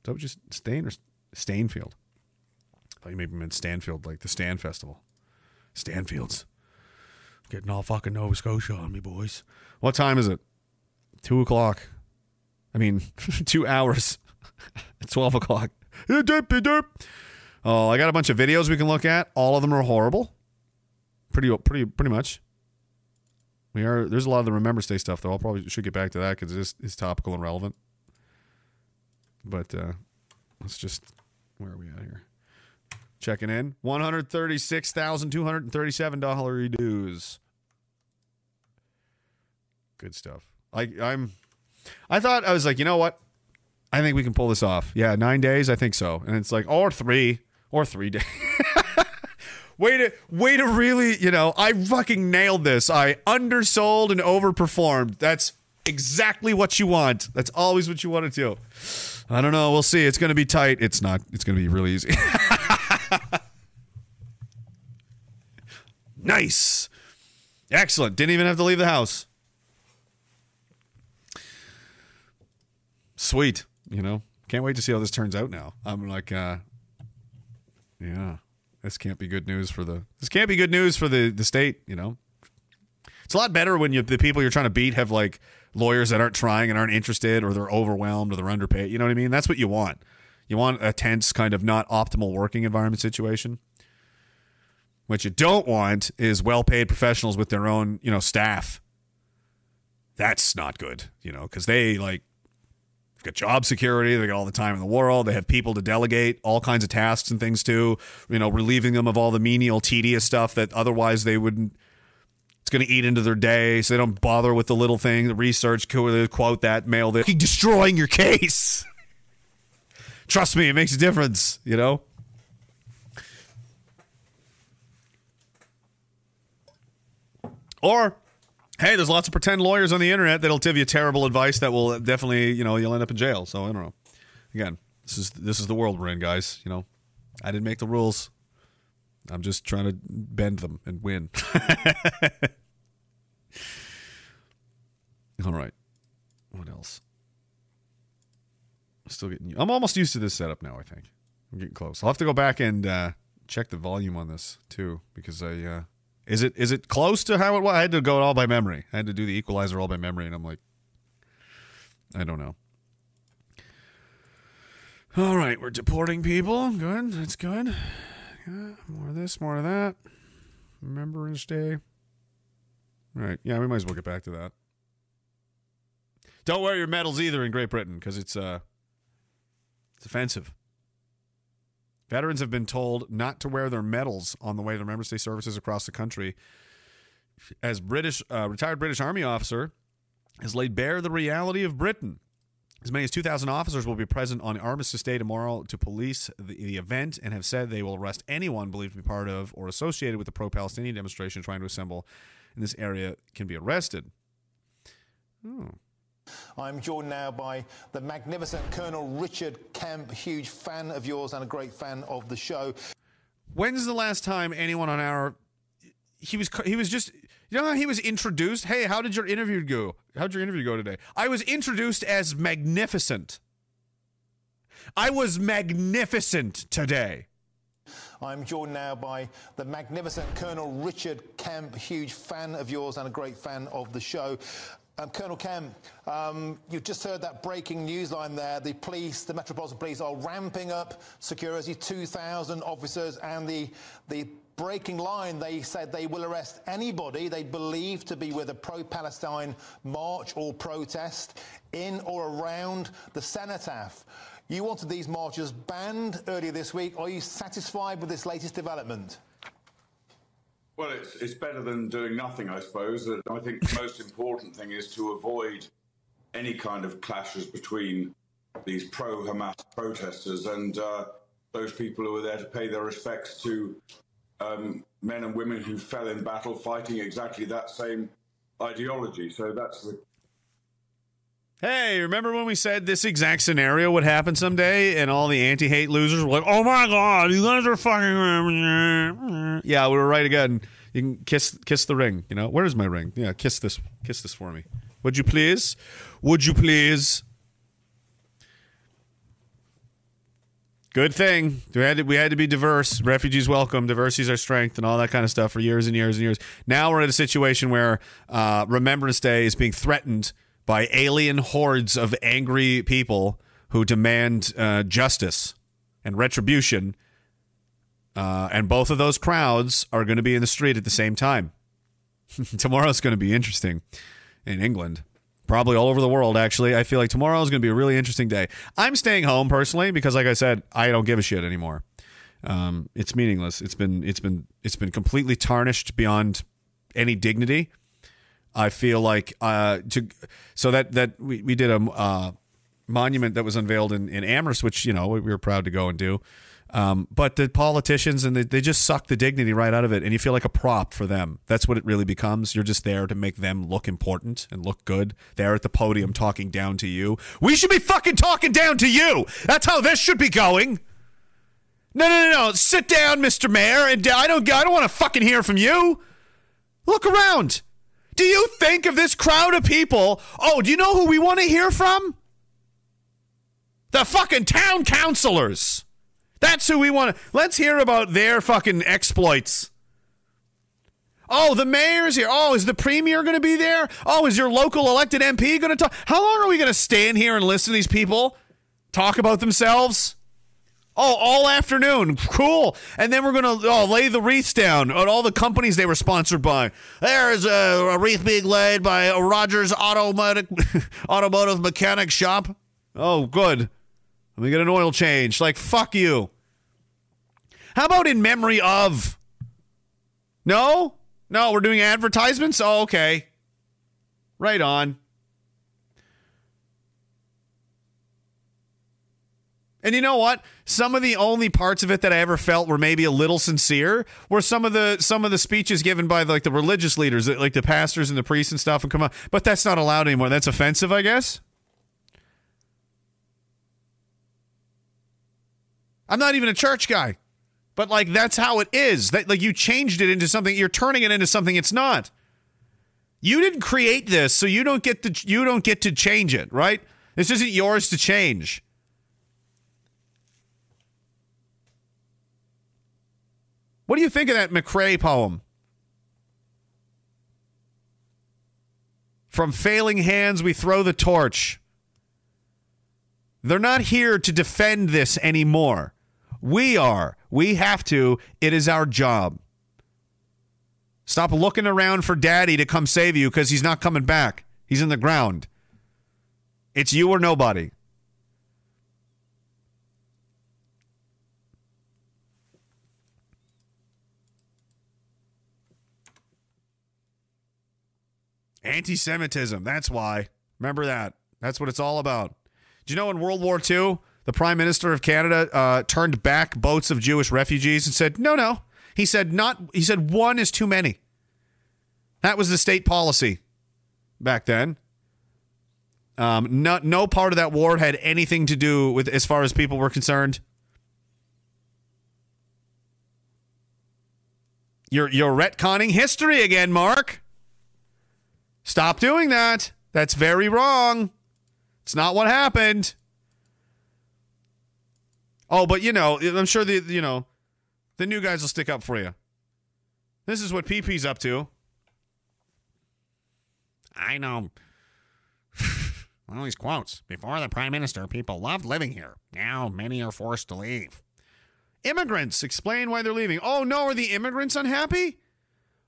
that what you Stain or Stainfield? I thought you maybe meant Stanfield, like the Stan Festival. Stanfields. Getting all fucking Nova Scotia on me, boys. What time is it? Two o'clock. I mean, two hours. 12 o'clock. Oh, I got a bunch of videos we can look at. All of them are horrible. Pretty, pretty, pretty much. We are. There's a lot of the Remembrance Day stuff, though. I'll probably should get back to that because it is, is topical and relevant. But uh, let's just. Where are we at here? checking in. $136,237 dues. Good stuff. I, I'm, I thought, I was like, you know what? I think we can pull this off. Yeah, nine days, I think so. And it's like, or three, or three days. Way to, way to really, you know, I fucking nailed this. I undersold and overperformed. That's exactly what you want. That's always what you want to do. I don't know. We'll see. It's going to be tight. It's not. It's going to be really easy. nice. Excellent. Didn't even have to leave the house. Sweet. You know, can't wait to see how this turns out now. I'm like, uh, yeah, this can't be good news for the, this can't be good news for the, the state, you know? It's a lot better when you, the people you're trying to beat have like lawyers that aren't trying and aren't interested or they're overwhelmed or they're underpaid. You know what I mean? That's what you want. You want a tense, kind of not optimal working environment situation. What you don't want is well-paid professionals with their own, you know, staff. That's not good, you know, because they like they've got job security, they got all the time in the world, they have people to delegate all kinds of tasks and things to, you know, relieving them of all the menial, tedious stuff that otherwise they wouldn't. It's going to eat into their day, so they don't bother with the little thing, the research, quote that, mail that, destroying your case. Trust me, it makes a difference, you know? Or, hey, there's lots of pretend lawyers on the internet that'll give you terrible advice that will definitely, you know, you'll end up in jail. So I don't know. Again, this is this is the world we're in, guys. You know, I didn't make the rules. I'm just trying to bend them and win. All right. What else? I'm Still getting. I'm almost used to this setup now. I think I'm getting close. I'll have to go back and uh, check the volume on this too because I uh, is it is it close to how it was? I had to go all by memory. I had to do the equalizer all by memory, and I'm like, I don't know. All right, we're deporting people. Good, that's good. Yeah, more of this, more of that. Remembrance Day. All right, yeah, we might as well get back to that. Don't wear your medals either in Great Britain because it's uh it's offensive. Veterans have been told not to wear their medals on the way to Remembrance Day services across the country. As British uh, retired British Army officer has laid bare the reality of Britain. As many as 2,000 officers will be present on Armistice Day tomorrow to police the, the event and have said they will arrest anyone believed to be part of or associated with the pro Palestinian demonstration trying to assemble in this area can be arrested. Oh. I'm joined now by the magnificent Colonel Richard Kemp, huge fan of yours and a great fan of the show. When's the last time anyone on our he was he was just you know how he was introduced? Hey, how did your interview go? How'd your interview go today? I was introduced as magnificent. I was magnificent today. I'm joined now by the magnificent Colonel Richard Kemp, huge fan of yours and a great fan of the show. Um, Colonel Kemp, um, you've just heard that breaking news line there. The police, the Metropolitan Police, are ramping up security, 2,000 officers, and the the breaking line, they said they will arrest anybody they believe to be with a pro-Palestine march or protest in or around the cenotaph. You wanted these marches banned earlier this week. Are you satisfied with this latest development? Well, it's, it's better than doing nothing, I suppose. I think the most important thing is to avoid any kind of clashes between these pro Hamas protesters and uh, those people who are there to pay their respects to um, men and women who fell in battle fighting exactly that same ideology. So that's the Hey, remember when we said this exact scenario would happen someday and all the anti hate losers were like, oh my God, you guys are fucking. Yeah, we were right again. You can kiss kiss the ring. You know, where's my ring? Yeah, kiss this kiss this for me. Would you please? Would you please? Good thing we had to, we had to be diverse. Refugees welcome. Diversity is our strength, and all that kind of stuff for years and years and years. Now we're in a situation where uh, Remembrance Day is being threatened by alien hordes of angry people who demand uh, justice and retribution. Uh, and both of those crowds are going to be in the street at the same time. Tomorrow's going to be interesting in England. Probably all over the world, actually. I feel like tomorrow is going to be a really interesting day. I'm staying home personally because, like I said, I don't give a shit anymore. Um, it's meaningless. It's been it's been it's been completely tarnished beyond any dignity. I feel like uh, to so that that we, we did a uh, monument that was unveiled in, in Amherst, which you know we were proud to go and do. Um, but the politicians and they, they just suck the dignity right out of it, and you feel like a prop for them. That's what it really becomes. You're just there to make them look important and look good. They're at the podium talking down to you. We should be fucking talking down to you. That's how this should be going. No, no, no, no. Sit down, Mr. Mayor, and I don't, I don't want to fucking hear from you. Look around. Do you think of this crowd of people? Oh, do you know who we want to hear from? The fucking town councilors. That's who we want to. Let's hear about their fucking exploits. Oh, the mayor's here. Oh, is the premier going to be there? Oh, is your local elected MP going to talk? How long are we going to stand here and listen to these people talk about themselves? Oh, all afternoon. Cool. And then we're going to oh, lay the wreaths down on all the companies they were sponsored by. There's a, a wreath being laid by a Rogers Automotive, Automotive Mechanic Shop. Oh, good. Let me get an oil change. Like, fuck you. How about in memory of? No? No, we're doing advertisements? Oh, okay. Right on. And you know what? Some of the only parts of it that I ever felt were maybe a little sincere were some of the some of the speeches given by like the religious leaders, like the pastors and the priests and stuff. And come on, but that's not allowed anymore. That's offensive, I guess. I'm not even a church guy, but like that's how it is. That like you changed it into something. You're turning it into something it's not. You didn't create this, so you don't get to you don't get to change it, right? This isn't yours to change. What do you think of that McCrae poem? From failing hands, we throw the torch. They're not here to defend this anymore. We are. We have to. It is our job. Stop looking around for daddy to come save you because he's not coming back. He's in the ground. It's you or nobody. Anti Semitism. That's why. Remember that. That's what it's all about. Do you know in World War II, the Prime Minister of Canada uh, turned back boats of Jewish refugees and said, "No, no." He said, "Not." He said, "One is too many." That was the state policy back then. Um, no, no part of that war had anything to do with as far as people were concerned. You're you're retconning history again, Mark. Stop doing that. That's very wrong. It's not what happened. Oh, but you know, I'm sure the you know, the new guys will stick up for you. This is what PP's up to. I know. All these quotes. Before the prime minister, people loved living here. Now many are forced to leave. Immigrants explain why they're leaving. Oh no, are the immigrants unhappy?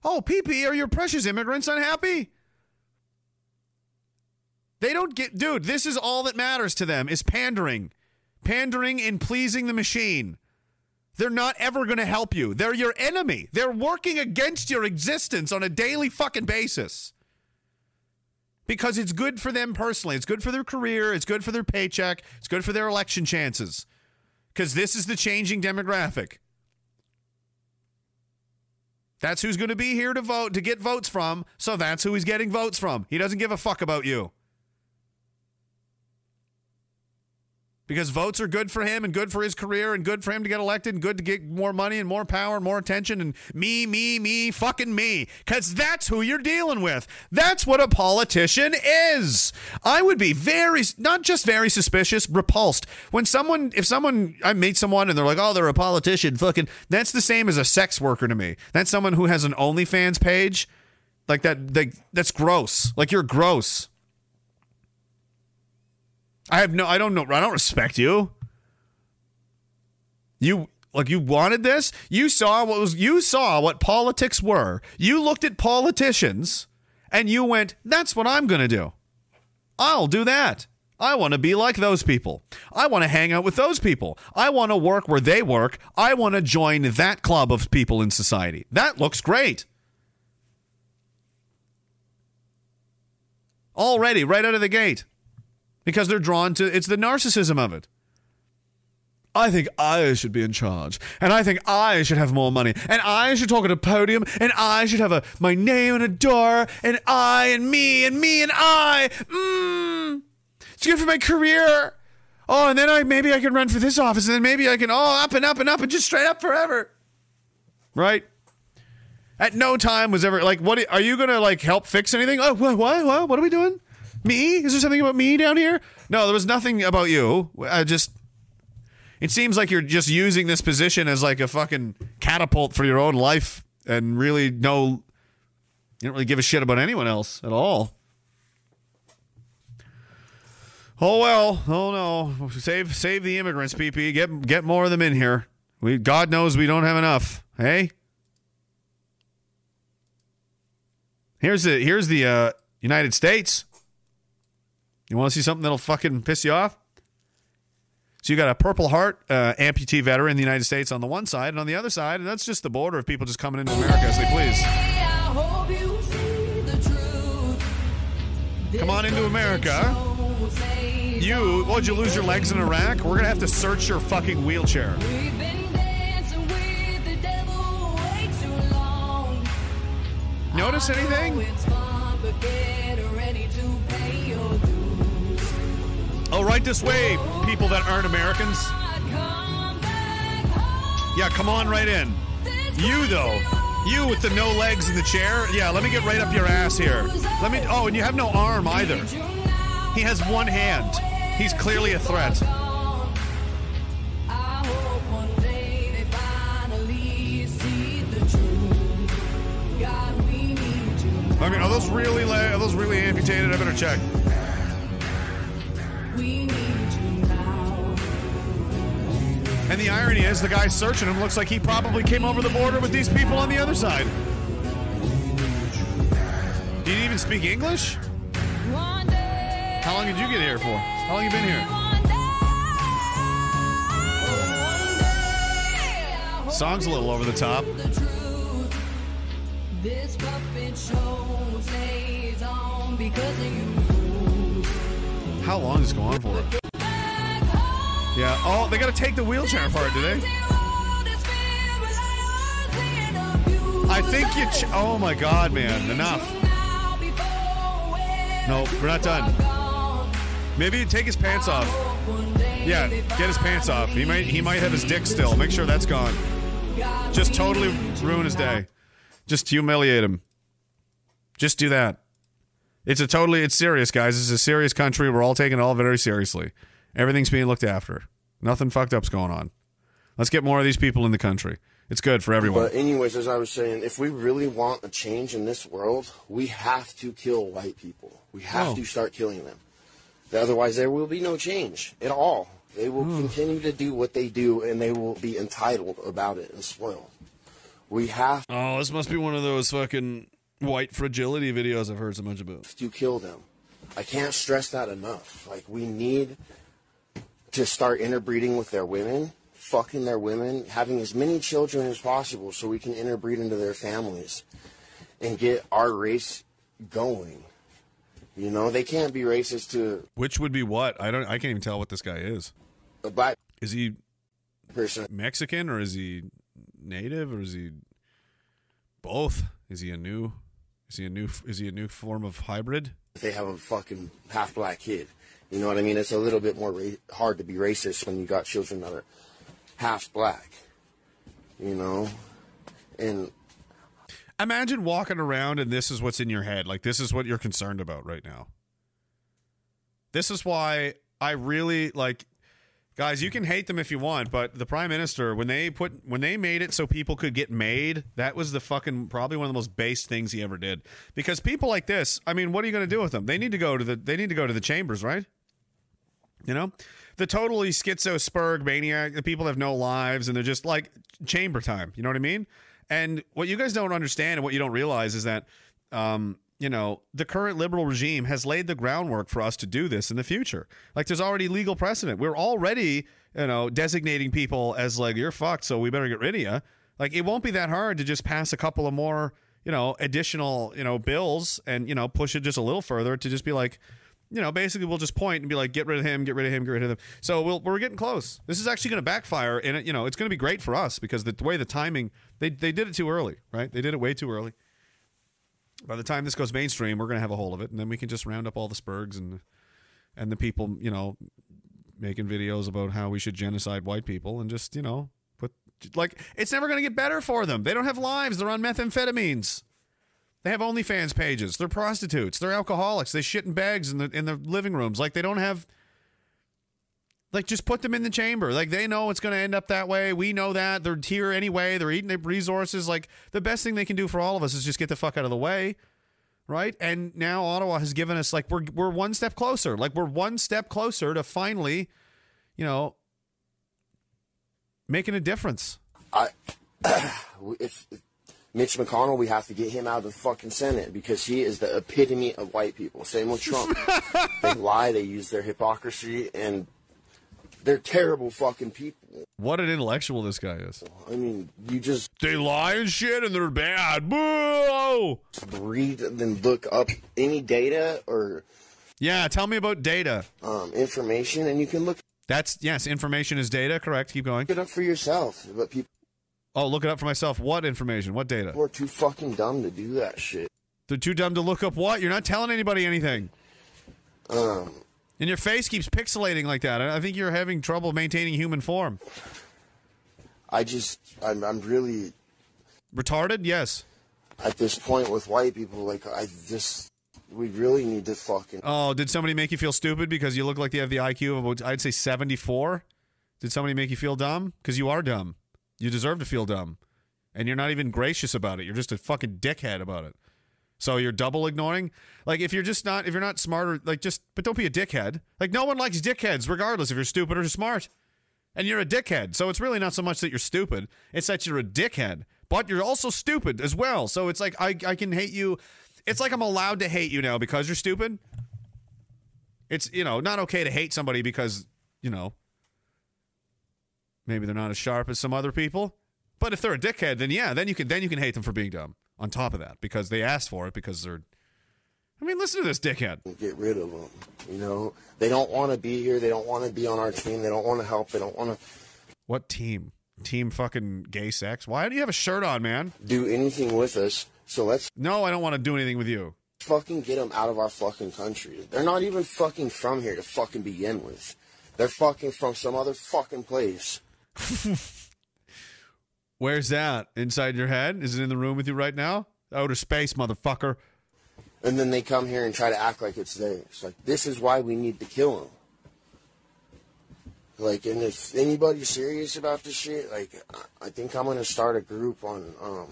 Oh, PP, are your precious immigrants unhappy? They don't get dude, this is all that matters to them is pandering. Pandering and pleasing the machine. They're not ever going to help you. They're your enemy. They're working against your existence on a daily fucking basis. Because it's good for them personally. It's good for their career. It's good for their paycheck. It's good for their election chances. Because this is the changing demographic. That's who's going to be here to vote, to get votes from. So that's who he's getting votes from. He doesn't give a fuck about you. Because votes are good for him and good for his career and good for him to get elected and good to get more money and more power and more attention and me, me, me, fucking me. Because that's who you're dealing with. That's what a politician is. I would be very, not just very suspicious, repulsed. When someone, if someone, I meet someone and they're like, oh, they're a politician, fucking, that's the same as a sex worker to me. That's someone who has an OnlyFans page. Like that, like, that's gross. Like you're gross. I have no I don't know I don't respect you. You like you wanted this? You saw what was you saw what politics were. You looked at politicians and you went, "That's what I'm going to do. I'll do that." I want to be like those people. I want to hang out with those people. I want to work where they work. I want to join that club of people in society. That looks great. Already, right out of the gate because they're drawn to it's the narcissism of it. I think I should be in charge, and I think I should have more money, and I should talk at a podium, and I should have a my name on a door, and I and me and me and I. Mmm, it's good for my career. Oh, and then I maybe I can run for this office, and then maybe I can oh up and up and up and just straight up forever. Right. At no time was ever like, what are you gonna like help fix anything? Oh, what, what, what, what are we doing? Me? Is there something about me down here? No, there was nothing about you. I just. It seems like you're just using this position as like a fucking catapult for your own life and really no. You don't really give a shit about anyone else at all. Oh well, oh no. Save save the immigrants, PP. Get get more of them in here. We God knows we don't have enough. Hey? Here's the here's the uh, United States. You want to see something that'll fucking piss you off? So you got a Purple Heart uh, amputee veteran in the United States on the one side, and on the other side, and that's just the border of people just coming into America as they please. Come on into America. You, what'd you lose your legs in Iraq? We're gonna have to search your fucking wheelchair. Notice anything? Oh, right this way, people that aren't Americans. Yeah, come on right in. You, though. You with the no legs in the chair. Yeah, let me get right up your ass here. Let me. Oh, and you have no arm either. He has one hand. He's clearly a threat. I mean, are those really are those really amputated? I better check. And the irony is, the guy searching him looks like he probably came over the border with these people on the other side. Do you even speak English? How long did you get here for? How long you been here? Song's a little over the top. This puppet show stays on because of you. How long does it go on for? Yeah. Oh, they got to take the wheelchair apart, do they? I think you. Ch- oh my God, man! Enough. No, we're not done. Maybe take his pants off. Yeah, get his pants off. He might. He might have his dick still. Make sure that's gone. Just totally ruin his day. Just humiliate him. Just do that. It's a totally. It's serious, guys. It's a serious country. We're all taking it all very seriously. Everything's being looked after. Nothing fucked up's going on. Let's get more of these people in the country. It's good for everyone. But anyways, as I was saying, if we really want a change in this world, we have to kill white people. We have Oh. to start killing them. Otherwise, there will be no change at all. They will oh. continue to do what they do, and they will be entitled about it and spoiled. We have Oh, this must be one of those fucking white fragility videos I've heard so much about. to kill them. I can't stress that enough. Like, we need to start interbreeding with their women, fucking their women, having as many children as possible so we can interbreed into their families and get our race going. You know, they can't be racist to Which would be what? I don't. I can't even tell what this guy is. a black Is he person. Mexican or is he native or is he both? Is he a new? Is he a new? Is he a new form of hybrid? if They have a fucking half black kid. You know what I mean? It's a little bit more ra- hard to be racist when you got children that are half black. You know? And Imagine walking around and this is what's in your head. Like this is what you're concerned about right now. This is why I really like guys, you can hate them if you want, but the prime minister when they put when they made it so people could get made, that was the fucking probably one of the most base things he ever did. Because people like this, I mean, what are you going to do with them? They need to go to the they need to go to the chambers, right? You know? The totally schizo spurg maniac, the people have no lives and they're just like chamber time. You know what I mean? And what you guys don't understand and what you don't realize is that um, you know, the current liberal regime has laid the groundwork for us to do this in the future. Like there's already legal precedent. We're already, you know, designating people as like you're fucked, so we better get rid of you. Like it won't be that hard to just pass a couple of more, you know, additional, you know, bills and, you know, push it just a little further to just be like, you know, basically we'll just point and be like, get rid of him, get rid of him, get rid of him. So we'll, we're getting close. This is actually going to backfire, and it, you know, it's going to be great for us because the way the timing they they did it too early, right? They did it way too early. By the time this goes mainstream, we're going to have a hold of it, and then we can just round up all the spurgs and and the people, you know, making videos about how we should genocide white people, and just you know, put like it's never going to get better for them. They don't have lives. They're on methamphetamines. They have OnlyFans pages. They're prostitutes. They're alcoholics. They shit in bags in the in the living rooms. Like they don't have. Like just put them in the chamber. Like they know it's going to end up that way. We know that they're here anyway. They're eating the resources. Like the best thing they can do for all of us is just get the fuck out of the way, right? And now Ottawa has given us like we're we're one step closer. Like we're one step closer to finally, you know, making a difference. I, if, if Mitch McConnell, we have to get him out of the fucking Senate because he is the epitome of white people. Same with Trump. they lie, they use their hypocrisy, and they're terrible fucking people. What an intellectual this guy is. I mean, you just They lie and shit, and they're bad. Boo! read and look up any data or Yeah, tell me about data. um, information, and you can look That's yes, information is data. Correct. Keep going. Look it up for yourself. But people Oh, look it up for myself. What information? What data? We're too fucking dumb to do that shit. They're too dumb to look up what? You're not telling anybody anything. Um, And your face keeps pixelating like that. I I think you're having trouble maintaining human form. I just, I'm, I'm really Retarded? Yes. at this point with white people. Like, I just, we really need to fucking. Oh, did somebody make you feel stupid because you look like you have the IQ of I'd say 74? Did somebody make you feel dumb? Because you are dumb. You deserve to feel dumb. And you're not even gracious about it. You're just a fucking dickhead about it. So you're double ignoring? Like if you're just not if you're not smarter, like just but don't be a dickhead. Like no one likes dickheads regardless if you're stupid or smart. And you're a dickhead. So it's really not so much that you're stupid, it's that you're a dickhead. But you're also stupid as well. So it's like I I can hate you. It's like I'm allowed to hate you now because you're stupid. It's, you know, not okay to hate somebody because, you know, maybe they're not as sharp as some other people. But if they're a dickhead, then yeah, then you can then you can hate them for being dumb. On top of that, because they asked for it, because they're I mean, listen to this dickhead. Get rid of them. You know, they don't want to be here. They don't want to be on our team. They don't want to help. They don't want to What team? Team fucking gay sex? Why do you have a shirt on, man? do anything with us. So let's No, I don't want to do anything with you. fucking get them out of our fucking country. They're not even fucking from here to fucking begin with. They're fucking from some other fucking place. Where's that? Inside your head? Is it in the room with you right now? Outer space, motherfucker. And then they come here and try to act like it's theirs. Like, this is why we need to kill them. Like, and if anybody's serious about this shit, like, I- I think I'm gonna start a group on, um,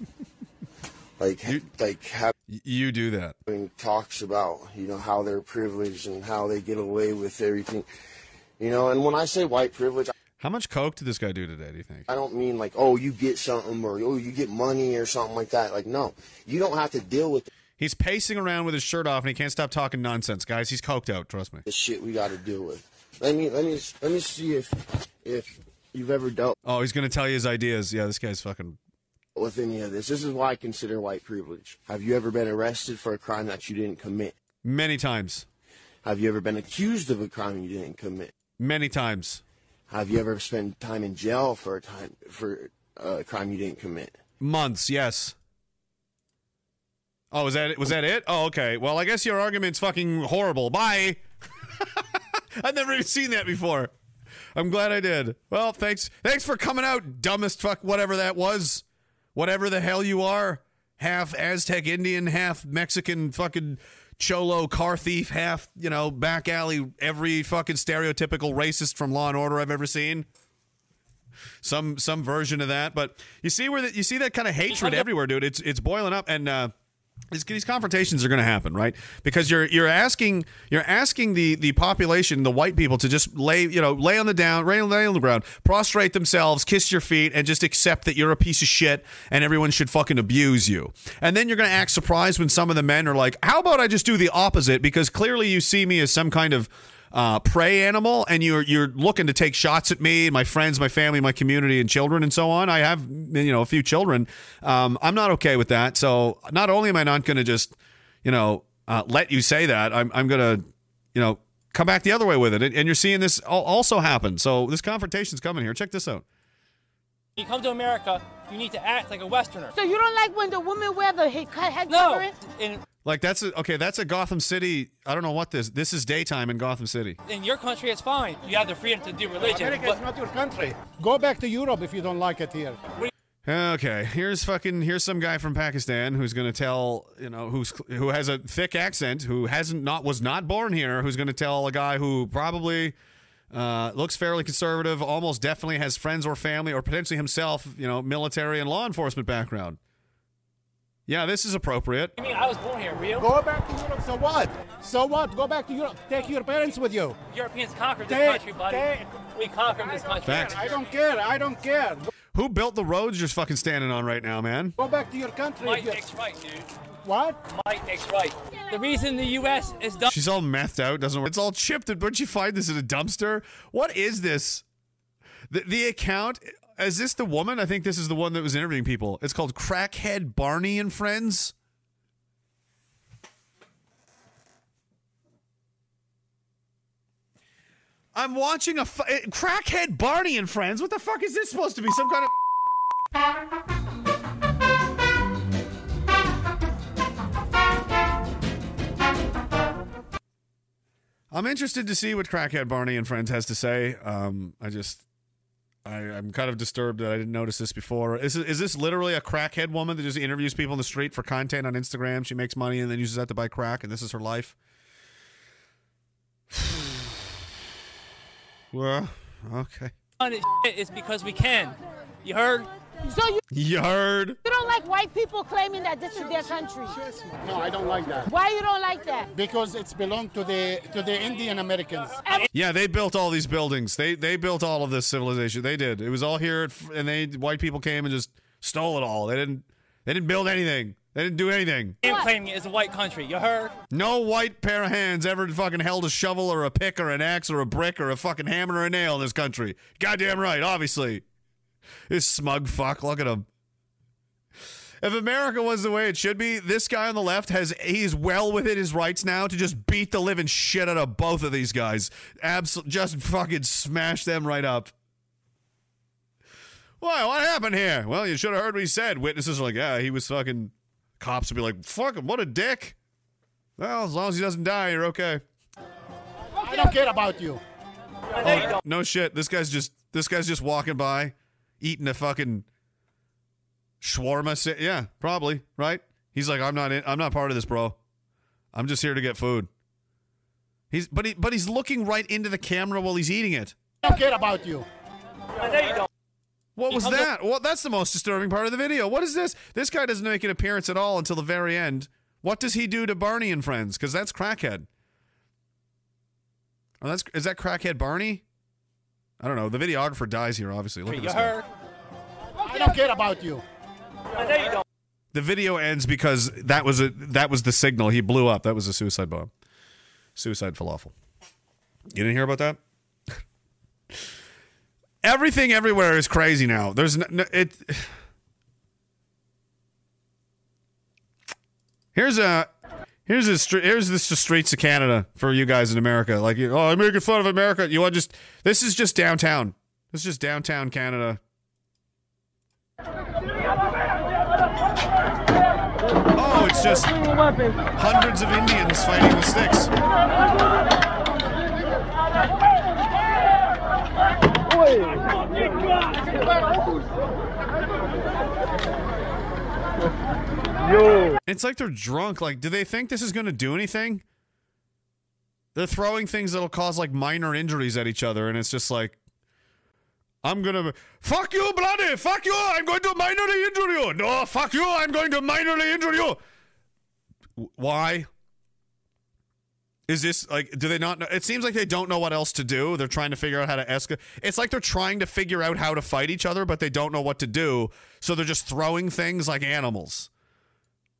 like, like having Y- You do that. talks about, you know, how they're privileged and how they get away with everything. You know, and when I say white privilege, How much coke did this guy do today, do you think? I don't mean like, oh, you get something or oh, you get money or something like that. Like, no, you don't have to deal with He's pacing around with his shirt off and he can't stop talking nonsense, guys. He's coked out, trust me. the shit we got to deal with. Let me let me let me see if if you've ever dealt Oh, he's going to tell you his ideas. Yeah, this guy's fucking. with any of this. This is why I consider white privilege. Have you ever been arrested for a crime that you didn't commit? Many times. Have you ever been accused of a crime you didn't commit? Many times. Have you ever spent time in jail for a time for a crime you didn't commit? Months, yes. Oh, was that it? Was that it? Oh, okay. Well, I guess your argument's fucking horrible. Bye. I've never even seen that before. I'm glad I did. Well, thanks. Thanks for coming out, dumbest fuck, whatever that was. Whatever the hell you are. Half Aztec Indian, half Mexican fucking cholo car thief, half, you know, back alley, every fucking stereotypical racist from Law and Order I've ever seen. Some some version of that. But you see where that you see that kind of hatred everywhere, dude. It's it's boiling up and uh these confrontations are going to happen, right? Because you're you're asking you're asking the the population, the white people, to just lay you know lay on the down, lay, lay on the ground, prostrate themselves, kiss your feet, and just accept that you're a piece of shit and everyone should fucking abuse you. And then you're going to act surprised when some of the men are like, "How about I just do the opposite?" Because clearly you see me as some kind of uh, prey animal, and you're you're looking to take shots at me, my friends, my family, my community, and children, and so on. I have you know a few children. Um, I'm not okay with that. So not only am I not going to just you know uh, let you say that, I'm I'm going to you know come back the other way with it. And and you're seeing this also happen. So this confrontation's coming here. Check this out. You come to America, you need to act like a Westerner. So you don't like when the women wear the head, head No, covering? In Like that's a, okay. That's a Gotham City. I don't know what this. This is daytime in Gotham City. in your country, it's fine. You have the freedom to do religion. America but is not your country. Go back to Europe if you don't like it here. Okay, here's fucking here's some guy from Pakistan who's going to tell you know who's who has a thick accent who hasn't not was not born here who's going to tell a guy who probably uh, looks fairly conservative, almost definitely has friends or family or potentially himself, you know, military and law enforcement background. Yeah, this is appropriate. I mean, I was born here, real. Go back to Europe. So what? So what? Go back to Europe. Take your parents with you. Europeans conquered this They- country, buddy. they- we conquered this country. Fact. I don't care. I don't care. Who built the roads you're fucking standing on right now, man? Go back to your country. Might if you- makes right, dude. What? Might makes right. The reason the U.S. is done. She's all methed out, doesn't work. It's all chipped. Don't you find this in a dumpster? What is this? The, the account is this the woman? I think this is the one that was interviewing people. It's called Crackhead Barney and Friends. I'm watching a eh, Crackhead Barney and Friends. What the fuck is this supposed to be? Some kind of I'm interested to see what Crackhead Barney and Friends has to say. Um, I just, I, I'm kind of disturbed that I didn't notice this before. Is, is this literally a crackhead woman that just interviews people in the street for content on Instagram? She makes money and then uses that to buy crack, and this is her life? well, okay. is because we can. You heard? So you, You heard? you don't like white people claiming that this is their country? No, I don't like that. Why you don't like that? Because it's belonged to the to the Indian Americans. Yeah, they built all these buildings. They they built all of this civilization. They did. It was all here, at, and they white people came and just stole it all. They didn't. They didn't build anything. They didn't do anything. I'm claiming it is a white country. You heard? No white pair of hands ever fucking held a shovel or a pick or an axe or a brick or a fucking hammer or a nail in this country. Goddamn right, obviously. This smug fuck, look at him. if America was the way it should be, this guy on the left has he's well within his rights now to just beat the living shit out of both of these guys. Absolutely, just fucking smash them right up. Why? What happened here? Well, you should have heard what he said. Witnesses are like, yeah, he was fucking. Cops would be like, fuck him, what a dick. Well, as long as he doesn't die, you're okay. I don't care about you. Oh, no shit. This guy's just this guy's just walking by, eating a fucking shawarma. sa- Yeah, probably right. He's like, I'm not in. I'm not part of this, bro. I'm just here to get food. He's but he but he's looking right into the camera while he's eating it. I don't care about you. What was that? Well, that's the most disturbing part of the video. What is this? This guy doesn't make an appearance at all until the very end. What does he do to Barney and friends? Because that's crackhead. Oh, that's is that crackhead Barney? I don't know. The videographer dies here. Obviously, look at this. Guy. heard? I don't care about you. I know you don't. The video ends because that was a that was the signal. He blew up. That was a suicide bomb. Suicide falafel. You didn't hear about that? Everything everywhere is crazy now. There's no, no it. Here's a here's stre- here's this the streets of Canada for you guys in America. Like, oh, I'm making fun of America. You want just this is just downtown. This is just downtown Canada. Oh, it's just hundreds of Indians fighting with sticks. It's like they're drunk. Like, do they think this is going to do anything? They're throwing things that'll cause like minor injuries at each other, and it's just like, I'm gonna fuck you, bloody, fuck you. I'm going to minorly injure you. No, fuck you. I'm going to minorly injure you. Why? Is this like? Do they not know? It seems like they don't know what else to do. They're trying to figure out how to escalate. It's like they're trying to figure out how to fight each other, but they don't know what to do. So they're just throwing things like animals.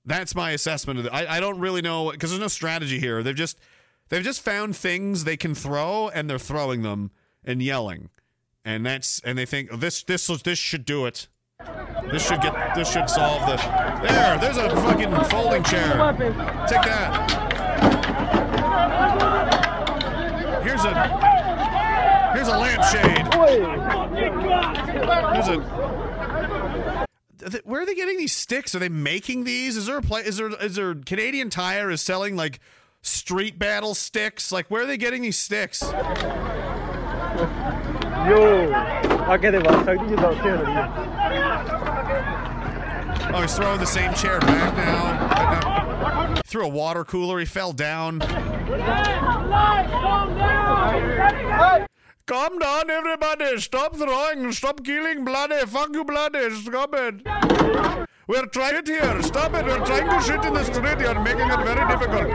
That's my assessment of it. I, I don't really know because there's no strategy here. They've just they've just found things they can throw and they're throwing them and yelling, and that's and they think this this this should do it. This should get this should solve the. There, there's a fucking folding chair. Take that. Here's a here's a lampshade. Here's a th- where are they getting these sticks? Are they making these? Is there a play? Is there is there Canadian Tire is selling like street battle sticks? Like where are they getting these sticks? Yo, Oh, he's throwing the same chair back now. But now- Threw a water cooler. He fell down. Calm down, everybody. Stop throwing. Stop killing bloody. Fuck you, bloody. Stop it. We're trying it here. Stop it. We're trying to shit in the street. You're making it very difficult.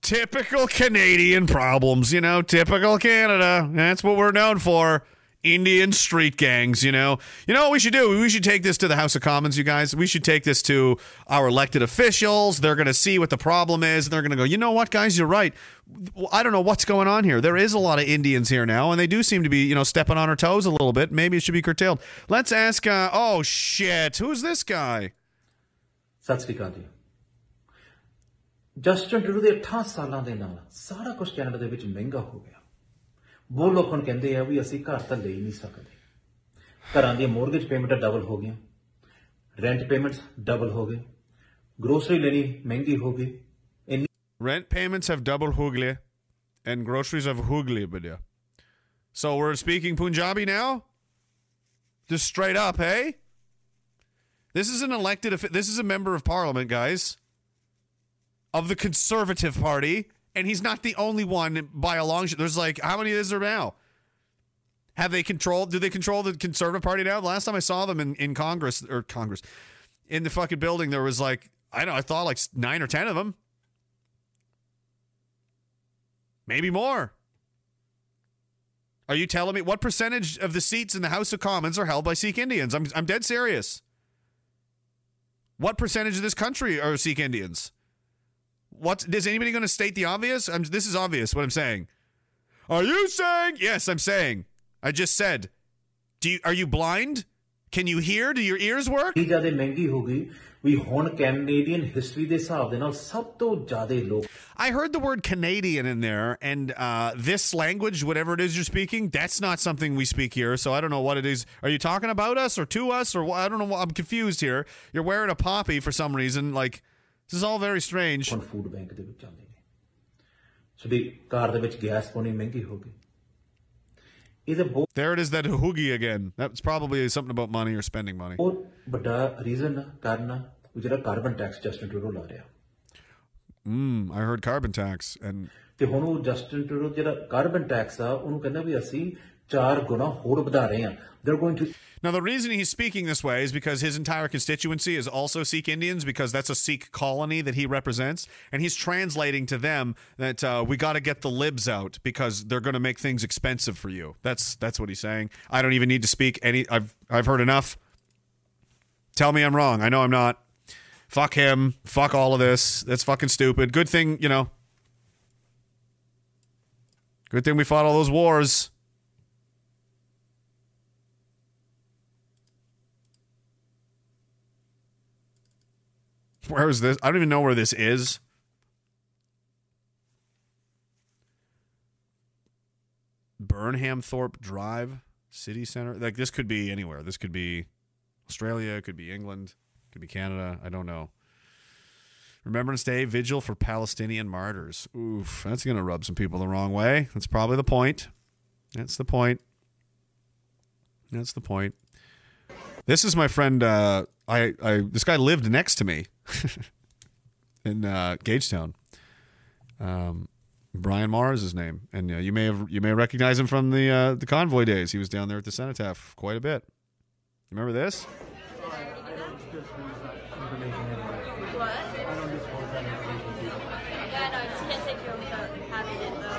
Typical Canadian problems, you know, typical Canada. That's what we're known for. Indian street gangs, you know. You know what we should do? We should take this to the House of Commons, you guys. We should take this to our elected officials. They're going to see what the problem is. And they're going to go, you know what, guys, you're right. Well, I don't know what's going on here. There is a lot of Indians here now, and they do seem to be, you know, stepping on our toes a little bit. Maybe it should be curtailed. Let's ask, uh, oh, shit. Who's this guy? Sat Sri ਅਕਾਲ ਜੀ Justin Trudeau ਦੇ 18 ਸਾਲਾਂ ਦੇ ਨਾਲ ਸਾਰਾ ਕੁਝ Canada ਦੇ ਵਿੱਚ ਮਹਿੰਗਾ ਹੋ ਗਿਆ ਬਹੁਤ ਲੋਕ ਹੁਣ ਕਹਿੰਦੇ ਆ ਵੀ ਅਸੀਂ ਘਰ ਤਾਂ ਲੈ ਹੀ ਨਹੀਂ ਸਕਦੇ ਘਰਾਂ ਦੀਆਂ ਮੋਰਗੇਜ ਪੇਮੈਂਟਾਂ ਡਬਲ ਹੋ ਗਈਆਂ ਰੈਂਟ ਪੇਮੈਂਟਸ ਡਬਲ ਹੋ ਗਏ ਗਰੋਸਰੀ ਲੈਣੀ ਮਹਿੰਗੀ ਹੋ ਗਈ ਇੰਨੀ Rent payments have double hoogle, and groceries have hoogle, but yeah. So we're speaking Punjabi now? Just straight up, hey? This is an elected, offi- this is a member of parliament, guys, of the Conservative Party, and he's not the only one by a long shot. There's like, how many is there now? Have they controlled, do they control the Conservative Party now? The last time I saw them in, in Congress, or Congress, in the fucking building, there was like, I don't I thought like nine or ten of them. Maybe more. Are you telling me what percentage of the seats in the House of Commons are held by Sikh Indians? I'm, I'm dead serious. What percentage of this country are Sikh Indians? What is anybody going to state the obvious? I'm, this is obvious. What I'm saying. Are you saying? Yes, I'm saying. I just said. Do you are you blind? Can you hear? Do your ears work? ਇੰਨੀ ਜ਼ਿਆਦਾ ਮਹਿੰਗੀ ਹੋ ਗਈ ਵੀ ਹੁਣ Canadian history ਦੇ ਹਿਸਾਬ ਦੇ ਨਾਲ ਸਭ ਤੋਂ ਜ਼ਿਆਦਾ ਲੋਕ I heard the word Canadian in there, and uh, this language, whatever it is you're speaking, that's not something we speak here. So I don't know what it is. Are you talking about us or to us or what? I don't know. what- I'm confused here. You're wearing a poppy for some reason. Like this is all very strange. ਹੁਣ food bank ਦੇ ਵਿੱਚ ਆਉਂਦੇ ਨੇ ਤੁਹਾਡੀ ਕਾਰ ਦੇ ਵਿੱਚ gas ਪਾਉਣੀ ਮਹਿੰਗੀ ਹੋ ਗਈ ਇਹਦਾ ਬਹੁਤ There it is, that hoogie again. That's probably something about money or spending money. ਬਹੁਤ ਵੱਡਾ ਰੀਜ਼ਨ ਕਾਰਨ ਆ ਉਹ ਜਿਹੜਾ ਕਾਰਬਨ ਟੈਕਸ ਜਸਟਿਨ ਟਰੂਡੋ ਲਾ ਰਿਹਾ Mm, I heard carbon tax, and ਤੇ ਹੁਣ ਉਹ ਜਸਟਿਨ ਟਰੂਡੋ ਜਿਹੜਾ ਕਾਰਬਨ ਟੈਕਸ ਆ ਉਹਨੂੰ ਕਹਿੰਦਾ ਵੀ ਅਸੀਂ now the reason he's speaking this way is because his entire constituency is also sikh indians because that's a sikh colony that he represents and he's translating to them that uh, we got to get the libs out because they're going to make things expensive for you. That's that's what he's saying. I don't even need to speak any i've i've heard enough. Tell me i'm wrong. I know i'm not. Fuck him. Fuck all of this. That's fucking stupid. Good thing you know. Good thing we fought all those wars. Where is this? I don't even know where this is. Burnhamthorpe Drive, City Center. Like this could be anywhere. This could be Australia, it could be England, it could be Canada. I don't know. Remembrance Day vigil for Palestinian martyrs. Oof, that's going to rub some people the wrong way. That's probably the point. That's the point. That's the point. This is my friend. Uh, I, I this guy lived next to me in uh, Gagetown. Um, Brian Marr is his name, and uh, you may have you may recognize him from the uh, the convoy days. He was down there at the cenotaph quite a bit. Remember this? Yeah, no, I just can't take you without having it though.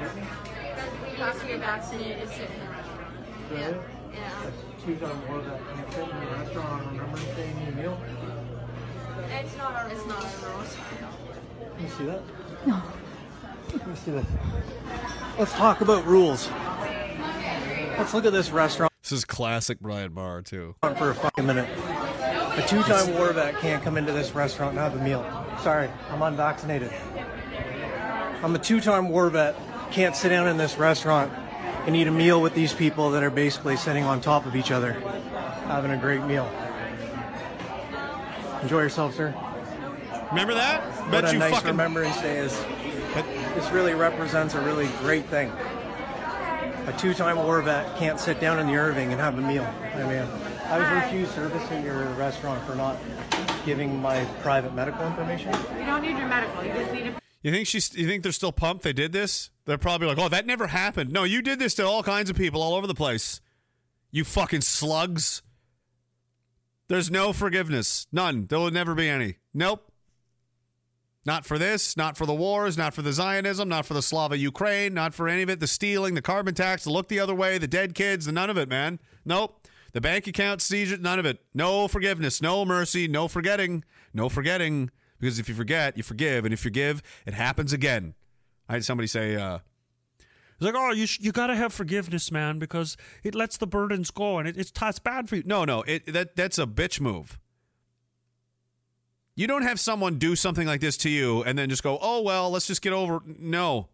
Because we have to get vaccinated to sit in the restaurant. Yeah. Yeah. Two times more that can't fit in the restaurant on Remembrance Day and eat a meal. It's not our It's not our rules. Let me see that. No. Let me see this. Let's talk about rules. Let's look at this restaurant This is classic Brian Marr too. for a fucking minute. A two-time war vet can't come into this restaurant and have a meal. Sorry, I'm unvaccinated. I'm a two-time war vet. Can't sit down in this restaurant and eat a meal with these people that are basically sitting on top of each other, having a great meal. Enjoy yourself, sir. Remember that? What a you nice fucking- Remembrance Day is. This really represents a really great thing. A two-time war vet can't sit down in the Irving and have a meal. I mean, I was refused service at your restaurant for not giving my private medical information. You don't need your medical. You just need a You think she's? You think they're still pumped? They did this. They're probably like, "Oh, that never happened." No, you did this to all kinds of people all over the place. You fucking slugs. There's no forgiveness. None. There will never be any. Nope. Not for this. Not for the wars. Not for the Zionism. Not for the Slava Ukraine. Not for any of it. The stealing, the carbon tax, the look the other way, the dead kids, the none of it, man. Nope. The bank account seizure, none of it. No forgiveness. No mercy. No forgetting. No forgetting. Because if you forget, you forgive, and if you give, it happens again. I had somebody say, uh, it's like, oh, you sh- you gotta have forgiveness, man, because it lets the burdens go, and it, it's it's bad for you. No, no, it that that's a bitch move. You don't have someone do something like this to you and then just go, oh well, let's just get over. No,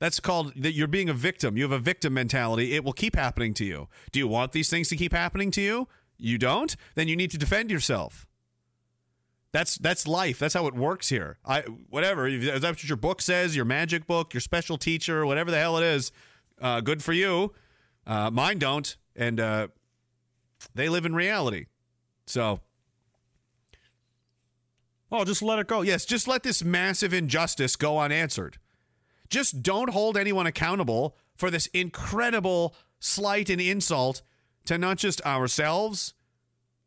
that's called that you're being a victim. You have a victim mentality. It will keep happening to you. Do you want these things to keep happening to you? You don't? Then you need to defend yourself. That's that's life. That's how it works here. I whatever. If That's what your book says. Your magic book. Your special teacher. Whatever the hell it is. Uh, good for you. Uh, mine don't, and uh, they live in reality. So, oh, just let it go. Yes, just let this massive injustice go unanswered. Just don't hold anyone accountable for this incredible slight and insult to not just ourselves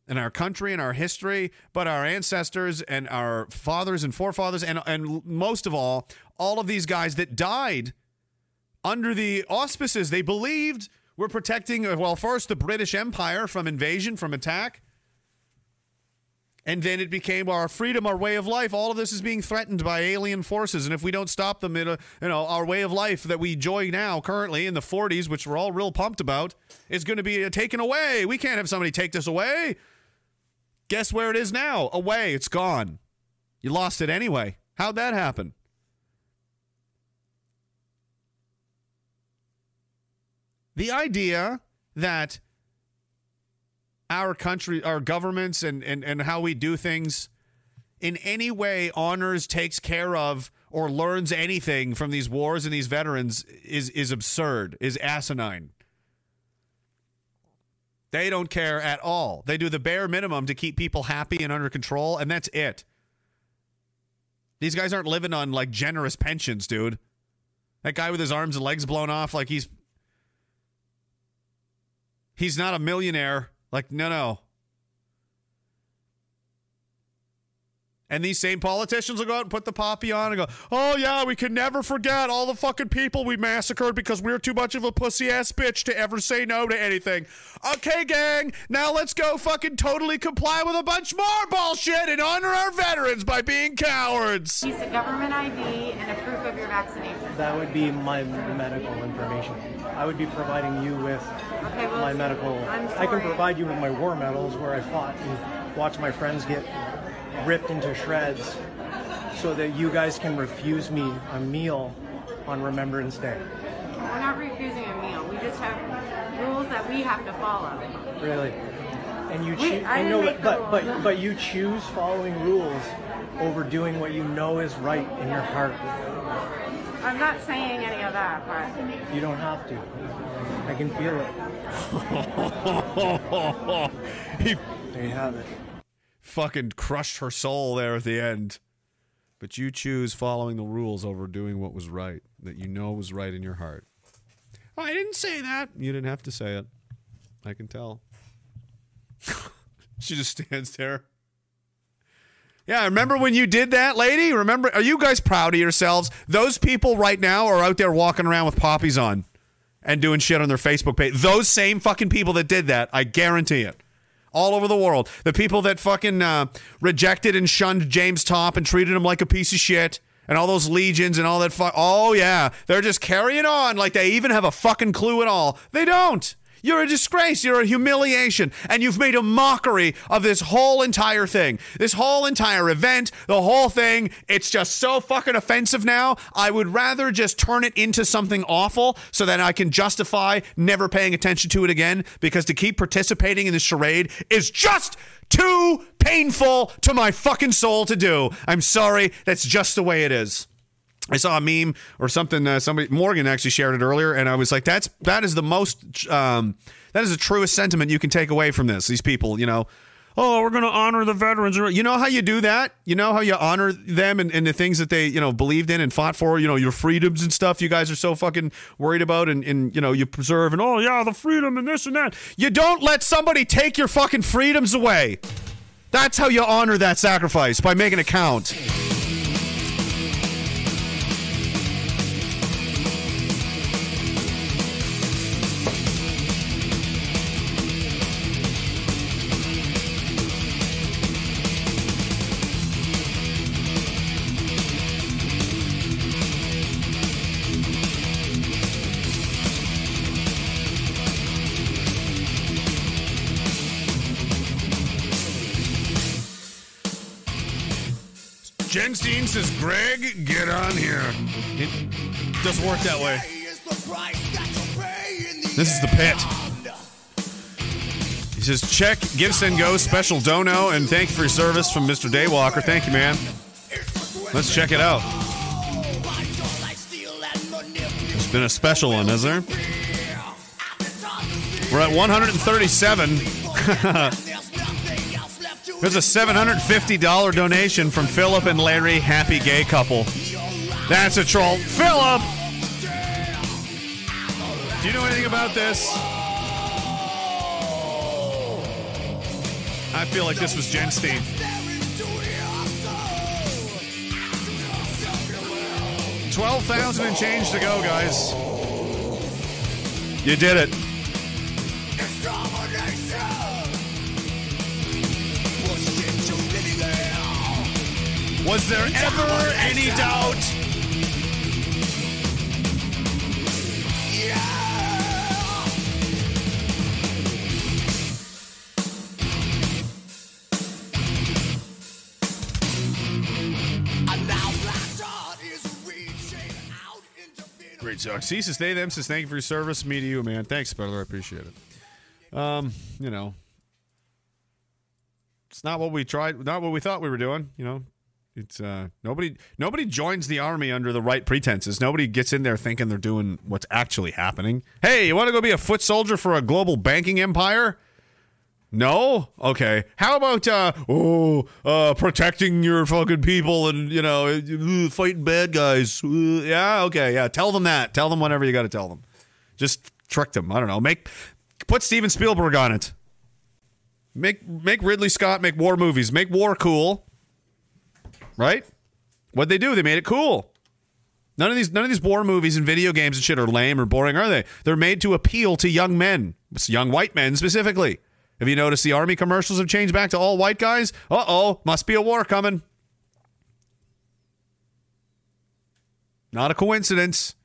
and our country and our history, but our ancestors and our fathers and forefathers, and and most of all, all of these guys that died under the auspices they believed were protecting. Well, first the British Empire from invasion, from attack, And then it became our freedom, our way of life. All of this is being threatened by alien forces, and if we don't stop them, it, uh, you know, our way of life that we enjoy now, currently in the 40s, which we're all real pumped about, is going to be uh, taken away. We can't have somebody take this away. Guess where it is now? Away. It's gone. You lost it anyway. How'd that happen? The idea that our country, our governments, and, and, and how we do things in any way honors, takes care of, or learns anything from these wars and these veterans is, is absurd, is asinine. They don't care at all. They do the bare minimum to keep people happy and under control, and that's it. These guys aren't living on like generous pensions, dude. That guy with his arms and legs blown off, like he's he's not a millionaire. Like, no, no. And these same politicians will go out and put the poppy on and go, oh, yeah, we can never forget all the fucking people we massacred because we're too much of a pussy ass bitch to ever say no to anything. Okay, gang, now let's go fucking totally comply with a bunch more bullshit and honor our veterans by being cowards. Use a government ID and a proof of your vaccination. That would be my medical information. I would be providing you with Okay, well, my medical. I'm I can provide you with my war medals where I fought and watched my friends get ripped into shreds so that you guys can refuse me a meal on Remembrance Day. We're not refusing a meal. We just have rules that we have to follow. Really? And you choose, I didn't make the but, but rules. but you choose following rules over doing what you know is right in your heart. I'm not saying any of that, but You don't have to. I can feel it. there you have it. Fucking crushed her soul there at the end. But you choose following the rules over doing what was right, that you know was right in your heart. Oh, I didn't say that. You didn't have to say it. I can tell. she just stands there. Yeah, remember when you did that, lady? Remember? Are you guys proud of yourselves? Those people right now are out there walking around with poppies on and doing shit on their Facebook page. Those same fucking people that did that, I guarantee it. All over the world. The people that fucking uh, rejected and shunned James Topp and treated him like a piece of shit. And all those legions and all that fuck. Oh, yeah. They're just carrying on like they even have a fucking clue at all. They don't. You're a disgrace. You're a humiliation. And you've made a mockery of this whole entire thing. This whole entire event, the whole thing. It's just so fucking offensive now. I would rather just turn it into something awful so that I can justify never paying attention to it again because to keep participating in this charade is just too painful to my fucking soul to do. I'm sorry. That's just the way it is. I saw a meme or something. Uh, somebody Morgan actually shared it earlier, and I was like, "That's that is the most um, that is the truest sentiment you can take away from this." These people, you know, oh, we're going to honor the veterans. You know how you do that? You know how you honor them and, and the things that they you know believed in and fought for. You know your freedoms and stuff. You guys are so fucking worried about and, and you know you preserve and oh yeah the freedom and this and that. You don't let somebody take your fucking freedoms away. That's how you honor that sacrifice by making it count. Steen says, Greg, get on here. It doesn't work that way. This is the pit. He says, check, give, send, go, special dono, and thank you for your service from Mr. Daywalker. Thank you, man. Let's check it out. It's been a special one, has there? We're at 137. There's a $750 donation from Philip and Larry, happy gay couple. That's a troll. Philip! Do you know anything about this? I feel like this was Jen Steen. Twelve thousand and change to go, guys. You did it. Was there ever any doubt? Great talk. Ceases they them says thank you for your service. Me to you, man. Thanks, brother. I appreciate it. Um, you know, it's not what we tried, not what we thought we were doing. You know, it's uh nobody nobody joins the army under the right pretenses. Nobody gets in there thinking they're doing what's actually happening. Hey, you want to go be a foot soldier for a global banking empire? No? Okay. How about uh oh uh protecting your fucking people and you know fighting bad guys? Yeah, okay. Yeah, tell them that. Tell them whatever you got to tell them. Just trick them. I don't know. Make put Steven Spielberg on it. Make make Ridley Scott make war movies. Make war cool. Right? What'd they do? They made it cool. None of these none of these war movies and video games and shit are lame or boring, are they? They're made to appeal to young men, young white men specifically. Have you noticed the army commercials have changed back to all white guys? Uh oh, must be a war coming. Not a coincidence.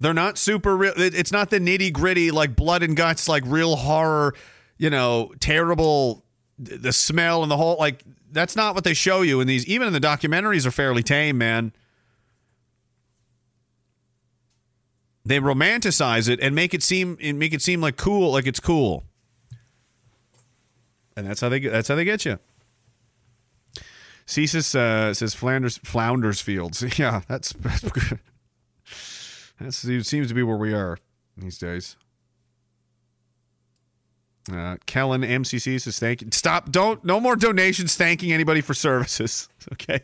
They're not super real. It's not the nitty gritty, like blood and guts, like real horror, you know, terrible, the smell and the whole, like, that's not what they show you in these. Even in the documentaries are fairly tame, man. They romanticize it and make it seem and make it seem like cool, like it's cool. And that's how they get. That's how they get you. CSIS uh, says Flanders Flounders Fields. Yeah, that's that's. That's seems to be where we are these days. Uh, Kellen MCC says thank you. Stop! Don't no more donations thanking anybody for services. Okay.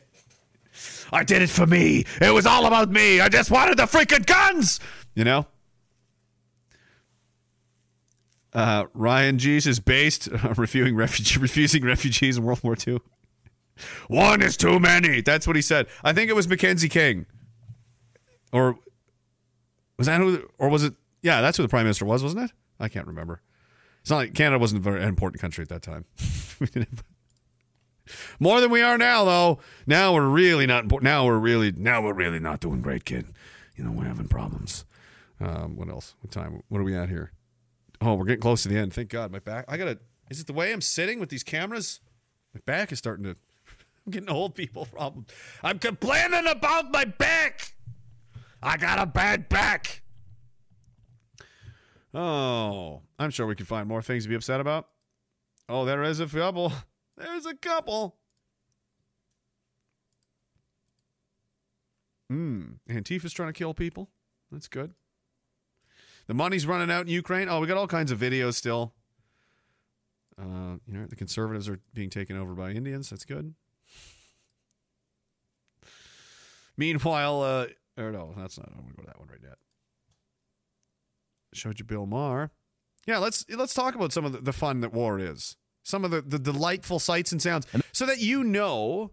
I did it for me. It was all about me. I just wanted the freaking guns. You know. Uh, Ryan G's is based uh, refusing refugee refusing refugees in World War II. One is too many. That's what he said. I think it was Mackenzie King, or was that who? Or was it? Yeah, that's who the prime minister was, wasn't it? I can't remember. It's not like Canada wasn't a very important country at that time. More than we are now, though. Now we're really not. important. Now we're really. Now we're really not doing great, kid. You know we're having problems. Um, what else? What time? What are we at here? Oh, we're getting close to the end. Thank God. My back. I gotta. Is it the way I'm sitting with these cameras? My back is starting to. I'm getting old people problem. I'm complaining about my back. I got a bad back. Oh, I'm sure we can find more things to be upset about. Oh, there is a couple. There's a couple. Hmm. Antifa's trying to kill people. That's good. The money's running out in Ukraine. Oh, we got all kinds of videos still. Uh, you know, the conservatives are being taken over by Indians. That's good. Meanwhile, uh, or no, that's not. I don't want to go to that one right yet. Showed you Bill Maher. Yeah, let's let's talk about some of the, the fun that war is. Some of the, the delightful sights and sounds, so that you know,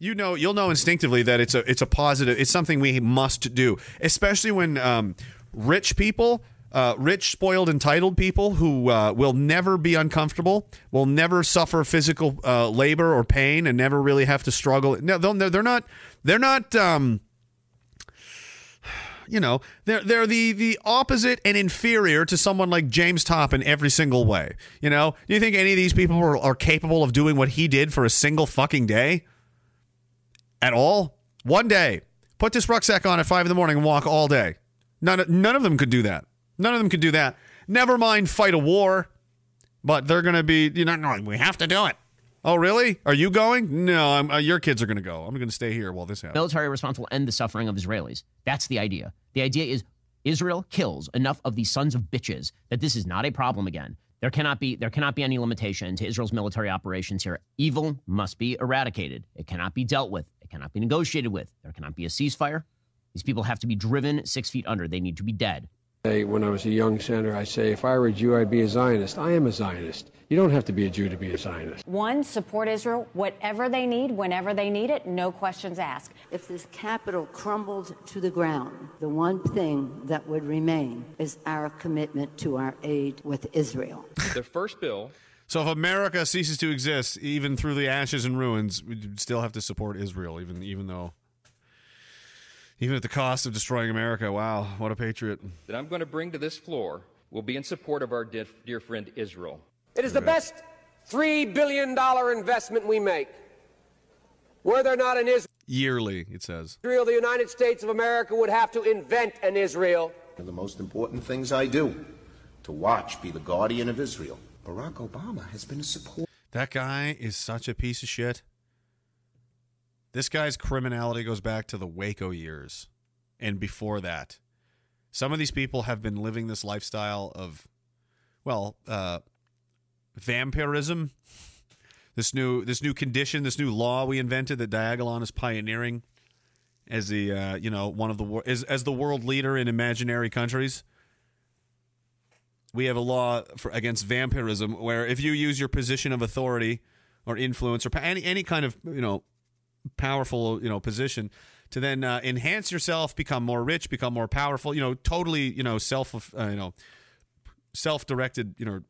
you know, you'll know instinctively that it's a it's a positive. It's something we must do, especially when um, rich people. Uh, rich, spoiled, entitled people who uh, will never be uncomfortable, will never suffer physical uh, labor or pain, and never really have to struggle. No, they're, they're not. They're not. Um, you know, they're they're the the opposite and inferior to someone like James Topp in every single way. You know, do you think any of these people are, are capable of doing what he did for a single fucking day? At all? One day. Put this rucksack on at five in the morning and walk all day. None none of them could do that. None of them could do that. Never mind fight a war, but they're to be. You know, we have to do it. Oh, really? Are you going? No, uh, your kids are going to go. I'm going to stay here while this happens. Military response will end the suffering of Israelis. That's the idea. The idea is Israel kills enough of these sons of bitches that this is not a problem again. There cannot be there cannot be any limitation to Israel's military operations here. Evil must be eradicated. It cannot be dealt with. It cannot be negotiated with. There cannot be a ceasefire. These people have to be driven six feet under. They need to be dead. Say, when I was a young senator, I say, if I were a Jew, I'd be a Zionist. I am a Zionist. You don't have to be a Jew to be a Zionist. One, support Israel, whatever they need, whenever they need it, no questions asked. If this capital crumbled to the ground, the one thing that would remain is our commitment to our aid with Israel. The first bill So if America ceases to exist, even through the ashes and ruins, we'd still have to support Israel, even even though, even at the cost of destroying America. Wow, what a patriot! that I'm going to bring to this floor will be in support of our dear, dear friend Israel. It is the best $3 billion investment we make. Were there not an Israel. Yearly, it says. Israel, the United States of America would have to invent an Israel. One of the most important things I do to watch be the guardian of Israel. Barack Obama has been a supporter. That guy is such a piece of shit. This guy's criminality goes back to the Waco years and before that. Some of these people have been living this lifestyle of, well, uh, vampirism. This new this new condition, this new law we invented that Diagolon is pioneering as the uh, you know one of the as as the world leader in imaginary countries. We have a law for against vampirism where if you use your position of authority or influence or any any kind of you know powerful you know position to then uh, enhance yourself, become more rich, become more powerful, you know, totally you know self uh, you know self directed you know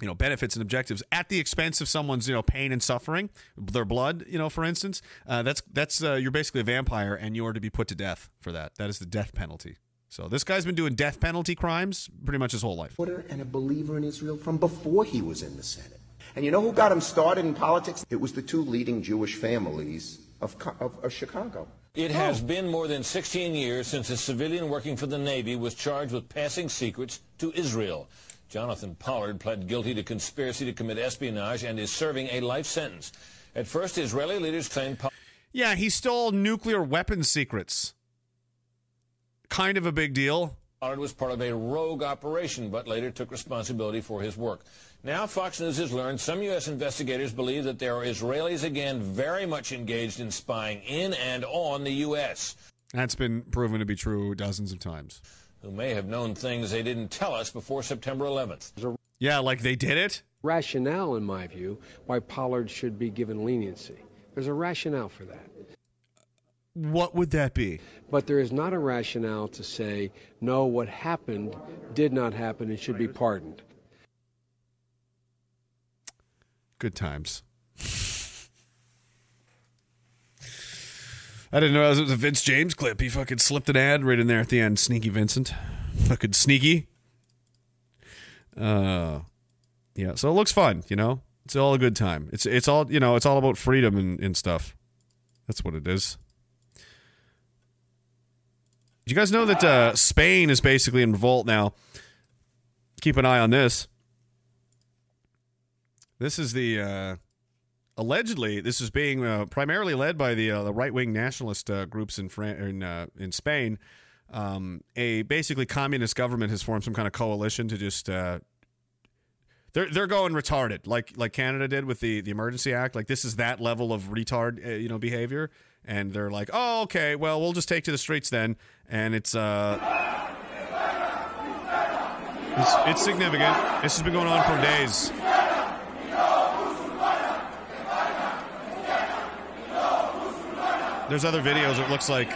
you know benefits and objectives at the expense of someone's you know pain and suffering their blood you know for instance uh, that's that's uh, you're basically a vampire and you are to be put to death for that. That is the death penalty. So this guy's been doing death penalty crimes pretty much his whole life. And a believer in Israel from before he was in the Senate. And you know who got him started in politics? It was the two leading Jewish families of, of, of Chicago. It has oh. been more than 16 years since a civilian working for the Navy was charged with passing secrets to Israel. Jonathan Pollard pled guilty to conspiracy to commit espionage and is serving a life sentence. At first, Israeli leaders claimed Pollard yeah he stole nuclear weapons secrets kind of a big deal Pollard was part of a rogue operation, but later took responsibility for his work. Now, Fox News has learned some U.S. investigators believe that there are Israelis again very much engaged in spying in and on the U.S. that's been proven to be true dozens of times who may have known things they didn't tell us before September 11th. Yeah, like they did it? Rationale, in my view, why Pollard should be given leniency. There's a rationale for that. What would that be? But there is not a rationale to say, no, what happened did not happen and should be pardoned. Good times. I didn't know it was a Vince James clip. He fucking slipped an ad right in there at the end. Sneaky Vincent. Fucking sneaky. Uh, yeah. So it looks fun, you know. It's all a good time. It's it's all you know. It's all about freedom and, and stuff. That's what it is. Did you guys know that uh, Spain is basically in revolt now? Keep an eye on this. This is the uh, allegedly this is being uh, primarily led by the uh, the right wing nationalist uh, groups in Fran- in uh, in Spain. Um, a basically communist government has formed some kind of coalition to just uh, they're they're going retarded like like Canada did with the the Emergency Act. Like this is that level of retard you know behavior, and they're like, oh okay, well we'll just take to the streets then, and it's uh. It's, it's significant. This has been going on for days. There's other videos. It looks like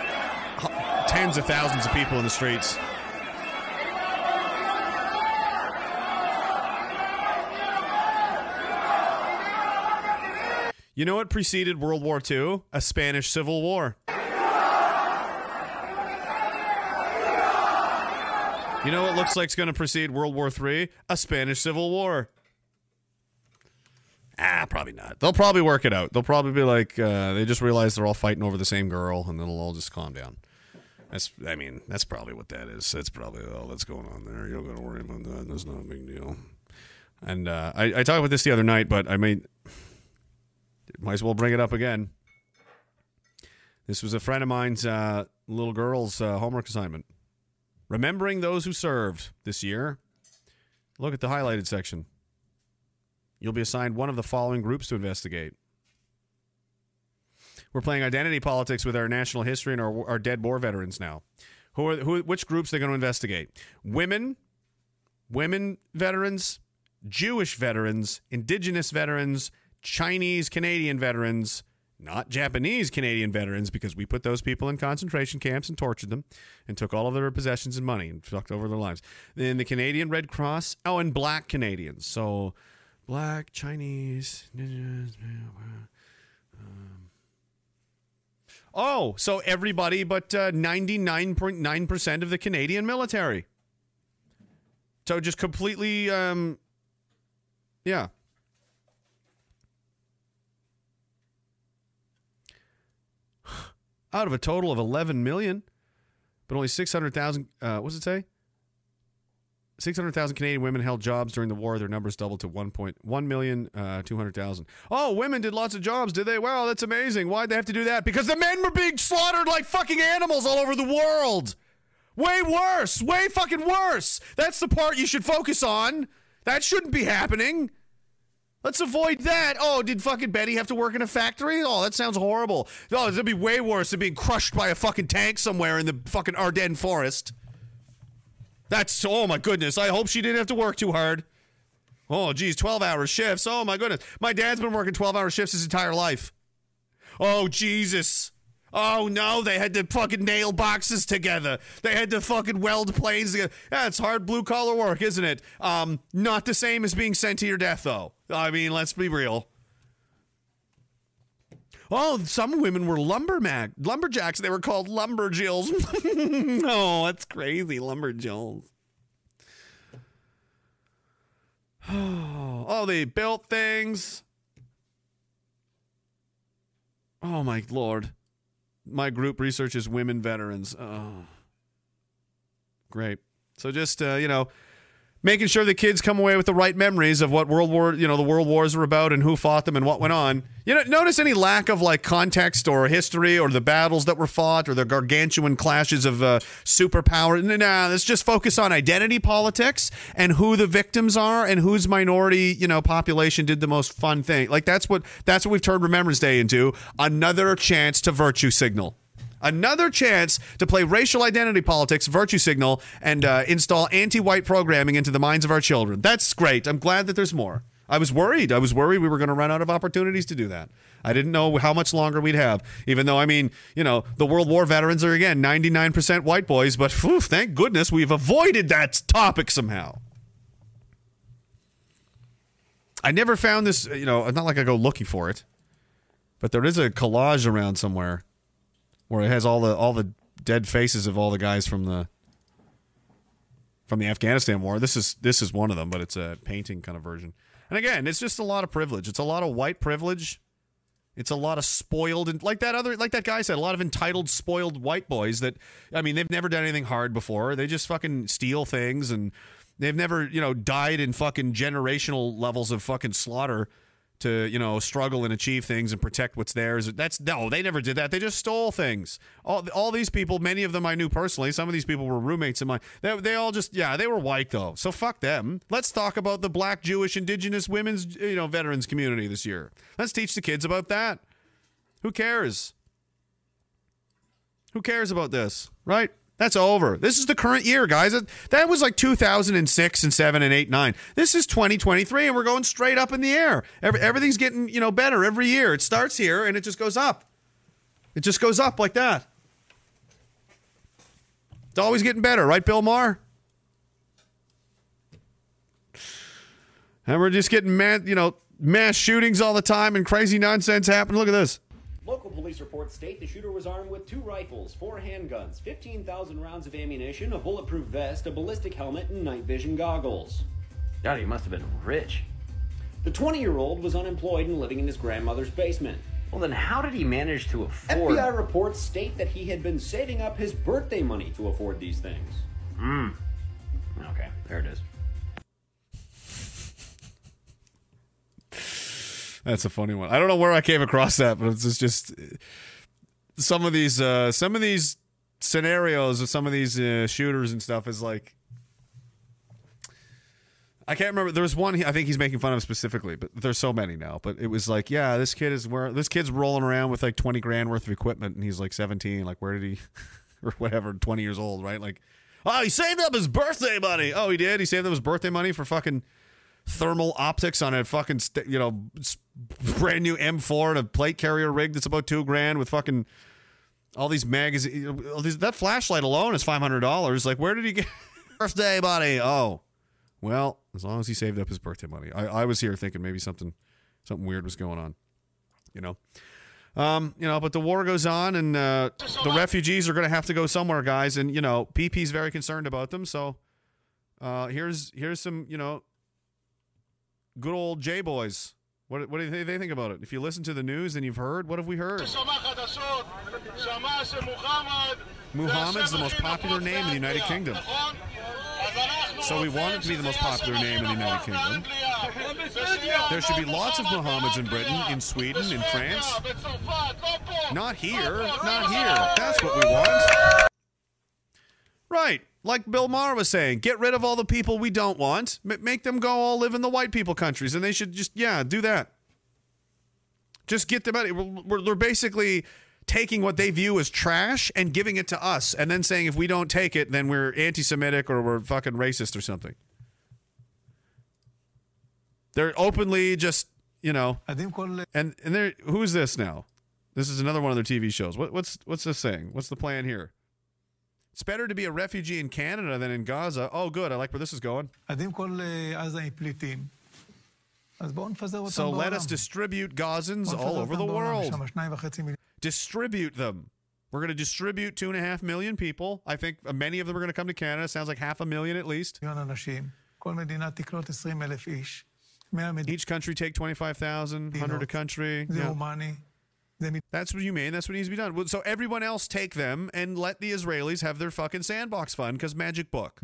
tens of thousands of people in the streets. You know what preceded World War II? A Spanish Civil War. You know what looks like it's going to precede World War III? A Spanish Civil War. Ah, probably not. They'll probably work it out. They'll probably be like, uh, they just realize they're all fighting over the same girl, and then it'll all just calm down. That's, I mean, that's probably what that is. That's probably all that's going on there. You don't got to worry about that. That's not a big deal. And uh, I, I talked about this the other night, but I may, might as well bring it up again. This was a friend of mine's uh, little girl's uh, homework assignment. Remembering those who served this year. Look at the highlighted section. You'll be assigned one of the following groups to investigate. We're playing identity politics with our national history and our, our dead war veterans now. Who are who? Which groups they're going to investigate? Women, women veterans, Jewish veterans, Indigenous veterans, Chinese Canadian veterans, not Japanese Canadian veterans, because we put those people in concentration camps and tortured them and took all of their possessions and money and fucked over their lives. Then the Canadian Red Cross, oh, and black Canadians. So Black, Chinese, um, Oh, so everybody but uh, 99.9% of the Canadian military. So just completely, um, yeah. Out of a total of 11 million, but only 600,000, uh, what does it say? 600,000 Canadian women held jobs during the war. Their numbers doubled to 1.1 million, uh, 200,000. Oh, women did lots of jobs, did they? Wow, that's amazing. Why'd they have to do that? Because the men were being slaughtered like fucking animals all over the world. Way worse. Way fucking worse. That's the part you should focus on. That shouldn't be happening. Let's avoid that. Oh, did fucking Betty have to work in a factory? Oh, that sounds horrible. Oh, it'd be way worse than being crushed by a fucking tank somewhere in the fucking Ardennes forest. That's oh my goodness. I hope she didn't have to work too hard. Oh geez, 12 hour shifts. Oh my goodness. My dad's been working 12 hour shifts his entire life. Oh Jesus. Oh no, they had to fucking nail boxes together. They had to fucking weld planes together. Yeah, it's hard blue collar work, isn't it? Um, not the same as being sent to your death though. I mean, let's be real. Oh, some women were lumbermac lumberjacks. They were called lumberjills. oh, that's crazy, lumberjills. Oh, they built things. Oh my lord. My group researches women veterans. Oh. Great. So just uh, you know, making sure the kids come away with the right memories of what World War, you know, the World Wars were about and who fought them and what went on. You know, notice any lack of like context or history or the battles that were fought or the gargantuan clashes of uh, superpower. No, nah, let's just focus on identity politics and who the victims are and whose minority, you know, population did the most fun thing. Like that's what that's what we've turned Remembrance Day into. Another chance to virtue signal. Another chance to play racial identity politics, virtue signal, and uh, install anti white programming into the minds of our children. That's great. I'm glad that there's more. I was worried. I was worried we were going to run out of opportunities to do that. I didn't know how much longer we'd have, even though, I mean, you know, the World War veterans are, again, 99% white boys, but whew, thank goodness we've avoided that topic somehow. I never found this, you know, not like I go looking for it, but there is a collage around somewhere where it has all the all the dead faces of all the guys from the from the Afghanistan war. This is this is one of them, but it's a painting kind of version. And again, it's just a lot of privilege. It's a lot of white privilege. It's a lot of spoiled and like that other like that guy said, a lot of entitled spoiled white boys that I mean, they've never done anything hard before. They just fucking steal things and they've never, you know, died in fucking generational levels of fucking slaughter to you know struggle and achieve things and protect what's theirs. That's no, they never did that. They just stole things. All all these people, many of them I knew personally. Some of these people were roommates of mine. They they all just yeah, they were white though. So fuck them. Let's talk about the Black, Jewish, Indigenous women's you know veterans community this year. Let's teach the kids about that. Who cares? Who cares about this, right? That's over. This is the current year, guys. That was like 2006 and 7 and 8 9. This is 2023 and we're going straight up in the air. Every, everything's getting, you know, better every year. It starts here and it just goes up. It just goes up like that. It's always getting better, right, Bill Maher? And we're just getting mad, you know, mass shootings all the time and crazy nonsense happen. Look at this. Local police reports state the shooter was armed with two rifles, four handguns, 15,000 rounds of ammunition, a bulletproof vest, a ballistic helmet, and night vision goggles. God, he must have been rich. The 20 year old was unemployed and living in his grandmother's basement. Well, then how did he manage to afford. FBI reports state that he had been saving up his birthday money to afford these things. Hmm. Okay, there it is. That's a funny one. I don't know where I came across that, but it's just some of these uh, some of these scenarios of some of these uh, shooters and stuff is like I can't remember. There was one I think he's making fun of specifically, but there's so many now. But it was like, yeah, this kid is where this kid's rolling around with like 20 grand worth of equipment, and he's like 17. Like, where did he, or whatever, 20 years old, right? Like, oh, he saved up his birthday money. Oh, he did. He saved up his birthday money for fucking thermal optics on a fucking st- you know brand new M4 and a plate carrier rig that's about two grand with fucking all these magazines. That flashlight alone is five hundred dollars. Like, where did he get birthday money? Oh, Well, as long as he saved up his birthday money. I, I was here thinking maybe something something weird was going on. You know. Um, you know, but the war goes on and uh, the refugees are going to have to go somewhere, guys, and you know, PP's very concerned about them, so uh, here's here's some, you know, good old J boys. What what do they, they think about it? If you listen to the news and you've heard, what have we heard? Muhammad's the most popular name in the United Kingdom. So we want it to be the most popular name in the United Kingdom. There should be lots of Muhammads in Britain, in Sweden, in France. Not here. Not here. That's what we want. Right. Like Bill Maher was saying, get rid of all the people we don't want. Make them go all live in the white people countries, and they should just, yeah, do that. Just get them out. We're, we're, they're basically taking what they view as trash and giving it to us, and then saying if we don't take it, then we're anti Semitic or we're fucking racist or something. They're openly just, you know. And and they're who's this now? This is another one of their TV shows. What, what's what's this saying? What's the plan here? It's better to be a refugee in Canada than in Gaza. Oh, good. I like where this is going. So let us distribute Gazans all over the world. Distribute them. We're going to distribute two and a half million people. I think uh, many of them are going to come to Canada. Sounds like half a million at least. Each country take 25,000, 100 a country. Yeah. I mean, that's what you mean. That's what needs to be done. So everyone else take them and let the Israelis have their fucking sandbox fun because magic book.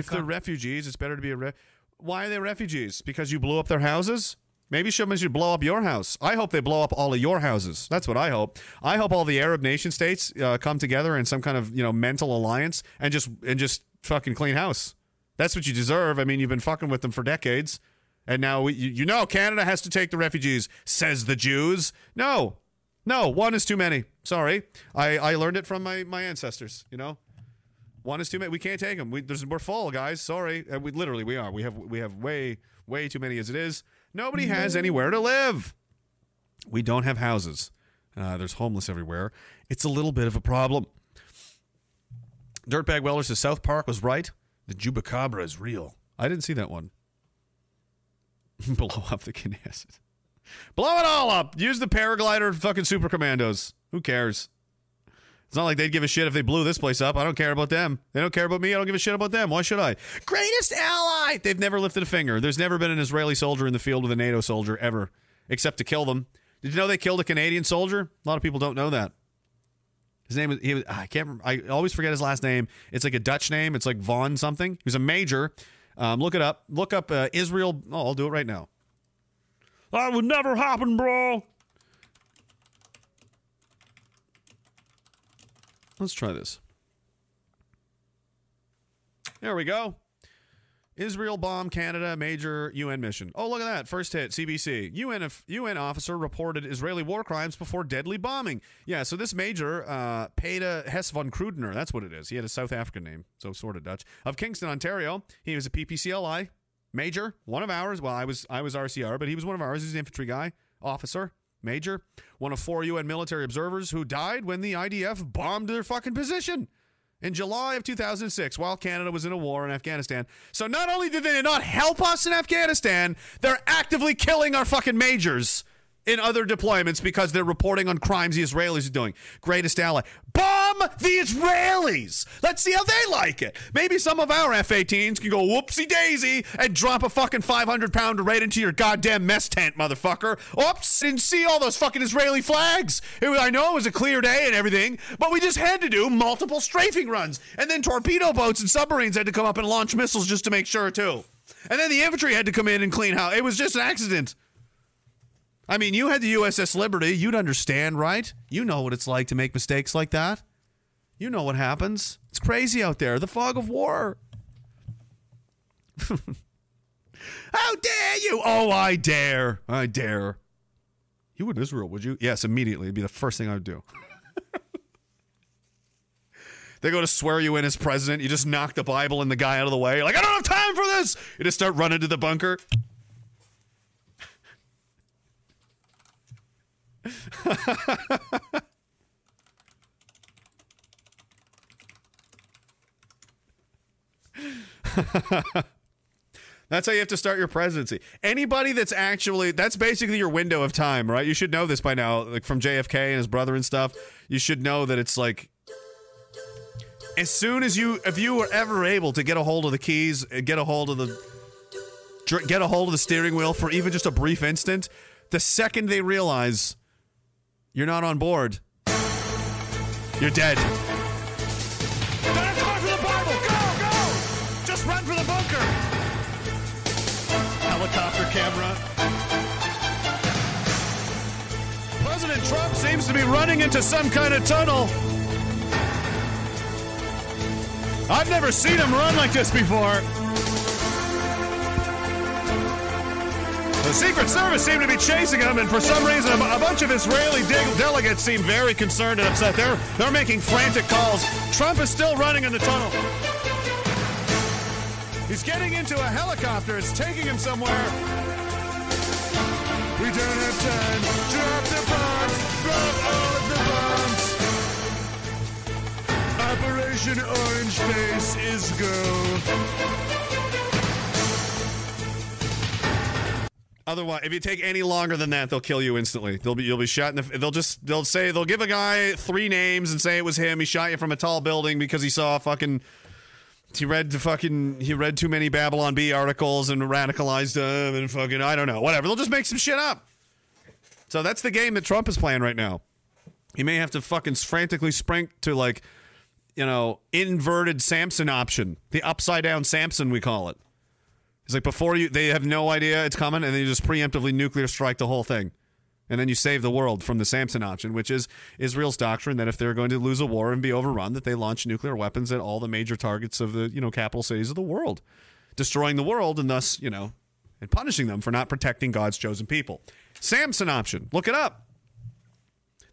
If they're refugees, it's better to be a re- Why are they refugees? Because you blew up their houses? Maybe Shimon should blow up your house. I hope they blow up all of your houses. That's what I hope. I hope all the Arab nation states uh, come together in some kind of you know mental alliance and just and just fucking clean house. That's what you deserve. I mean, you've been fucking with them for decades and now we, you, you know Canada has to take the refugees. Says the Jews. No, no, one is too many. Sorry, I I learned it from my my ancestors. You know. One is too many. We can't take them. We, there's, we're full, guys. Sorry. Uh, we literally we are. We have we have way way too many as it is. Nobody has anywhere to live. We don't have houses. Uh, there's homeless everywhere. It's a little bit of a problem. Dirtbag Weller says South Park was right. The Jewpacabra is real. I didn't see that one. Blow up the Knesset. Blow it all up. Use the paraglider, fucking super commandos. Who cares? It's not like they'd give a shit if they blew this place up. I don't care about them. They don't care about me. I don't give a shit about them. Why should I? Greatest ally. They've never lifted a finger. There's never been an Israeli soldier in the field with a NATO soldier ever, except to kill them. Did you know they killed a Canadian soldier? A lot of people don't know that. His name is he was, I can't. I always forget his last name. It's like a Dutch name. It's like Vaughn something. He was a major. Um, look it up. Look up uh, Israel. Oh, I'll do it right now. That would never happen, bro. Let's try this. There we go. Israel bomb Canada major UN mission. Oh, look at that. First hit, CBC. UN, UN officer reported Israeli war crimes before deadly bombing. Yeah, so this major, uh, Paeta Hess von Kruedener, that's what it is. He had a South African name, so sort of Dutch, of Kingston, Ontario. He was a PPCLI major, one of ours. Well, I was I was RCR, but he was one of ours. He's an infantry guy, officer, major, one of four UN military observers who died when the IDF bombed their fucking position in July of 2006 while Canada was in a war in Afghanistan. So not only did they not help us in Afghanistan, they're actively killing our fucking majors in other deployments because they're reporting on crimes the Israelis are doing. Greatest ally. Bomb the Israelis. Let's see how they like it. Maybe some of our F 18s can go whoopsie daisy and drop a fucking 500 pounder right into your goddamn mess tent, motherfucker. Oops, didn't see all those fucking Israeli flags. Was, I know it was a clear day and everything, but we just had to do multiple strafing runs. And then torpedo boats and submarines had to come up and launch missiles just to make sure, too. And then the infantry had to come in and clean house. It was just an accident. I mean, you had the USS Liberty. You'd understand, right? You know what it's like to make mistakes like that. You know what happens. It's crazy out there. The fog of war. How dare you? Oh, I dare. I dare. You would Israel, would you? Yes, immediately. It'd be the first thing I would do. they go to swear you in as president. You just knock the Bible and the guy out of the way. You're like, I don't have time for this. You just start running to the bunker. That's how you have to start your presidency. Anybody that's actually that's basically your window of time, right? You should know this by now, like from JFK and his brother and stuff. You should know that it's like as soon as you if you were ever able to get a hold of the keys, get a hold of the get a hold of the steering wheel for even just a brief instant, the second they realize you're not on board, you're dead. Don't run for the Bible! Go, go! Just run for the bunker! Helicopter camera. President Trump seems to be running into some kind of tunnel. I've never seen him run like this before. The Secret Service seemed to be chasing him, and for some reason, a, bunch of Israeli de- delegates seem very concerned and upset. They're they're making frantic calls. Trump is still running in the tunnel. He's getting into a helicopter. It's taking him somewhere. We don't have time. Drop the bombs. Drop all the bombs. Operation Orange Face is go. Otherwise, if you take any longer than that, they'll kill you instantly. They'll be you'll be shot in the. They'll just they'll say they'll give a guy three names and say it was him. He shot you from a tall building because he saw fucking. He read the fucking he read too many Babylon Bee articles and radicalized him and fucking I don't know whatever. They'll just make some shit up. So that's the game that Trump is playing right now. He may have to fucking frantically sprint to like, you know, inverted Samson option, the upside down Samson we call it. It's like before you, they have no idea it's coming, and then you just preemptively nuclear strike the whole thing, and then you save the world from the Samson option, which is Israel's doctrine that if they're going to lose a war and be overrun, that they launch nuclear weapons at all the major targets of the you know capital cities of the world, destroying the world, and thus you know, and punishing them for not protecting God's chosen people. Samson option, look it up.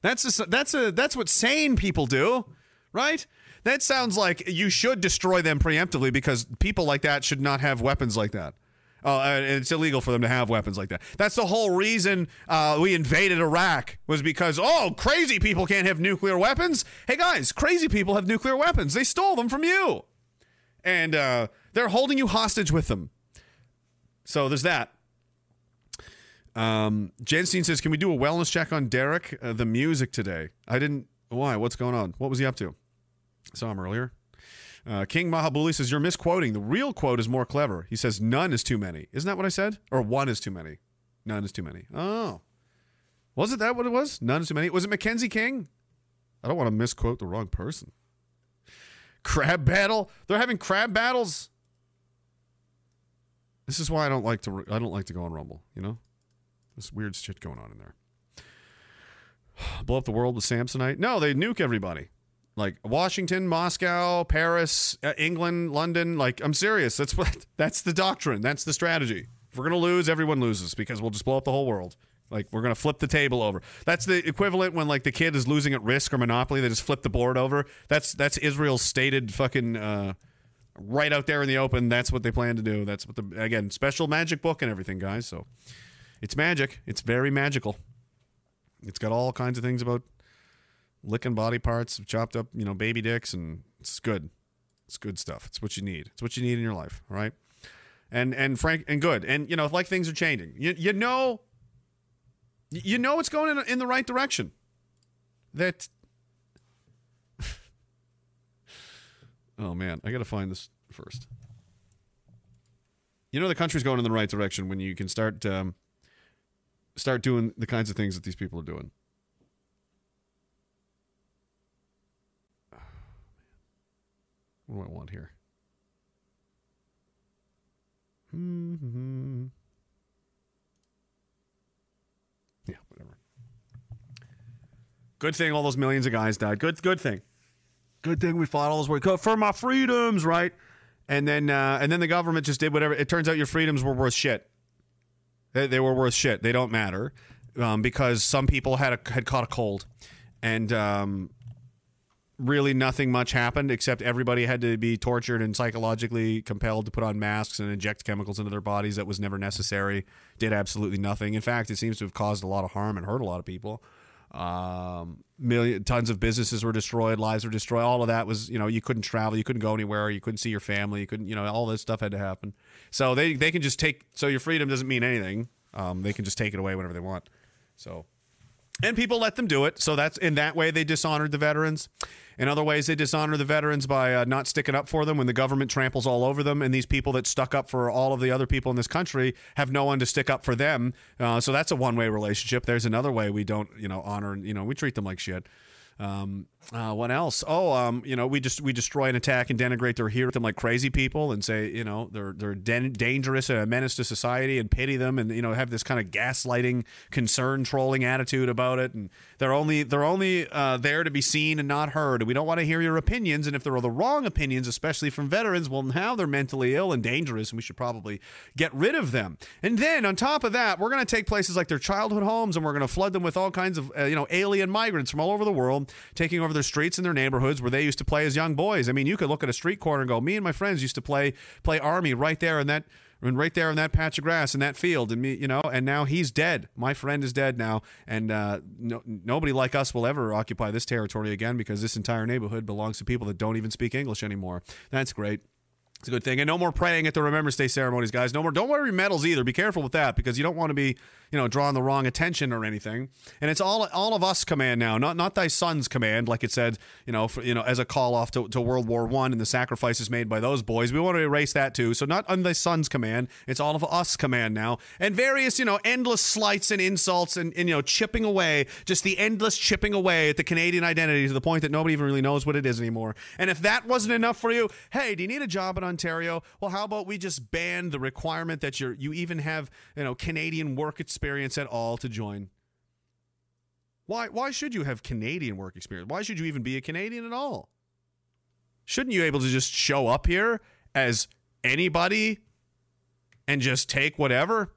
That's a, that's a that's what sane people do, right? That sounds like you should destroy them preemptively because people like that should not have weapons like that. Uh, and it's illegal for them to have weapons like that. That's the whole reason uh, we invaded Iraq was because oh, crazy people can't have nuclear weapons. Hey guys, crazy people have nuclear weapons. They stole them from you, and uh, they're holding you hostage with them. So there's that. Um, Jenstein says, "Can we do a wellness check on Derek, uh, the music today? I didn't. Why? What's going on? What was he up to? Saw him earlier." Uh, King Mahabuli says, You're misquoting. The real quote is more clever. He says, None is too many. Isn't that what I said? Or one is too many. None is too many. Oh. Was it that what it was? None is too many. Was it Mackenzie King? I don't want to misquote the wrong person. Crab battle? They're having crab battles? This is why I don't like to I don't like to go on Rumble, you know? This weird shit going on in there. Blow up the world with Samsonite? No, they nuke everybody like Washington, Moscow, Paris, uh, England, London. Like I'm serious. That's what that's the doctrine. That's the strategy. If we're gonna lose, everyone loses because we'll just blow up the whole world. Like we're gonna flip the table over. That's the equivalent when like the kid is losing at Risk or Monopoly. They just flip the board over. That's that's Israel's stated fucking uh, right out there in the open. That's what they plan to do. That's what the again special magic book and everything, guys. So it's magic. It's very magical. It's got all kinds of things about licking body parts, chopped up, you know, baby dicks, and it's good. It's good stuff. It's what you need. It's what you need in your life, all right? And and frank and good. And you know, like things are changing. You you know you know it's going in, in the right direction. That Oh man, I got to find this first. You know the country's going in the right direction when you can start um, start doing the kinds of things that these people are doing. What do I want here? Mm-hmm. Yeah, whatever. Good thing all those millions of guys died. Good, good thing. Good thing we fought all those wars for my freedoms, right? And then, uh, and then the government just did whatever. It turns out your freedoms were worth shit. They, they were worth shit. They don't matter um, because some people had a, had caught a cold, and um, really nothing much happened except everybody had to be tortured and psychologically compelled to put on masks and inject chemicals into their bodies that was never necessary did absolutely nothing in fact it seems to have caused a lot of harm and hurt a lot of people Um, million tons of businesses were destroyed, lives were destroyed. All of that was, you know, you couldn't travel, you couldn't go anywhere, you couldn't see your family, you couldn't, you know, all this stuff had to happen. So they they can just take. So your freedom doesn't mean anything. Um, they can just take it away whenever they want. So and people let them do it. So that's in that way they dishonored the veterans. In other ways, they dishonor the veterans by uh, not sticking up for them when the government tramples all over them. And these people that stuck up for all of the other people in this country have no one to stick up for them. Uh, so that's a one way relationship. There's another way we don't, you know, honor. You know, we treat them like shit. Um, uh, what else? Oh, um, you know, we just we destroy and attack and denigrate their heroes them like crazy people and say, you know, they're they're den- dangerous and a menace to society and pity them and you know have this kind of gaslighting, concern trolling attitude about it and they're only they're only uh, there to be seen and not heard we don't want to hear your opinions and if there are the wrong opinions, especially from veterans, well now they're mentally ill and dangerous and we should probably get rid of them. And then on top of that, we're going to take places like their childhood homes and we're going to flood them with all kinds of uh, you know alien migrants from all over the world taking over streets and their neighborhoods where they used to play as young boys. I mean, you could look at a street corner and go, "Me and my friends used to play play army right there in that and right there in that patch of grass in that field." And me, you know, and now he's dead. My friend is dead now, and uh, no, nobody like us will ever occupy this territory again because this entire neighborhood belongs to people that don't even speak English anymore. That's great. It's a good thing. And no more praying at the Remembrance Day ceremonies, guys. No more. Don't wear your medals either. Be careful with that because you don't want to be, you know, drawing the wrong attention or anything. And it's all all of us command now, not not thy son's command, like it said, you know, for, you know, as a call off to, to World War One and the sacrifices made by those boys. We want to erase that too. So not on thy son's command. It's all of us command now. And various, you know, endless slights and insults and, and you know, chipping away, just the endless chipping away at the Canadian identity to the point that nobody even really knows what it is anymore. And if that wasn't enough for you, hey, do you need a job in Ontario? Well, how about we just ban the requirement that you're you even have you know Canadian work experience at all to join? Why why should you have Canadian work experience? Why should you even be a Canadian at all? Shouldn't you able to just show up here as anybody and just take whatever?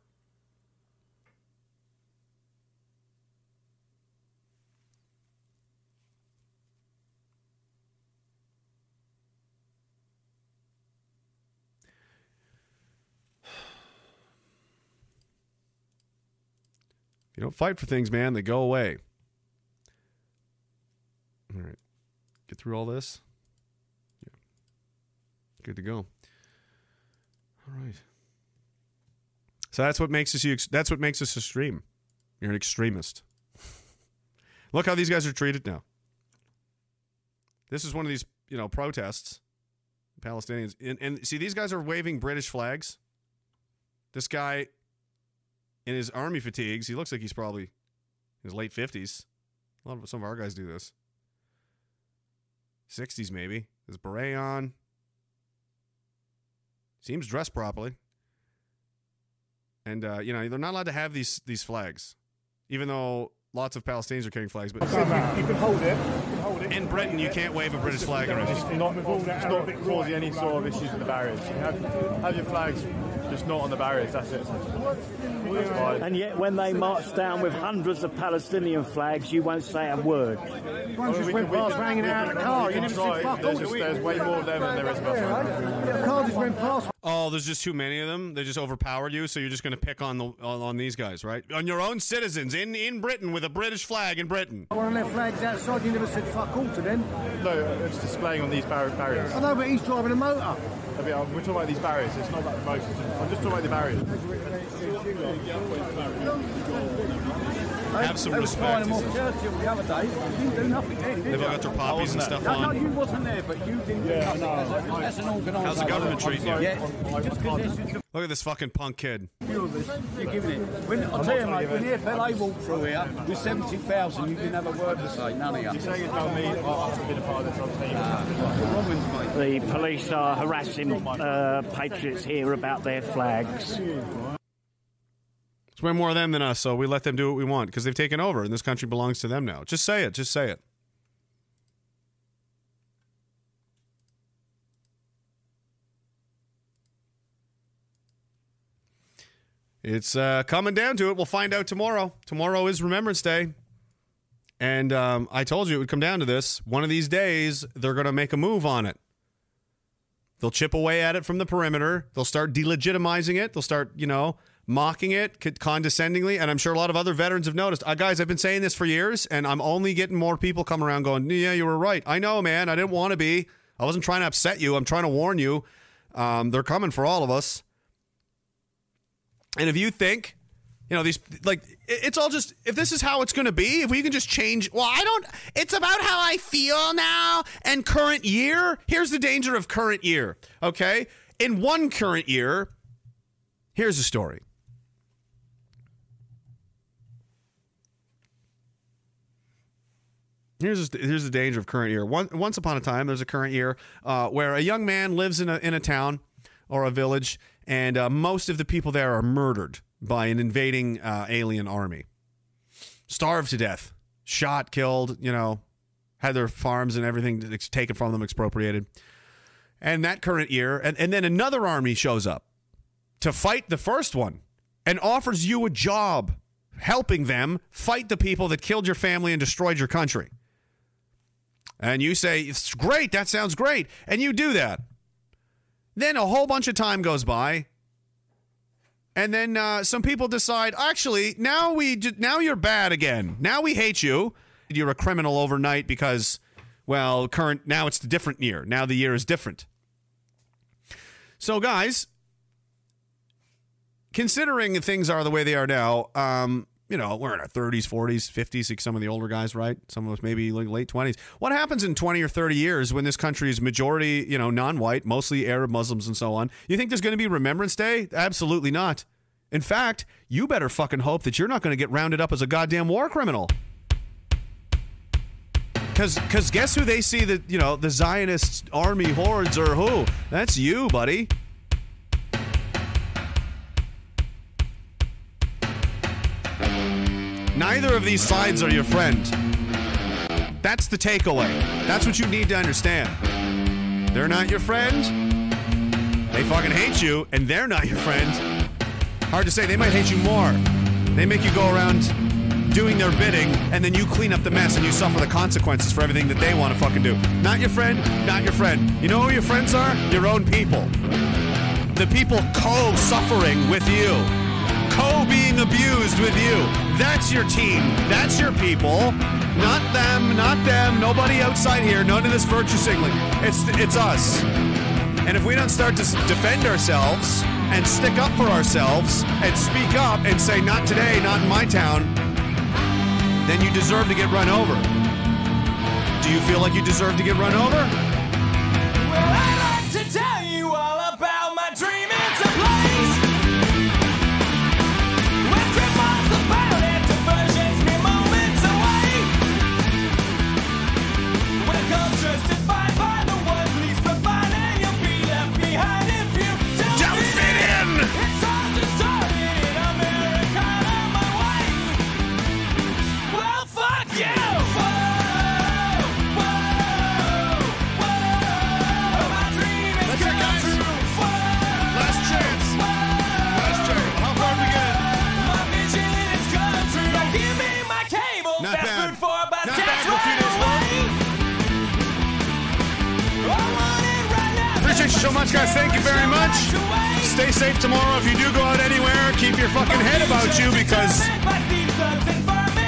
If you don't fight for things, man, they go away. All right. Get through all this. Yeah. Good to go. All right. So that's what makes us you that's what makes us extreme. You're an extremist. Look how these guys are treated now. This is one of these, you know, protests. Palestinians. And, and see, these guys are waving British flags. This guy in his army fatigues, he looks like he's probably in his late 50s. A lot of some of our guys do this. 60s maybe. His beret on. Seems dressed properly. And uh, you know, they're not allowed to have these these flags. Even though lots of Palestinians are carrying flags, but You can. You can hold it. in Britain you can't wave a British flag around. It's not, it's not causing any sort of issues with the barriers. You have, have your flags, just not on the barriers. That's it. That's. And yet, when they march down with hundreds of Palestinian flags, you won't say a word. Well, we can- we can- we can- we can try. There's, just, there's way more of them than there is of us. car just went past. Oh, there's just too many of them. They just overpowered you, so you're just going to pick on the on, on these guys, right? On your own citizens in in Britain with a British flag in Britain. One of their flags outside, you never said fuck all to them. No, it's displaying on these bar- barriers. I know, but he's driving a motor. I mean, we're talking about these barriers. It's not about the motor. I'm just talking about the barriers. Have some They was respect. flying them off Churchill the other day. You didn't do nothing there, did They've you? all got their poppies and stuff no, on. No, you wasn't there, but you didn't Yeah, do no, nothing. I- That's, that's an organised... How's the government treating you? Yeah. Just 'cause this is Look at this fucking punk kid. You're giving it. When, I'll tell you, mate, when the FLA walked through here with 70,000, you didn't have a word to say, none of you. You're saying it's about me. I've been a part of this. I'm. The police are harassing uh, patriots here about their flags. There's way more of them than us, so we let them do what we want because they've taken over and this country belongs to them now. Just say it. Just say it. It's uh, coming down to it. We'll find out tomorrow. Tomorrow is Remembrance Day. And um, I told you it would come down to this. One of these days, they're going to make a move on it. They'll chip away at it from the perimeter. They'll start delegitimizing it. They'll start, you know, mocking it condescendingly, and I'm sure a lot of other veterans have noticed. Uh, guys, I've been saying this for years, and I'm only getting more people come around going, "Yeah, you were right. I know, man. I didn't want to be. I wasn't trying to upset you. I'm trying to warn you. Um, they're coming for all of us." And if you think, you know, these like it's all just if this is how it's going to be, if we can just change. Well, I don't. It's about how I feel now and current year. Here's the danger of current year. Okay, in one current year, here's the story. Here's here's the danger of current year. One, once upon a time, there's a current year uh, where a young man lives in a in a town or a village, and uh, most of the people there are murdered by an invading uh, alien army, starved to death, shot, killed. You know, had their farms and everything taken from them, expropriated. And that current year, and, and then another army shows up to fight the first one and offers you a job helping them fight the people that killed your family and destroyed your country. And you say, It's great, that sounds great. And you do that. Then a whole bunch of time goes by. And then uh, some people decide, actually, now we j- now you're bad again. Now we hate you. You're a criminal overnight because, well, current now it's a different year. Now the year is different. So, guys, considering things are the way they are now, um, you know, we're in our 30s, 40s, 50s, like some of the older guys, right? Some of us maybe like late 20s. What happens in 20 or 30 years when this country is majority, you know, non-white, mostly Arab Muslims and so on? You think there's going to be Remembrance Day? Absolutely not. In fact, you better fucking hope that you're not going to get rounded up as a goddamn war criminal. Cause, cause guess who they see that you know the Zionist army hordes are who? That's you, buddy. Neither of these sides are your friend. That's the takeaway. That's what you need to understand. They're not your friend. They fucking hate you, and they're not your friend. Hard to say. They might hate you more. They make you go around doing their bidding, and then you clean up the mess and you suffer the consequences for everything that they want to fucking do. Not your friend, not your friend. You know who your friends are? Your own people. The people co suffering with you, co being abused with you. That's your team. That's your people. Not them, not them, nobody outside here, none of this virtue signaling. It's, it's us. And if we don't start to defend ourselves and stick up for ourselves and speak up and say, not today, not in my town, then you deserve to get run over. Do you feel like you deserve to get run over? Well, I'd Thank you very much. Stay safe tomorrow. If you do go out anywhere, keep your fucking head about you because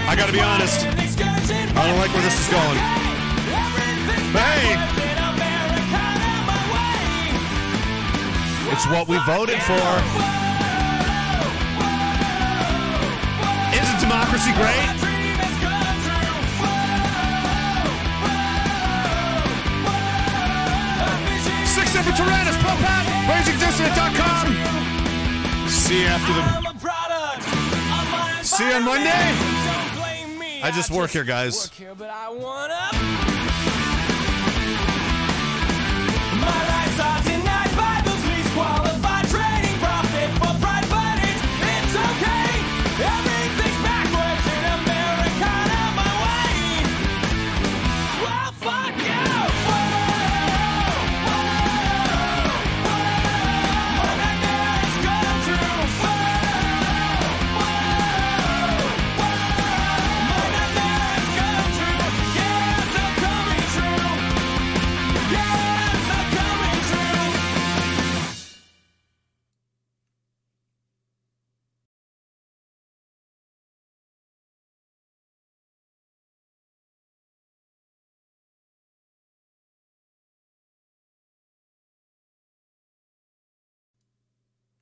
I gotta be honest. I don't like where this is going. Hey! It's what we voted for. Isn't democracy great? Six Tyrannus, Pro Pat, RagingDissident.com. See you after the. See you on Monday. I just work here, guys.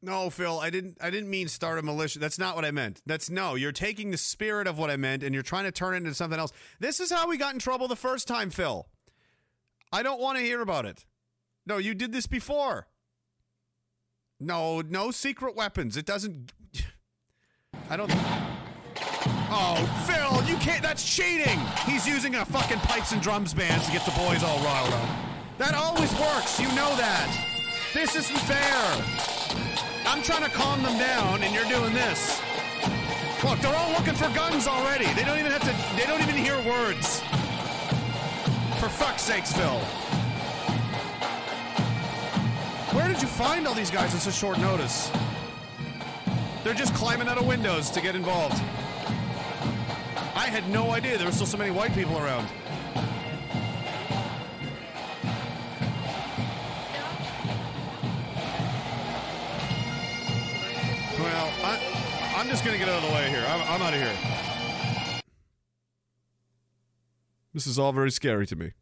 No, Phil, I didn't I didn't mean start a militia. That's not what I meant. That's no, you're taking the spirit of what I meant and you're trying to turn it into something else. This is how we got in trouble the first time, Phil. I don't want to hear about it. No, you did this before. No, no secret weapons. It doesn't I don't Oh, Phil, you can't that's cheating. He's using a fucking pipes and drums band to get the boys all riled up. That always works. You know that. This isn't fair. I'm trying to calm them down, and you're doing this. Look, they're all looking for guns already. They don't even have to. They don't even hear words. For fuck's sakes, Phil. Where did you find all these guys on such short notice? They're just climbing out of windows to get involved. I had no idea there were still so many white people around. Well, I, I'm just going to get out of the way here. I'm, I'm out of here. This is all very scary to me.